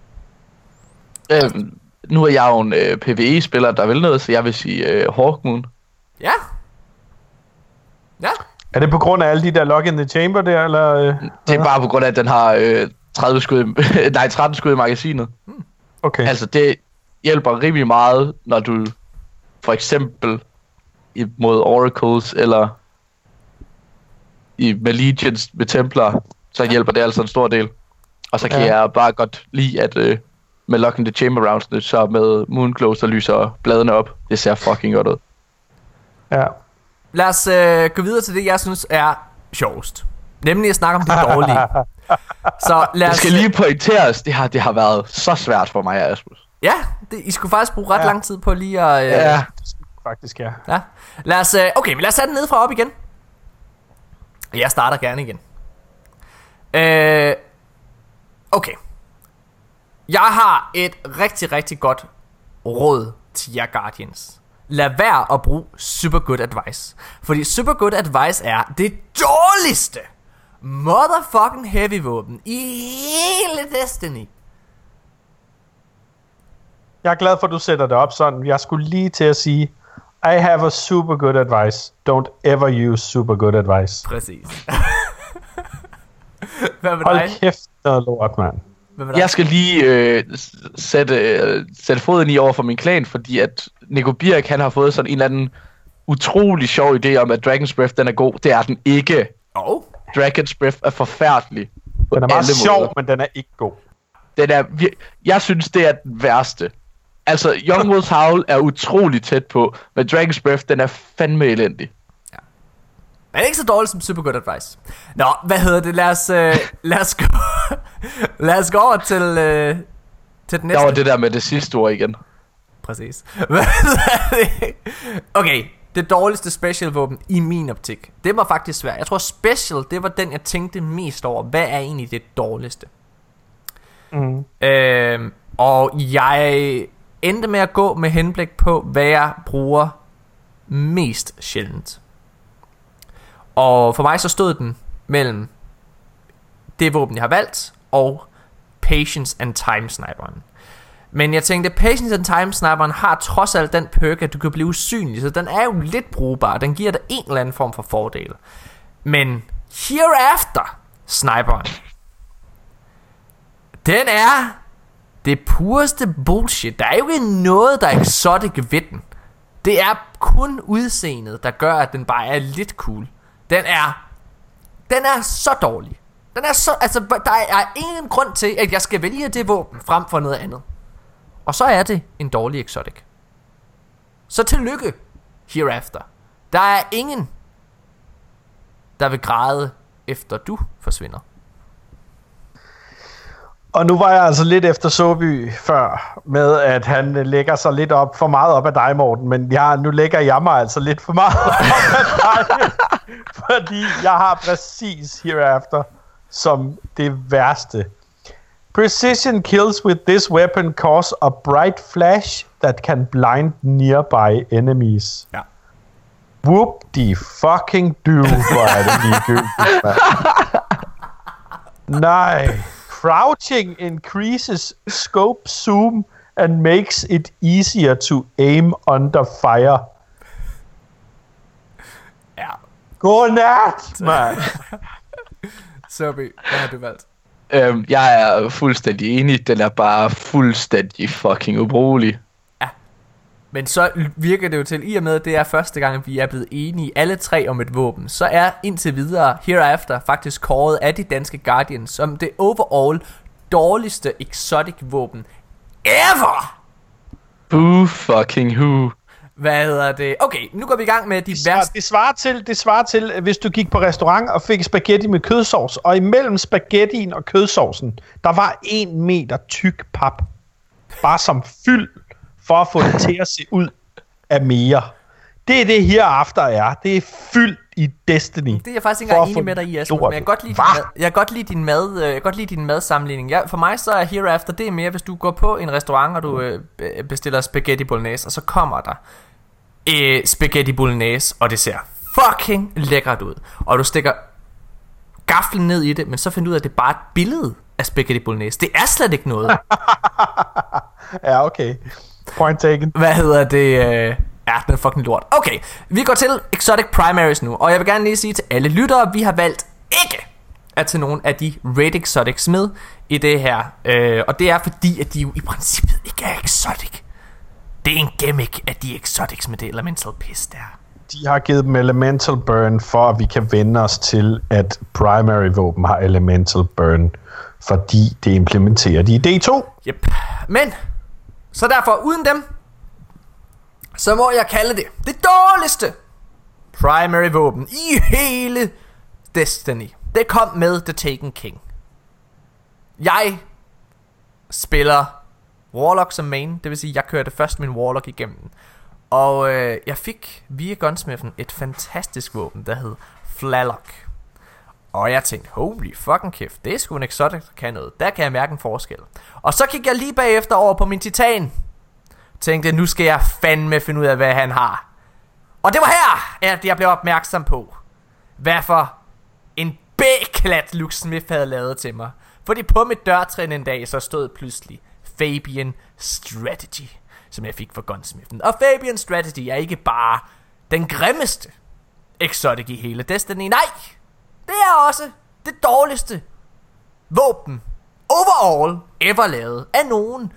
[SPEAKER 3] Øhm, nu er jeg jo en øh, PvE-spiller, der vil noget, så jeg vil sige øh, Hawkmoon.
[SPEAKER 1] Ja? Ja?
[SPEAKER 2] Er det på grund af alle de der lock in the chamber der, eller? øh?
[SPEAKER 3] Det er bare på grund af, at den har øh, 30 skud, i- nej, 13 skud i magasinet.
[SPEAKER 2] Okay.
[SPEAKER 3] Altså, det hjælper rimelig meget, når du for eksempel imod Oracles, eller i, med Legions, med Templar, så hjælper det altså en stor del. Og så kan
[SPEAKER 2] Ja.
[SPEAKER 3] jeg bare godt lide, at øh, med Lock in the Chamber rounds, så med Moonclow, så lyser bladene op. Det ser fucking godt ud.
[SPEAKER 2] Ja.
[SPEAKER 1] Lad os øh, gå videre til det, jeg synes er sjovest. Nemlig at snakke om det dårlige. Så lad
[SPEAKER 3] Det
[SPEAKER 1] os...
[SPEAKER 3] skal lige pointeres, det har, det har været så svært for mig, Asmus.
[SPEAKER 1] Ja, det, I skulle faktisk bruge ret
[SPEAKER 2] Ja.
[SPEAKER 1] lang tid på lige at... Øh,
[SPEAKER 3] Ja,
[SPEAKER 2] Faktisk, ja.
[SPEAKER 1] Ja. Lad os, øh, okay, men lad os tage den ned fra op igen. Jeg starter gerne igen. Øh, okay. Jeg har et rigtig, rigtig godt råd til jer Guardians. Lad være at bruge super good advice. Fordi super good advice er det dårligste motherfucking heavy våben i hele Destiny.
[SPEAKER 2] Jeg er glad for, at du sætter det op sådan. Jeg skulle lige til at sige, I have a super good advice. Don't ever use super good advice.
[SPEAKER 1] Præcis. Hvad med
[SPEAKER 2] Hold
[SPEAKER 1] dig?
[SPEAKER 2] kæft, noget lort, mand.
[SPEAKER 3] Jeg skal lige øh, sætte, øh, sætte foden i over for min klan, fordi at Nico Birk, han har fået sådan en eller anden utrolig sjov idé om, at Dragon's Breath, den er god. Det er den ikke.
[SPEAKER 1] Oh.
[SPEAKER 3] Dragon's Breath er forfærdelig.
[SPEAKER 2] Den er meget sjov,
[SPEAKER 3] måder.
[SPEAKER 2] men den er ikke god.
[SPEAKER 3] Den er, vir- jeg synes, det er den værste. Altså, Youngwolves Howl er utrolig tæt på, men Dragon's Breath, den er fandme elendig.
[SPEAKER 1] Men ikke så dårligt som super good advice. Nå, hvad hedder det? Lad os, øh, lad os, gå, lad os gå over til, øh, til den
[SPEAKER 3] Der
[SPEAKER 1] næste.
[SPEAKER 3] var det der med det sidste ord igen.
[SPEAKER 1] Præcis. Hvad det? Okay, det dårligste special våben i min optik. Det var faktisk svært. Jeg tror special, det var den jeg tænkte mest over. Hvad er egentlig det dårligste?
[SPEAKER 2] Mm.
[SPEAKER 1] Øhm, og jeg endte med at gå med henblik på, hvad jeg bruger mest sjældent. Og for mig så stod den mellem det våben, jeg har valgt, og Patience and Time Sniperen. Men jeg tænkte, Patience and Time Sniperen har trods alt den perk, at du kan blive usynlig, så den er jo lidt brugbar. Den giver dig en eller anden form for fordel. Men Hereafter Sniperen, den er det pureste bullshit. Der er jo ikke noget, der er exotic ved den. Det er kun udseendet, der gør, at den bare er lidt cool. Den er... Den er så dårlig. Den er så... Altså, der er ingen grund til, at jeg skal vælge det våben frem for noget andet. Og så er det en dårlig exotic. Så tillykke, hereafter. Der er ingen, der vil græde, efter du forsvinder.
[SPEAKER 2] Og nu var jeg altså lidt efter Soby før, med at han lægger sig lidt op, for meget op af dig, Morten. Men jeg, nu lægger jeg mig altså lidt for meget op af dig. fordi jeg har præcis hereafter som det værste. Precision kills with this weapon cause a bright flash that can blind nearby enemies.
[SPEAKER 1] Ja.
[SPEAKER 2] Whoop de fucking do, hvor er det ligegyldigt. Nej. Crouching increases scope zoom and makes it easier to aim under fire.
[SPEAKER 1] Ja.
[SPEAKER 2] Godnat, mand.
[SPEAKER 1] Soby, hvad har du valgt?
[SPEAKER 3] Øhm, jeg er fuldstændig enig. Den er bare fuldstændig fucking ubrugelig.
[SPEAKER 1] Men så virker det jo til, i og med at det er første gang, vi er blevet enige alle tre om et våben, så er indtil videre Hereafter faktisk kåret af de danske Guardians som det overall dårligste exotic våben ever!
[SPEAKER 3] Boo fucking who.
[SPEAKER 1] Hvad hedder det? Okay, nu går vi i gang med de
[SPEAKER 2] Det
[SPEAKER 1] værste...
[SPEAKER 2] svarer, til, det svarer til, hvis du gik på restaurant og fik spaghetti med kødsovs, og imellem spaghettien og kødsovsen, der var en meter tyk pap. Bare som fyld, for at få det til at se ud af mere. Det er det her after er. Det er fyldt i Destiny.
[SPEAKER 1] Det er jeg faktisk ikke engang enig med dig i, Asmus, men jeg kan godt lide,
[SPEAKER 2] Hva?
[SPEAKER 1] din mad, jeg kan godt lide din mad, øh, jeg kan godt lide din madsammenligning. Ja, for mig så er Hereafter, det er mere, hvis du går på en restaurant, og du øh, be- bestiller spaghetti bolognese, og så kommer der øh, spaghetti bolognese, og det ser fucking lækkert ud. Og du stikker gaflen ned i det, men så finder du ud af, at det er bare et billede af spaghetti bolognese. Det er slet ikke noget.
[SPEAKER 2] Ja, okay. Point taken.
[SPEAKER 1] Hvad hedder det? Øh... Ja, den er fucking lort. Okay, vi går til Exotic Primaries nu, og jeg vil gerne lige sige til alle lyttere, vi har valgt ikke at tage nogen af de Raid Exotics med i det her. Øh, og det er fordi, at de jo i princippet ikke er exotic. Det er en gimmick af de exotics med det elemental piss der.
[SPEAKER 2] De har givet dem elemental burn, for at vi kan vende os til, at primary våben har elemental burn, fordi det implementerer de i D2.
[SPEAKER 1] Yep. Men, så derfor uden dem, så må jeg kalde det det dårligste primary våben i hele Destiny. Det kom med The Taken King. Jeg spiller Warlock som main, det vil sige, jeg kørte først min Warlock igennem. Og øh, jeg fik via Gunsmithen et fantastisk våben, der hed Flalock. Og jeg tænkte, holy fucking kæft, det er sgu en exotic, der kan noget. Der kan jeg mærke en forskel. Og så gik jeg lige bagefter over på min titan. Tænkte, nu skal jeg fandme finde ud af, hvad han har. Og det var her, at jeg blev opmærksom på, hvad for en bæklat Luke Smith havde lavet til mig. Fordi på mit dørtrin en dag, så stod pludselig Fabian Strategy, som jeg fik fra Gunsmithen. Og Fabian Strategy er ikke bare den grimmeste exotic i hele Destiny. Nej, det er også det dårligste våben overall ever lavet af nogen.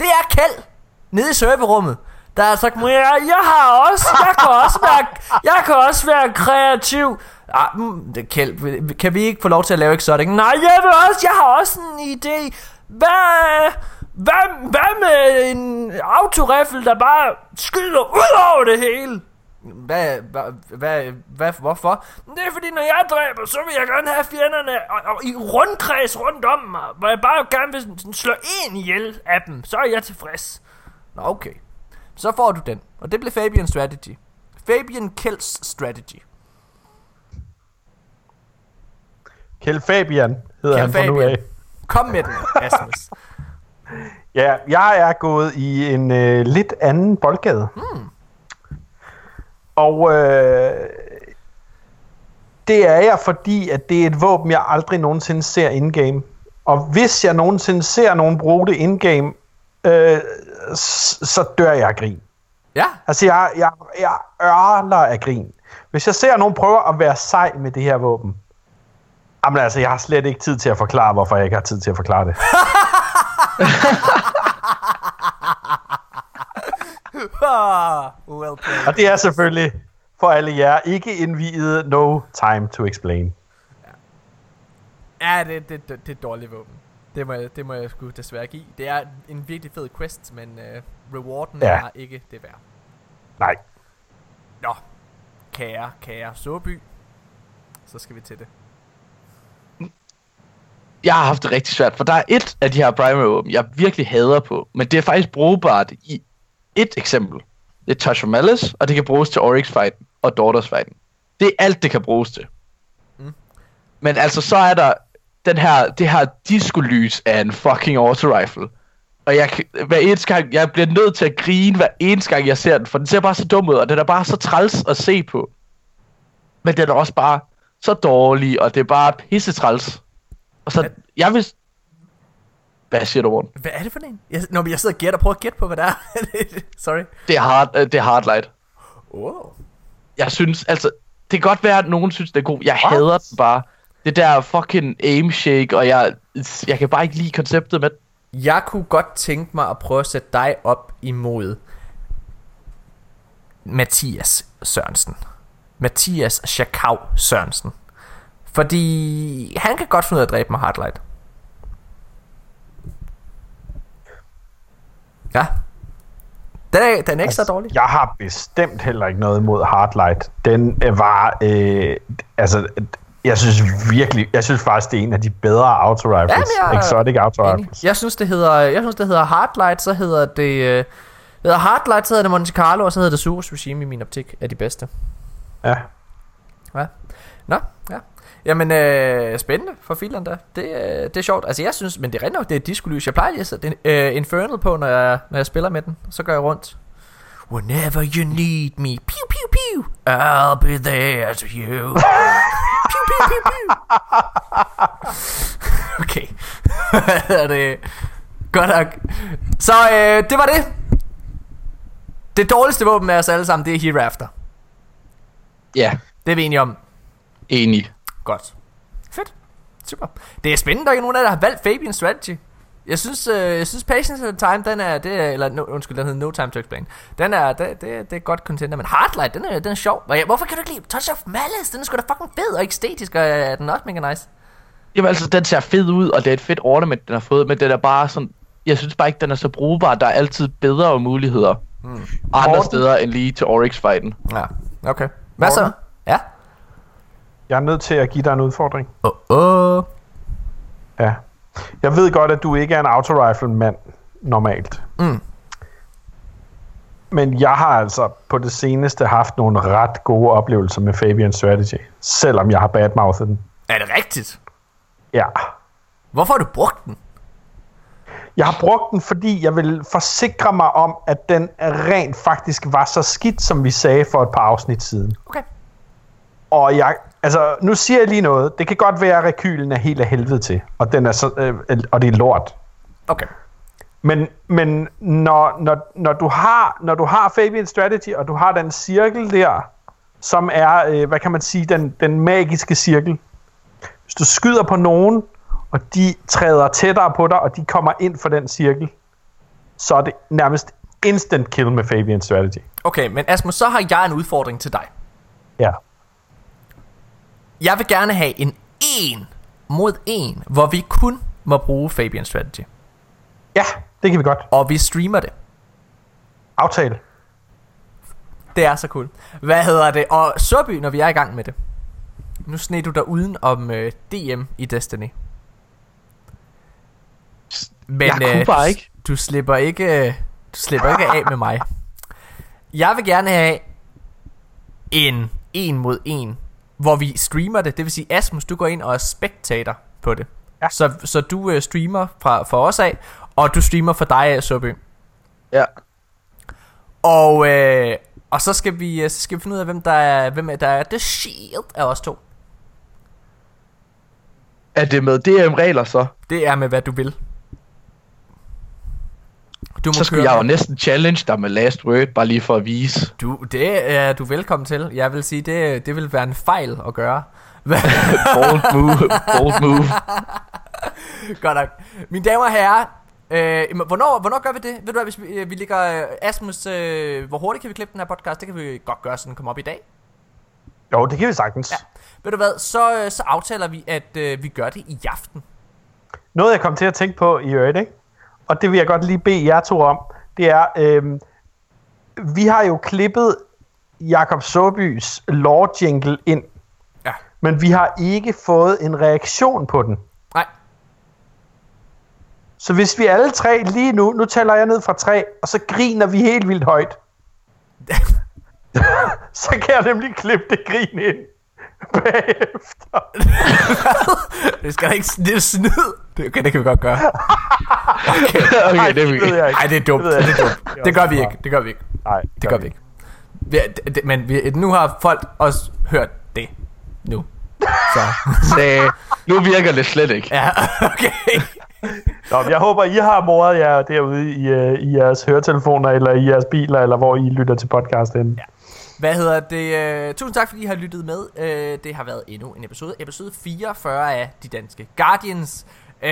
[SPEAKER 1] Det er Kjeld nede i serverrummet. Der har sagt, jeg, jeg har også, jeg kan også være, jeg kan også være kreativ. Ah, mm, det, Kjeld, kan vi ikke få lov til at lave exotic? Nej, jeg vil også, jeg har også en idé. Hvad, hvad, hvad med en autoreffel, der bare skyder ud over det hele? Hvad, hvad, hvad, hvad, hvorfor? Det er fordi, når jeg dræber, så vil jeg gerne have fjenderne og, og, i rundkreds rundt om mig, hvor jeg bare gerne vil slå en ihjel af dem. Så er jeg tilfreds. Nå, okay. Så får du den. Og det blev Fabian Strategy. Fabian Kells Strategy.
[SPEAKER 2] Kjeld Fabian hedder
[SPEAKER 1] Kjeld
[SPEAKER 2] han fra nu af.
[SPEAKER 1] Fabian. Kom med den, Asmus.
[SPEAKER 2] Ja, jeg er gået i en øh, lidt anden boldgade. Hmm. Og øh, det er jeg, fordi at det er et våben, jeg aldrig nogensinde ser in-game. Og hvis jeg nogensinde ser nogen bruge det in-game, øh, så dør jeg af grin.
[SPEAKER 1] Ja,
[SPEAKER 2] Altså, jeg, jeg, jeg ørler af grin. Hvis jeg ser nogen prøve at være sej med det her våben, jamen altså, jeg har slet ikke tid til at forklare, hvorfor jeg ikke har tid til at forklare det.
[SPEAKER 1] ah, well played.
[SPEAKER 2] Og det er selvfølgelig for alle jer ikke indviede no time to explain.
[SPEAKER 1] Ja, det, det, det, det er dårligt våben. Det må, jeg, det må jeg sgu desværre give. Det er en virkelig fed quest, men uh, rewarden
[SPEAKER 2] Ja.
[SPEAKER 1] er ikke det værd.
[SPEAKER 2] Nej.
[SPEAKER 1] Nå, kære, kære Såby. Så skal vi til det.
[SPEAKER 3] jeg har haft det rigtig svært, for der er et af de her primary våben, jeg virkelig hader på, men det er faktisk brugbart i et eksempel. Det er Touch of Malice, og det kan bruges til Oryx fight og Daughters fight. Det er alt, det kan bruges til. Mm. Men altså, så er der den her, det her disco-lys af en fucking auto-rifle. Og jeg, hver eneste gang, jeg bliver nødt til at grine hver eneste gang, jeg ser den, for den ser bare så dum ud, og den er bare så træls at se på. Men den er også bare så dårlig, og det er bare pisse træls. Og så, jeg vil... Hvad siger du, Morten?
[SPEAKER 1] Hvad er det for en? Jeg, når jeg sidder og gætter, prøver at gætte på, hvad det er. Sorry.
[SPEAKER 3] Det er, hard, øh, det er Hardlight.
[SPEAKER 1] Oh.
[SPEAKER 3] Jeg synes, altså... Det kan godt være, at nogen synes, det er god. Jeg hader den bare. Det der fucking aim shake, og jeg, jeg kan bare ikke lide konceptet med
[SPEAKER 1] Jeg kunne godt tænke mig at prøve at sætte dig op imod Mathias Sørensen. Mathias Schakau Sørensen. Fordi han kan godt finde ud af at dræbe mig hardlight. Ja. Den er, den er ikke så dårlig.
[SPEAKER 2] Jeg har bestemt heller ikke noget imod Hardlight. Den øh, var, øh, altså, jeg synes virkelig, jeg synes faktisk, det er en af de bedre auto-rifles.
[SPEAKER 1] Jamen, jeg er
[SPEAKER 2] Exotic
[SPEAKER 1] Enig.
[SPEAKER 2] auto-rifles.
[SPEAKER 1] Jeg synes det hedder Jeg synes det hedder Hardlight Så hedder det øh, hedder Hardlight Så hedder det Monte Carlo Og så hedder det Surus Regime i min optik Er de bedste
[SPEAKER 2] Ja.
[SPEAKER 1] Ja. Nå, ja. Jamen, øh, spændende for fileren der. Det, øh, det er sjovt. Altså, jeg synes, men det er rent nok, det er disco-lys. Jeg plejer lige at sætte øh, Infernal på, når jeg, når jeg spiller med den. Så går jeg rundt. Whenever you need me, pew pew pew, I'll be there to you. pew pew pew pew. Okay. Hvad er det? Godt nok. Så øh, det var det. Det dårligste våben af os alle sammen, det er Hereafter.
[SPEAKER 3] Ja,
[SPEAKER 1] Det er vi enige om.
[SPEAKER 3] enig.
[SPEAKER 1] Godt. Fedt. Super. Det er spændende, der ikke er nogen af der har valgt Fabian Strategy. Jeg synes, øh, jeg synes Patience at Time, den er, det er, eller no, undskyld, den hedder No Time to Explain. Den er, det, det, det er godt contender, men Hardlight, den er, den er sjov. Hvor- Hvorfor kan du ikke lide Touch of Malice? Den er sgu da fucking fed og æstetisk, og øh, den er også mega nice.
[SPEAKER 3] Jamen altså, den ser fed ud, og det er et fedt ornament, den har fået, men den er bare sådan... Jeg synes bare ikke, den er så brugbar. Der er altid bedre muligheder hmm. andre
[SPEAKER 2] Morten?
[SPEAKER 3] steder end lige til Oryx-fighten.
[SPEAKER 1] Ja, okay. Hvad så?
[SPEAKER 2] Jeg er nødt til at give dig en udfordring.
[SPEAKER 1] Åh, oh, oh.
[SPEAKER 2] Ja. Jeg ved godt, at du ikke er en auto-rifle-mand normalt.
[SPEAKER 1] Mm.
[SPEAKER 2] Men jeg har altså på det seneste haft nogle ret gode oplevelser med Fabian Strategy. Selvom jeg har badmouthet den.
[SPEAKER 1] Er det rigtigt?
[SPEAKER 2] Ja.
[SPEAKER 1] Hvorfor har du brugt den?
[SPEAKER 2] Jeg har brugt den, fordi jeg vil forsikre mig om, at den rent faktisk var så skidt, som vi sagde for et par afsnit siden.
[SPEAKER 1] Okay.
[SPEAKER 2] Og jeg, altså, nu siger jeg lige noget. Det kan godt være, at rekylen er helt af helvede til, og, den er så, øh, og det er lort.
[SPEAKER 1] Okay.
[SPEAKER 2] Men, men når, når, når, du har, når du har Fabian Strategy, og du har den cirkel der, som er, øh, hvad kan man sige, den, den magiske cirkel. Hvis du skyder på nogen, og de træder tættere på dig, og de kommer ind for den cirkel, så er det nærmest instant kill med Fabian Strategy.
[SPEAKER 1] Okay, men Asmus, så har jeg en udfordring til dig.
[SPEAKER 2] Ja.
[SPEAKER 1] Jeg vil gerne have en 1 mod 1, hvor vi kun må bruge Fabian Strategy.
[SPEAKER 2] Ja, det kan vi godt.
[SPEAKER 1] Og vi streamer det.
[SPEAKER 2] Aftale.
[SPEAKER 1] Det er så cool. Hvad hedder det? Og Søby, når vi er i gang med det. Nu sned du dig uden om øh, DM i Destiny. Men
[SPEAKER 3] Jeg
[SPEAKER 1] øh,
[SPEAKER 3] bare
[SPEAKER 1] du-
[SPEAKER 3] ikke.
[SPEAKER 1] Du slipper ikke, du slipper ikke af med mig. Jeg vil gerne have en 1 mod 1, hvor vi streamer det. Det vil sige, Asmus, du går ind og er spectator på det.
[SPEAKER 2] Ja.
[SPEAKER 1] Så, så du øh, streamer fra, for os af, og du streamer for dig af, Søby.
[SPEAKER 3] Ja.
[SPEAKER 1] Og, øh, og så skal vi øh, så skal vi finde ud af hvem der er hvem er, der er The Shield af os to.
[SPEAKER 3] Er det med DM-regler så?
[SPEAKER 1] Det er med hvad du vil. Du må
[SPEAKER 3] Så skal
[SPEAKER 1] køre
[SPEAKER 3] jeg jo næsten challenge dig med last word, bare lige for at vise.
[SPEAKER 1] Du, det er du velkommen til. Jeg vil sige det det vil være en fejl at gøre.
[SPEAKER 3] Bold move, bold move.
[SPEAKER 1] Godt nok. Mine damer og herrer, øh, hvornår, hvornår gør vi det? Ved du hvad, hvis vi, øh, vi ligger øh, Asmus, øh, hvor hurtigt kan vi klippe den her podcast? Det kan vi godt gøre, så den kommer op i dag.
[SPEAKER 2] Jo, det kan vi sagtens. Ja.
[SPEAKER 1] Ved du hvad, så, øh, så aftaler vi, at øh, vi gør det i aften.
[SPEAKER 2] Noget, jeg kom til at tænke på i øvrigt, ikke? Og det vil jeg godt lige bede jer to om, det er, øhm, vi har jo klippet Jakob Sobys lore jingle ind,
[SPEAKER 1] Ja.
[SPEAKER 2] men vi har ikke fået en reaktion på den.
[SPEAKER 1] Nej,
[SPEAKER 2] Så hvis vi alle tre lige nu, nu tæller jeg ned fra tre, og så griner vi helt vildt højt. så kan jeg nemlig klippe det grin ind bagefter.
[SPEAKER 1] Det skal da ikke... Det er snyd. Det, okay, det kan vi godt gøre.
[SPEAKER 3] okay,
[SPEAKER 2] Ej,
[SPEAKER 3] det
[SPEAKER 2] det jeg ikke.
[SPEAKER 1] Nej, det er dumt.
[SPEAKER 2] Det
[SPEAKER 1] Det, er dumt. det gør vi ikke. Det gør vi ikke.
[SPEAKER 2] Nej,
[SPEAKER 1] Det gør vi ikke. Vi, det, det, men vi, nu har folk også hørt det. Nu. Så.
[SPEAKER 3] Så, nu virker det slet ikke.
[SPEAKER 1] Ja, okay.
[SPEAKER 2] Nå, jeg håber, I har moret jer derude i, uh, i jeres høretelefoner, eller i jeres biler, eller hvor I lytter til podcasten. Ja.
[SPEAKER 1] Hvad hedder det? Uh, tusind tak, fordi I har lyttet med. Øh, det har været endnu en episode. Episode 44 af De Danske Guardians. Uh,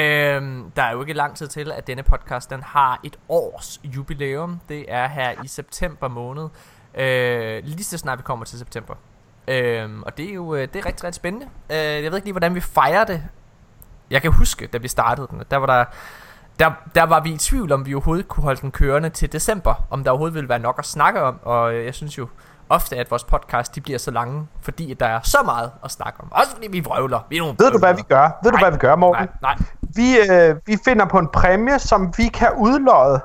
[SPEAKER 1] der er jo ikke lang tid til, at denne podcast den har et års jubilæum. Det er her i september måned. Uh, lige så snart vi kommer til september. Uh, og det er jo det er rigtig, rigtig spændende. Uh, jeg ved ikke lige, hvordan vi fejrer det. Jeg kan huske, da vi startede den, der var der der, der var vi i tvivl om vi overhovedet kunne holde den kørende til december Om der overhovedet ville være nok at snakke om Og jeg synes jo ofte at vores podcast De bliver så lange Fordi at der er så meget at snakke om Også fordi vi vrøvler vi er nogle
[SPEAKER 2] Ved du, hvad vi gør? Ved du,
[SPEAKER 1] Nej.
[SPEAKER 2] hvad vi gør, Morten?
[SPEAKER 1] Nej, nej
[SPEAKER 2] Vi, øh, vi finder på en præmie, som vi kan udlodde.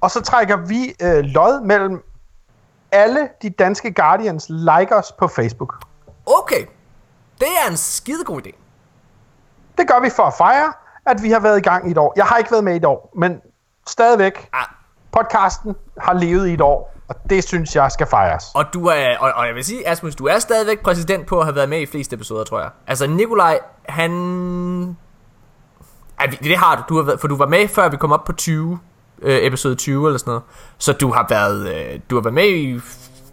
[SPEAKER 2] Og så trækker vi øh, lod mellem alle de danske Guardians likers på Facebook.
[SPEAKER 1] Okay Det er en skide god idé
[SPEAKER 2] Det gør vi for at fejre, at vi har været i gang i et år. Jeg har ikke været med i et år, men stadigvæk,
[SPEAKER 1] ah,
[SPEAKER 2] podcasten har levet i et år, og det synes jeg skal fejres.
[SPEAKER 1] Og du er Og, og jeg vil sige Asmus Du er stadigvæk præsident på at have været med i flest episoder tror jeg Altså Nikolaj Han Ej, det har du, du har været, for du var med før vi kom op på 20 øh, Episode 20 eller sådan noget Så du har været øh, Du har været med i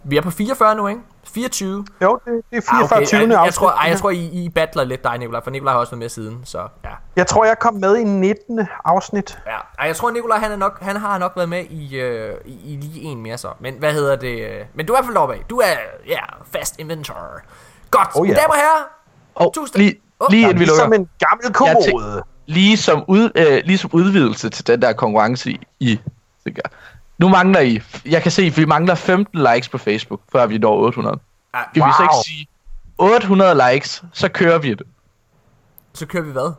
[SPEAKER 1] Vi er på 44 nu, ikke? 24
[SPEAKER 2] Jo, det, det er
[SPEAKER 1] Ah,
[SPEAKER 2] 44.
[SPEAKER 1] okay.
[SPEAKER 2] 20.
[SPEAKER 1] Jeg, jeg, tror, ej, jeg tror I, I battler lidt dig, Nikolaj For Nikolaj har også været med siden Så ja,
[SPEAKER 2] jeg tror, jeg kom med i 19. afsnit.
[SPEAKER 1] ja. Ej, jeg tror Nikolaj han, er nok, han har nok været med i, øh, i, i lige en mere så Men hvad hedder det øh, Men du er i hvert fald deroppe af Du er ja, fast inventor Godt,
[SPEAKER 2] Oh, ja.
[SPEAKER 1] damer og herrer
[SPEAKER 3] Og
[SPEAKER 1] Tusind-
[SPEAKER 3] lige,
[SPEAKER 1] Åh,
[SPEAKER 3] lige
[SPEAKER 2] er
[SPEAKER 3] inden vi
[SPEAKER 2] ligesom
[SPEAKER 3] lukker.
[SPEAKER 2] en gammel kommode.
[SPEAKER 3] Lige som, ud, øh, lige som udvidelse til den der konkurrence i, i. Nu mangler I, jeg kan se, at vi mangler 15 likes på Facebook, før vi når 800.
[SPEAKER 1] Ah,
[SPEAKER 3] Skal vi så
[SPEAKER 2] Wow.
[SPEAKER 3] ikke sige 800 likes, så kører vi det.
[SPEAKER 1] Så kører vi hvad?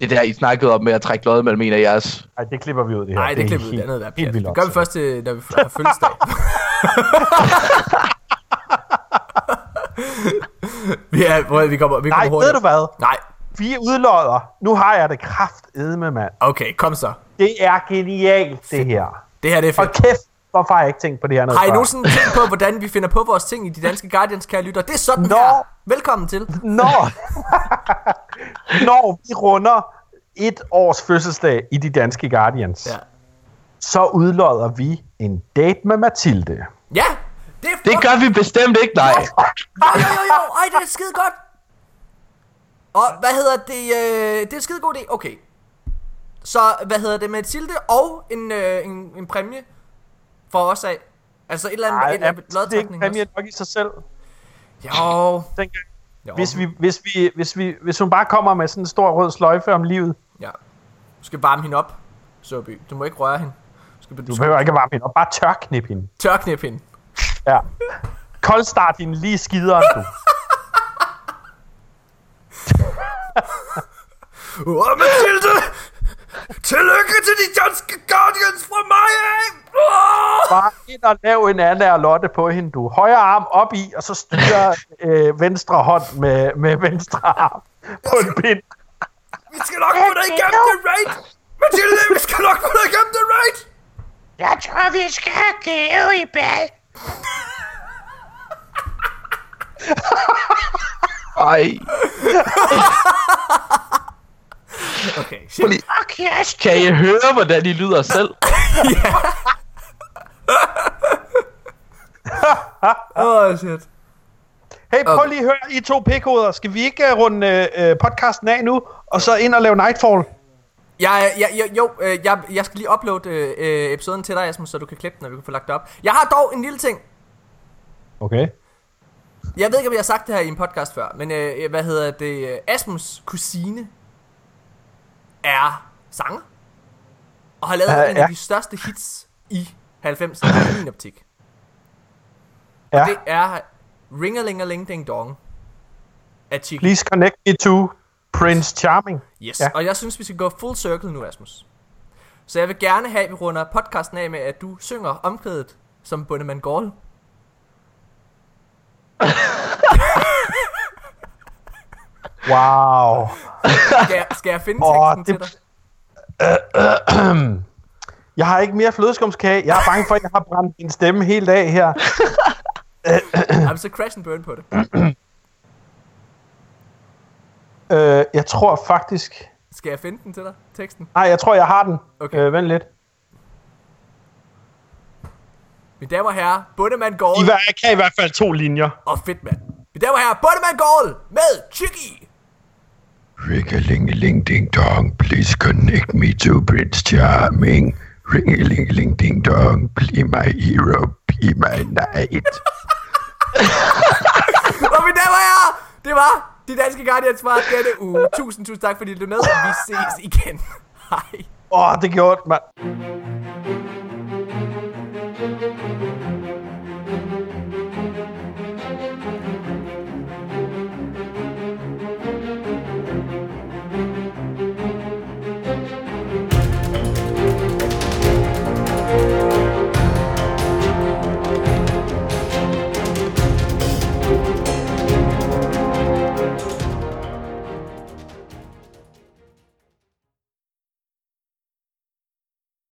[SPEAKER 3] Det der, I snakkede om med at trække lod mellem en af jeres.
[SPEAKER 2] Nej, det klipper vi ud, det her.
[SPEAKER 1] Nej, det
[SPEAKER 2] er
[SPEAKER 1] klipper vi ud. Det andet der er
[SPEAKER 2] helt vildt
[SPEAKER 1] Det gør vi først, til, når vi har fødselsdag. vi, er, hvor vi kommer, vi kommer
[SPEAKER 2] Nej,
[SPEAKER 1] hurtigt.
[SPEAKER 2] ved du hvad?
[SPEAKER 1] Nej,
[SPEAKER 2] Vi udlodder. Nu har jeg det kraftedme, mand.
[SPEAKER 1] okay, kom så.
[SPEAKER 2] Det er genialt, det her.
[SPEAKER 1] Det her det er
[SPEAKER 2] Og
[SPEAKER 1] fedt.
[SPEAKER 2] kæft, hvorfor har jeg ikke tænkt på det her noget
[SPEAKER 1] Har I nogensinde tænkt på, hvordan vi finder på vores ting i de danske Guardians, kære lytter? Det er sådan
[SPEAKER 2] Nå.
[SPEAKER 1] her. Velkommen til.
[SPEAKER 2] Når, når vi runder et års fødselsdag i de danske Guardians,
[SPEAKER 1] Ja.
[SPEAKER 2] så udlodder vi en date med Mathilde.
[SPEAKER 1] Ja, det er
[SPEAKER 3] Det gør vi bestemt ikke, nej.
[SPEAKER 1] Jo, jo, jo, jo. Ej, det er skide godt. Og hvad hedder det? Øh, det er skide god idé. Okay. Så, hvad hedder det? Mathilde og en, øh, en, en præmie for os af. Altså et eller andet,
[SPEAKER 2] Ej,
[SPEAKER 1] et eller andet
[SPEAKER 2] det er ikke
[SPEAKER 1] lodtrækning
[SPEAKER 2] præmie
[SPEAKER 1] også.
[SPEAKER 2] nok i sig selv.
[SPEAKER 1] Jo.
[SPEAKER 2] Jeg.
[SPEAKER 1] jo.
[SPEAKER 2] Hvis, vi, hvis, vi, hvis, vi, hvis hun bare kommer med sådan en stor rød sløjfe om livet,
[SPEAKER 1] Ja. Du skal varme hende op, Søby. Du må ikke røre hende. Du skal, du
[SPEAKER 2] du behøver ikke varme hende op, bare tørknip hende.
[SPEAKER 1] tørknip hende.
[SPEAKER 2] Ja. Koldstart hende lige skideren, du.
[SPEAKER 1] Åh, Mathilde! Tillykke til de danske Guardians fra mig af! Åh!
[SPEAKER 2] Bare ind og lav en anden lotte på hende, du. Højre arm op i, og så styrer øh, venstre hånd med, med venstre arm på en pind.
[SPEAKER 1] Vi skal nok få dig igennem det raid! Mathilde, vi skal nok få dig igennem det raid!
[SPEAKER 6] Jeg tror, vi skal gå i bad.
[SPEAKER 3] Ej.
[SPEAKER 1] Okay, shit.
[SPEAKER 6] Fuck yes.
[SPEAKER 3] Kan I høre, hvordan I lyder selv?
[SPEAKER 1] Åh, oh, shit.
[SPEAKER 2] Hey, prøv
[SPEAKER 1] Okay.
[SPEAKER 2] lige at høre, I to pikhoveder. Skal vi ikke uh, runde uh, podcasten af nu, og så ind og lave Nightfall?
[SPEAKER 1] Jeg, jeg, jeg, jo, øh, jeg, jeg skal lige uploade øh, øh, episoden til dig, Asmus, så du kan klippe den, og vi kan få lagt det op. Jeg har dog en lille ting.
[SPEAKER 2] Okay.
[SPEAKER 1] Jeg ved ikke, om jeg har sagt det her i en podcast før, men øh, hvad hedder det? øh, Asmus' kusine er sanger, og har lavet
[SPEAKER 2] Ja,
[SPEAKER 1] en af
[SPEAKER 2] ja.
[SPEAKER 1] de største hits i 90'erne i min optik.
[SPEAKER 2] Ja.
[SPEAKER 1] Det er Ringelingeling Ding Dong af Chico.
[SPEAKER 2] Please connect me to... Prince Charming.
[SPEAKER 1] Yes,
[SPEAKER 2] Ja.
[SPEAKER 1] ja. og jeg synes, vi skal gå full circle nu, Asmus. Så jeg vil gerne have, at vi runder podcasten af med, at du synger omkvædet som Bundemann Gaul.
[SPEAKER 2] Wow.
[SPEAKER 1] Skal jeg, skal jeg finde teksten
[SPEAKER 2] det-
[SPEAKER 1] til dig?
[SPEAKER 2] Jeg har ikke mere flødeskumskage. Jeg er bange for, at jeg har brændt min stemme helt af her.
[SPEAKER 1] Jamen, så crash and burn på det.
[SPEAKER 2] Øh, jeg tror faktisk...
[SPEAKER 1] Skal jeg finde den til dig, teksten?
[SPEAKER 2] Nej, jeg tror, jeg har den.
[SPEAKER 1] Okay.
[SPEAKER 2] Øh, vent lidt.
[SPEAKER 1] Mine damer og herrer, Bundemann
[SPEAKER 2] hver- jeg kan i hvert fald to linjer.
[SPEAKER 1] Og fedt, mand. Mine damer og herrer, Bundemann Gaul med Chicky.
[SPEAKER 4] Ring-a-ling-a-ling ding dong, please connect me to Prince Charming. Ring-a-ling-a-ling ding dong, be my hero, be my knight.
[SPEAKER 1] Og mine damer og herrer, det var de danske Guardians fra denne uge. Tusind, tusind tak, fordi du med. Vi ses igen. Hej.
[SPEAKER 2] Åh, det gjorde det, mand.